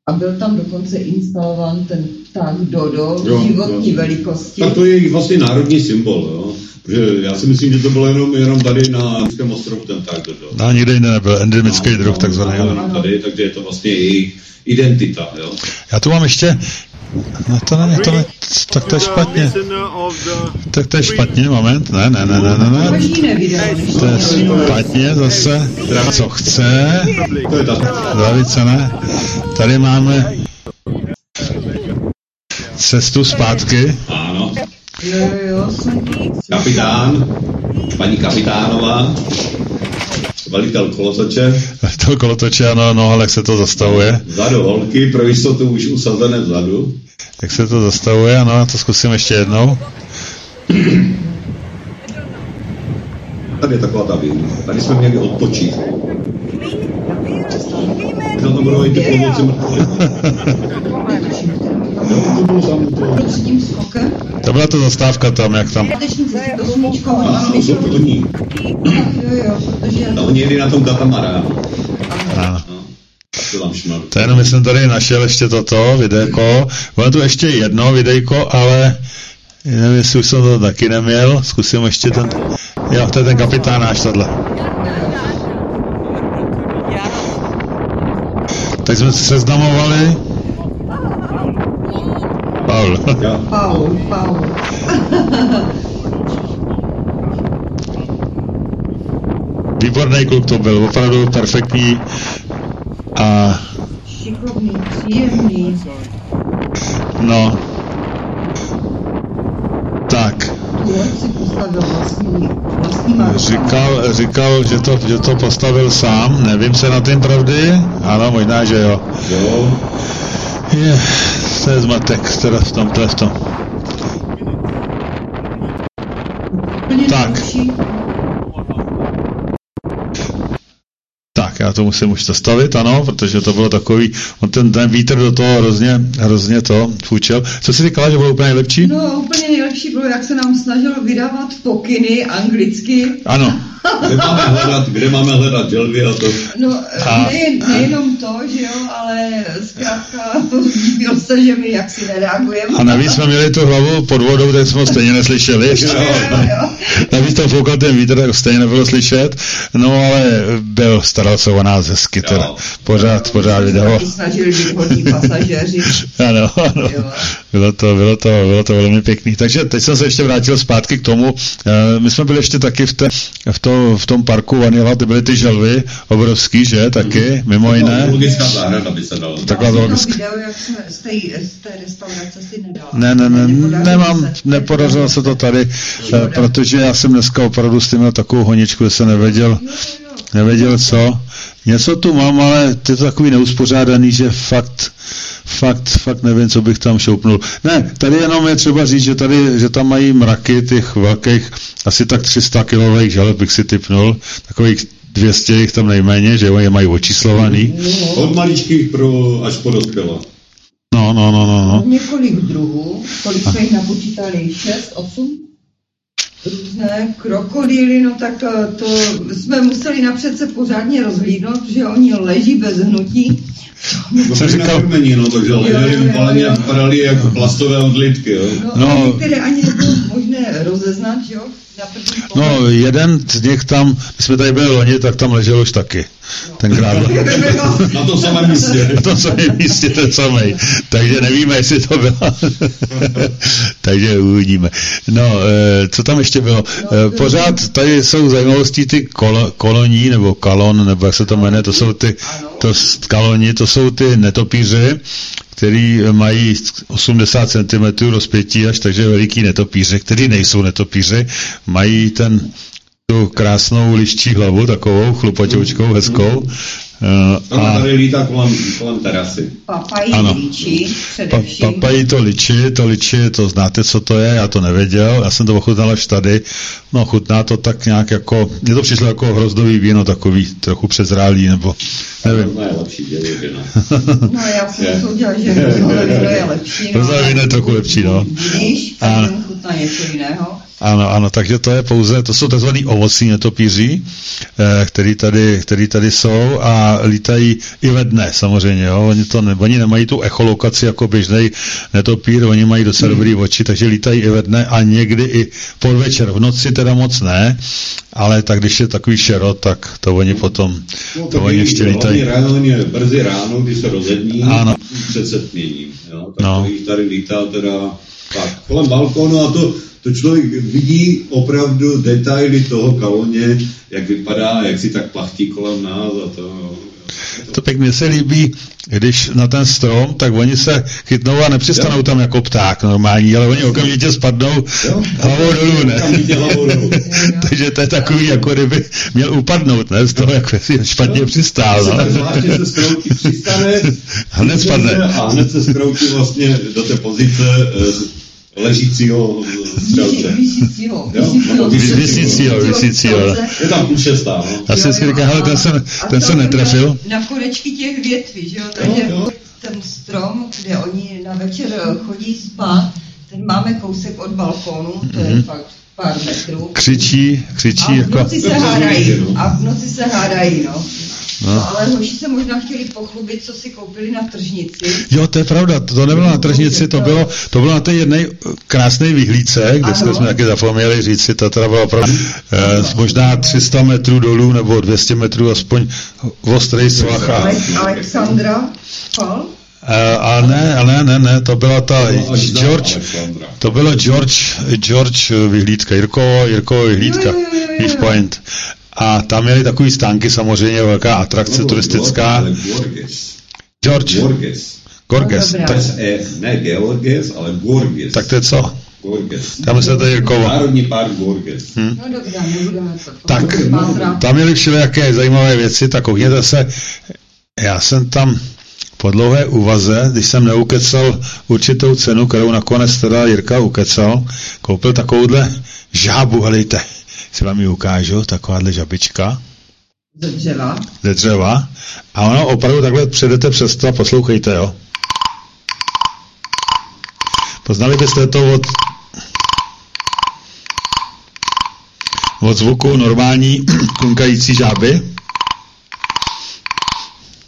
S3: a byl tam dokonce instalován ten pták Dodo jo, životní jo. velikosti.
S4: A to je vlastně národní symbol, jo? Že já si myslím, že to bylo jenom, jenom tady na Českém ostrovu ten pták Dodo.
S2: No, nikde jinde nebyl, endemický no, druh no, takzvaný.
S4: No, no, tady, takže je to vlastně jejich identita. Jo?
S2: Já tu mám ještě No to ne, to ne, tak to je špatně. Tak to je špatně, moment, ne, ne, ne, ne, ne, ne. To je špatně zase. Co chce? Zdravice, ne? Tady máme cestu zpátky.
S4: Ano. Kapitán, paní kapitánová, velitel kolotoče.
S2: Velitel kolotoče, ano, no, ale jak se to zastavuje?
S4: Vzadu holky, pro jistotu už usazené vzadu.
S2: Jak se to zastavuje, ano, to zkusím ještě jednou.
S4: Tady je taková ta výjimka. Tady jsme měli odpočít. Možná to budou i ty původci mrtvoli.
S2: To byla ta zastávka tam, jak tam.
S4: No, oni jeli na tom katamaránu.
S2: Ano. To jenom jsem tady našel ještě toto videjko. Bylo tu ještě jedno videjko, ale nevím, jestli už jsem to taky neměl. Zkusím ještě ten... Jo, to je ten kapitán náš tohle. Tak jsme se seznamovali. Paul.
S3: Paul, Paul.
S2: Výborný kluk to byl, opravdu perfektní a...
S3: Šikovný, příjemný.
S2: No. Tak. Říkal, říkal že, to, že to postavil sám, nevím se na tím pravdy, ano, možná, že jo.
S4: Jo.
S2: Je, to je zmatek, teda v tom, to je v tom. Tak. Tak, já to musím už zastavit, ano, protože to bylo takový, on ten, ten vítr do toho hrozně, hrozně to fůčel. Co jsi říkala, že bylo úplně nejlepší?
S3: No, úplně nejlepší bylo, jak se nám snažil vydávat pokyny anglicky.
S2: Ano.
S4: Kde máme hledat, kde máme hledat želvy a to?
S3: No, a... nejen, nejenom to, že jo, ale zkrátka bylo se, že my jaksi nereagujeme.
S2: A navíc jsme měli tu hlavu pod vodou, tak jsme ho stejně neslyšeli ještě.
S3: Jo, jo, jo.
S2: Navíc tam foukal ten vítr, tak stejně nebylo slyšet. No ale byl, staral se o nás hezky, teda. Pořád, pořád video.
S3: Snažili být hodní pasažéři.
S2: ano, ano. Bylo to, bylo to, bylo to velmi pěkný. Takže teď jsem se ještě vrátil zpátky k tomu. My jsme byli ještě taky v, té, v, to, v tom parku Vanilla, ty byly ty želvy obrovský, že? Taky, mimo jiné.
S4: Logická zahrada by se dalo.
S2: Taková
S3: logická. video, jak jsme z té, z té restaurace si nedala.
S2: Ne, ne, ne, nemám, nepodařilo se to tady, protože já jsem dneska opravdu s tím měl takovou honičku, že jsem nevěděl, nevěděl co. Něco tu mám, ale ty to takový neuspořádaný, že fakt, fakt, fakt nevím, co bych tam šoupnul. Ne, tady jenom je třeba říct, že tady, že tam mají mraky těch velkých, asi tak 300 kilových želeb bych si typnul, takových 200 jich tam nejméně, že je mají očíslovaný.
S4: Od maličkých pro až po dospělé.
S2: No, no, no, no, no.
S3: Několik druhů, kolik jsme jich napočítali? 6, 8? Různé krokodýly, no tak to, to jsme museli napřed se pořádně rozhlídnout, protože oni leží bez hnutí.
S4: No, to říkal... Krmení, no, takže leželi ale a vypadali jako plastové odlitky, jo.
S3: No, no. některé ani nebylo možné rozeznat, jo.
S2: No, jeden z nich tam, my jsme tady byli loni, tak tam ležel už taky. Tenkrát.
S4: Na tom samém místě.
S2: Na tom samém místě ten samý. Takže nevíme, jestli to bylo. Takže uvidíme. No, e, co tam ještě bylo? E, pořád tady jsou zajímavosti ty kol, koloní, nebo kalon, nebo jak se to jmenuje, to jsou ty to kaloni, to jsou ty netopíři, který mají 80 cm rozpětí až, takže veliký netopíře, který nejsou netopíři, mají ten tu krásnou liščí hlavu, takovou chlupaťoučkou, hezkou.
S4: Uh, a tady lítá kolem, kolem terasy.
S3: Papají ano. ličí.
S2: Pa, papají to ličí, to ličí, to znáte, co to je, já to nevěděl, já jsem to ochutnal až tady. No, chutná to tak nějak jako, mně to přišlo jako hrozdový víno, takový trochu přezrálý, nebo nevím.
S4: To je lepší, je
S3: No, já jsem je. soudila, že hrozdové víno je lepší.
S2: Hrozdové víno je trochu lepší, no.
S3: Vidíš, a chutná něco jiného.
S2: Ano, ano, takže to je pouze, to jsou tzv. ovocní netopíři, eh, který tady, který tady jsou a lítají i ve dne samozřejmě, jo. Oni, to ne, oni nemají tu echolokaci jako běžný netopír, oni mají docela hmm. dobrý oči, takže lítají i ve dne a někdy i podvečer, v noci teda moc ne, ale tak když je takový šero, tak to oni potom, no, to oni ještě lítají.
S4: ráno je brzy ráno, když se rozední, ano. před setměním, jo. Tak no. tady lítá teda tak, kolem balkónu a to, to člověk vidí opravdu detaily toho kaloně, jak vypadá, jak si tak plachtí kolem nás a to...
S2: To pěkně se líbí, když na ten strom, tak oni se chytnou a nepřistanou jo. tam jako pták normální, ale oni okamžitě spadnou jo. hlavou dolů, ne? Hlavou dolů. Takže to je takový, jako kdyby měl upadnout, ne? Z toho, jak si špatně jo. přistál.
S4: No. Zvláště se skroutí přistane,
S2: hned spadne.
S4: A hned se skroutí vlastně do té pozice eh, ležícího střelce. Vysícího.
S2: Vysícího, vysícího.
S4: Je tam půl šestá, no.
S2: Já jsem si říkal, hele, ten se, ten se netrefil.
S3: Na konečky těch větví, že jo, takže ten strom, kde oni na večer chodí spát, ten máme kousek od balkónu, to je mm-hmm. fakt pár metrů.
S2: Křičí, křičí
S3: a v jako- noci jako... se hádají, a v noci se hádají, no. No. no. ale hoši se možná chtěli pochlubit, co si koupili na tržnici.
S2: Jo, to je pravda, to nebylo na tržnici, to bylo, to bylo na té jedné krásné vyhlídce, kde ano. jsme, jsme taky zapomněli říct si, to teda bylo opravdu eh, možná 300 metrů dolů nebo 200 metrů aspoň v ostrý svach. A...
S3: Alexandra?
S2: Uh, a ne, a ne, ne, ne, to byla ta George, to bylo George, George vyhlídka, Jirko, Jirko vyhlídka, Eve Point. A tam měli takový stánky, samozřejmě velká atrakce turistická. George.
S4: Gorges.
S2: Gorges.
S4: Tak, ne Georges, ale Gorges.
S2: Tak to je co?
S4: Gorges.
S2: Tam se to Jirkovo.
S4: Národní park Gorges.
S3: Hm? No dobře, nebudeme to.
S2: Tak, tam měli všelijaké zajímavé věci, tak koukněte se. Já jsem tam po dlouhé úvaze, když jsem neukecal určitou cenu, kterou nakonec teda Jirka ukecal, koupil takovouhle žábu, helejte si vám ji ukážu, takováhle žabička.
S3: Ze dřeva?
S2: Ze dřeva. A ono opravdu takhle předete přes to a poslouchejte, jo. Poznali byste to od od zvuku normální kunkající žáby.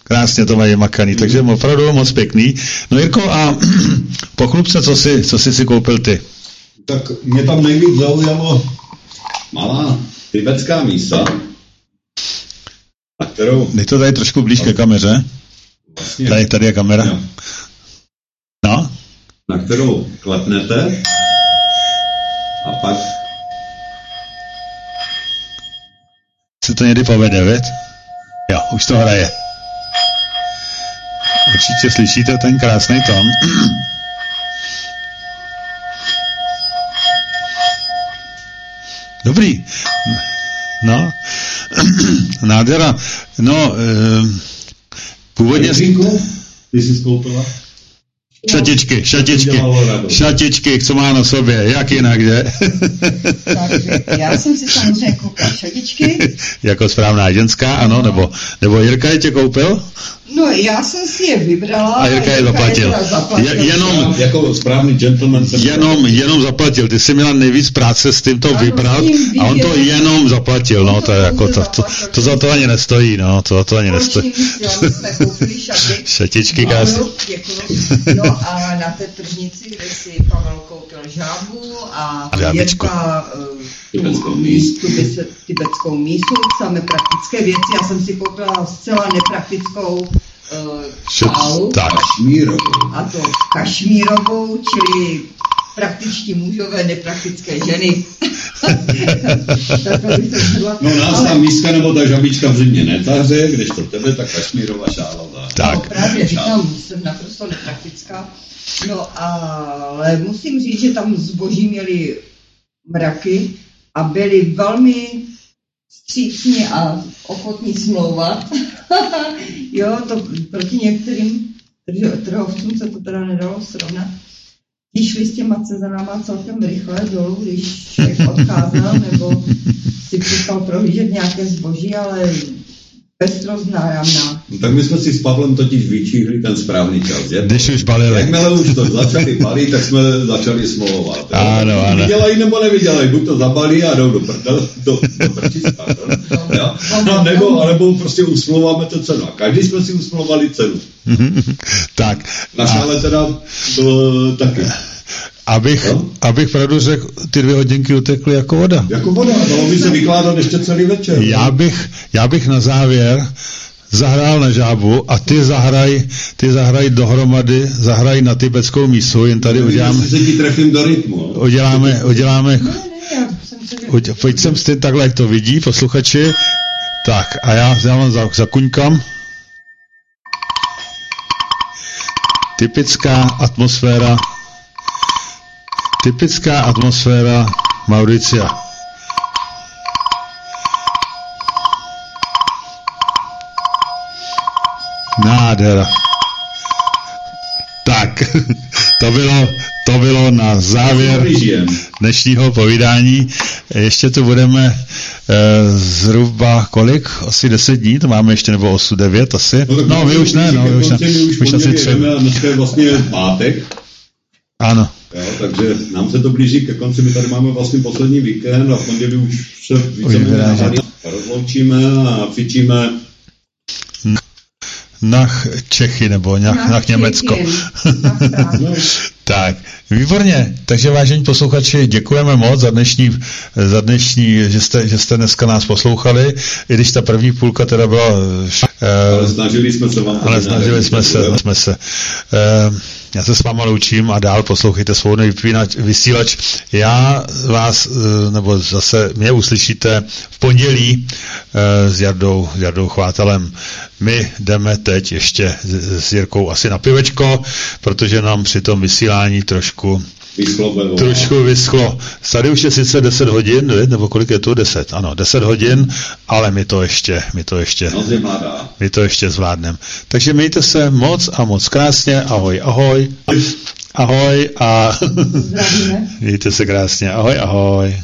S2: Krásně to mají makaný, takže opravdu moc pěkný. No Jirko, a pochlub co si, co jsi si koupil ty?
S4: Tak mě tam nejvíc zaujalo malá tibetská mísa, na kterou...
S2: Dej to tady trošku blíž ke kameře. Vlastně, tady, tady je kamera. Jo. No?
S4: Na kterou klepnete a pak
S2: se to někdy povede, věc? Jo, už to hraje. Určitě slyšíte ten krásný tom. Dobrý. No, nádhera. No, e, původně...
S4: Ty jsi skoupila?
S2: Šatičky, šatičky, šatičky, co má na sobě, jak jinak, že?
S3: Takže já jsem si samozřejmě koupila šatičky.
S2: jako správná ženská, ano, nebo, nebo Jirka je tě koupil?
S3: No, já jsem si je vybrala.
S2: A Jirka je zaplatil. Je, jenom,
S4: jako správný gentleman jsem
S2: jenom, jenom zaplatil. Ty jsi měla nejvíc práce s tím to vybrat a on to jenom zaplatil. No, to, je jako, to, to, to, za to ani nestojí. No, to za to ani nestojí. Šatičky
S3: krásné. No a na té tržnici, kde si Pavel koupil žábu a Jirka tibetskou mísu, tibetskou mísu, samé praktické věci. Já jsem si koupila zcela nepraktickou uh, šálu.
S2: Tak.
S4: Kašmírovou.
S3: A to kašmírovou, čili praktičtí mužové, nepraktické ženy.
S4: no nás ta míska nebo ta žabička v zimě netaře, když to tebe ta kašmírová šála dá.
S2: Tak.
S3: No, právě říkám, jsem naprosto nepraktická. No ale musím říct, že tam zboží měli mraky, a byli velmi střícní a ochotní smlouvat. jo, to proti některým trhovcům se to teda nedalo srovnat. Ti šli s těma cezanama celkem rychle dolů, když odcházel nebo si přestal prohlížet nějaké zboží, ale
S6: pestrost náramná.
S4: No, tak my jsme si s Pavlem totiž vyčíhli ten správný čas. Je?
S2: Když už balili.
S4: Jakmile už to začali balit, tak jsme začali smolovat.
S2: Ano, ano.
S4: Vydělají nebo nevydělají, buď to zabalí a jdou do prdel, do, do prčiska, no, no, nebo, nebo prostě usmlouváme to cenu. A každý jsme si usmlouvali cenu.
S2: tak.
S4: Naše a... ale teda bylo taky.
S2: Abych, no? abych pravdu řekl, ty dvě hodinky utekly jako voda.
S4: Jako voda, dalo by se vykládat ještě celý večer.
S2: Já bych, já bych na závěr zahrál na žábu a ty zahraj, ty zahraj dohromady, zahraj na tibetskou mísu, jen tady uděláme...
S4: se ti trefím do rytmu.
S2: Uděláme, uděláme... Uděl, pojď sem s tím takhle, jak to vidí, posluchači. Tak, a já, já vám za, zakuňkám. Typická atmosféra Typická atmosféra Mauricia. Nádhera. Tak, to bylo, to bylo na závěr dnešního povídání. Ještě tu budeme e, zhruba kolik? Asi 10 dní, to máme ještě, nebo 8, 9 asi. No,
S4: no
S2: vy už ne, no, vy už ne.
S4: Už, už asi tři. Dneska je vlastně pátek.
S2: Ano.
S4: Jo, takže nám se to blíží ke konci, my tady máme vlastně poslední víkend a v pondělí už se víceméně rozloučíme a fičíme
S2: na Čechy nebo na, na, na Německo. tak, výborně. Takže vážení posluchači, děkujeme moc za dnešní, za dnešní že, jste, že jste dneska nás poslouchali, i když ta první půlka teda byla...
S4: Uh, ale snažili jsme se vám...
S2: Ale snažili jsme se, jsme se. Uh, já se s váma loučím a dál poslouchejte svou vysílač. Já vás, eh, nebo zase mě uslyšíte v pondělí eh, s Jardou, s Jardou Chvátelem. My jdeme teď ještě s Jirkou asi na pivečko, protože nám při tom vysílání trošku
S4: Vyschlo
S2: Trošku vyschlo. Tady už je sice 10 hodin, nebo kolik je tu? 10, ano, 10 hodin, ale my to ještě, my to ještě, my to ještě zvládneme. Takže mějte se moc a moc krásně, ahoj, ahoj, ahoj. A mějte se krásně, ahoj, ahoj.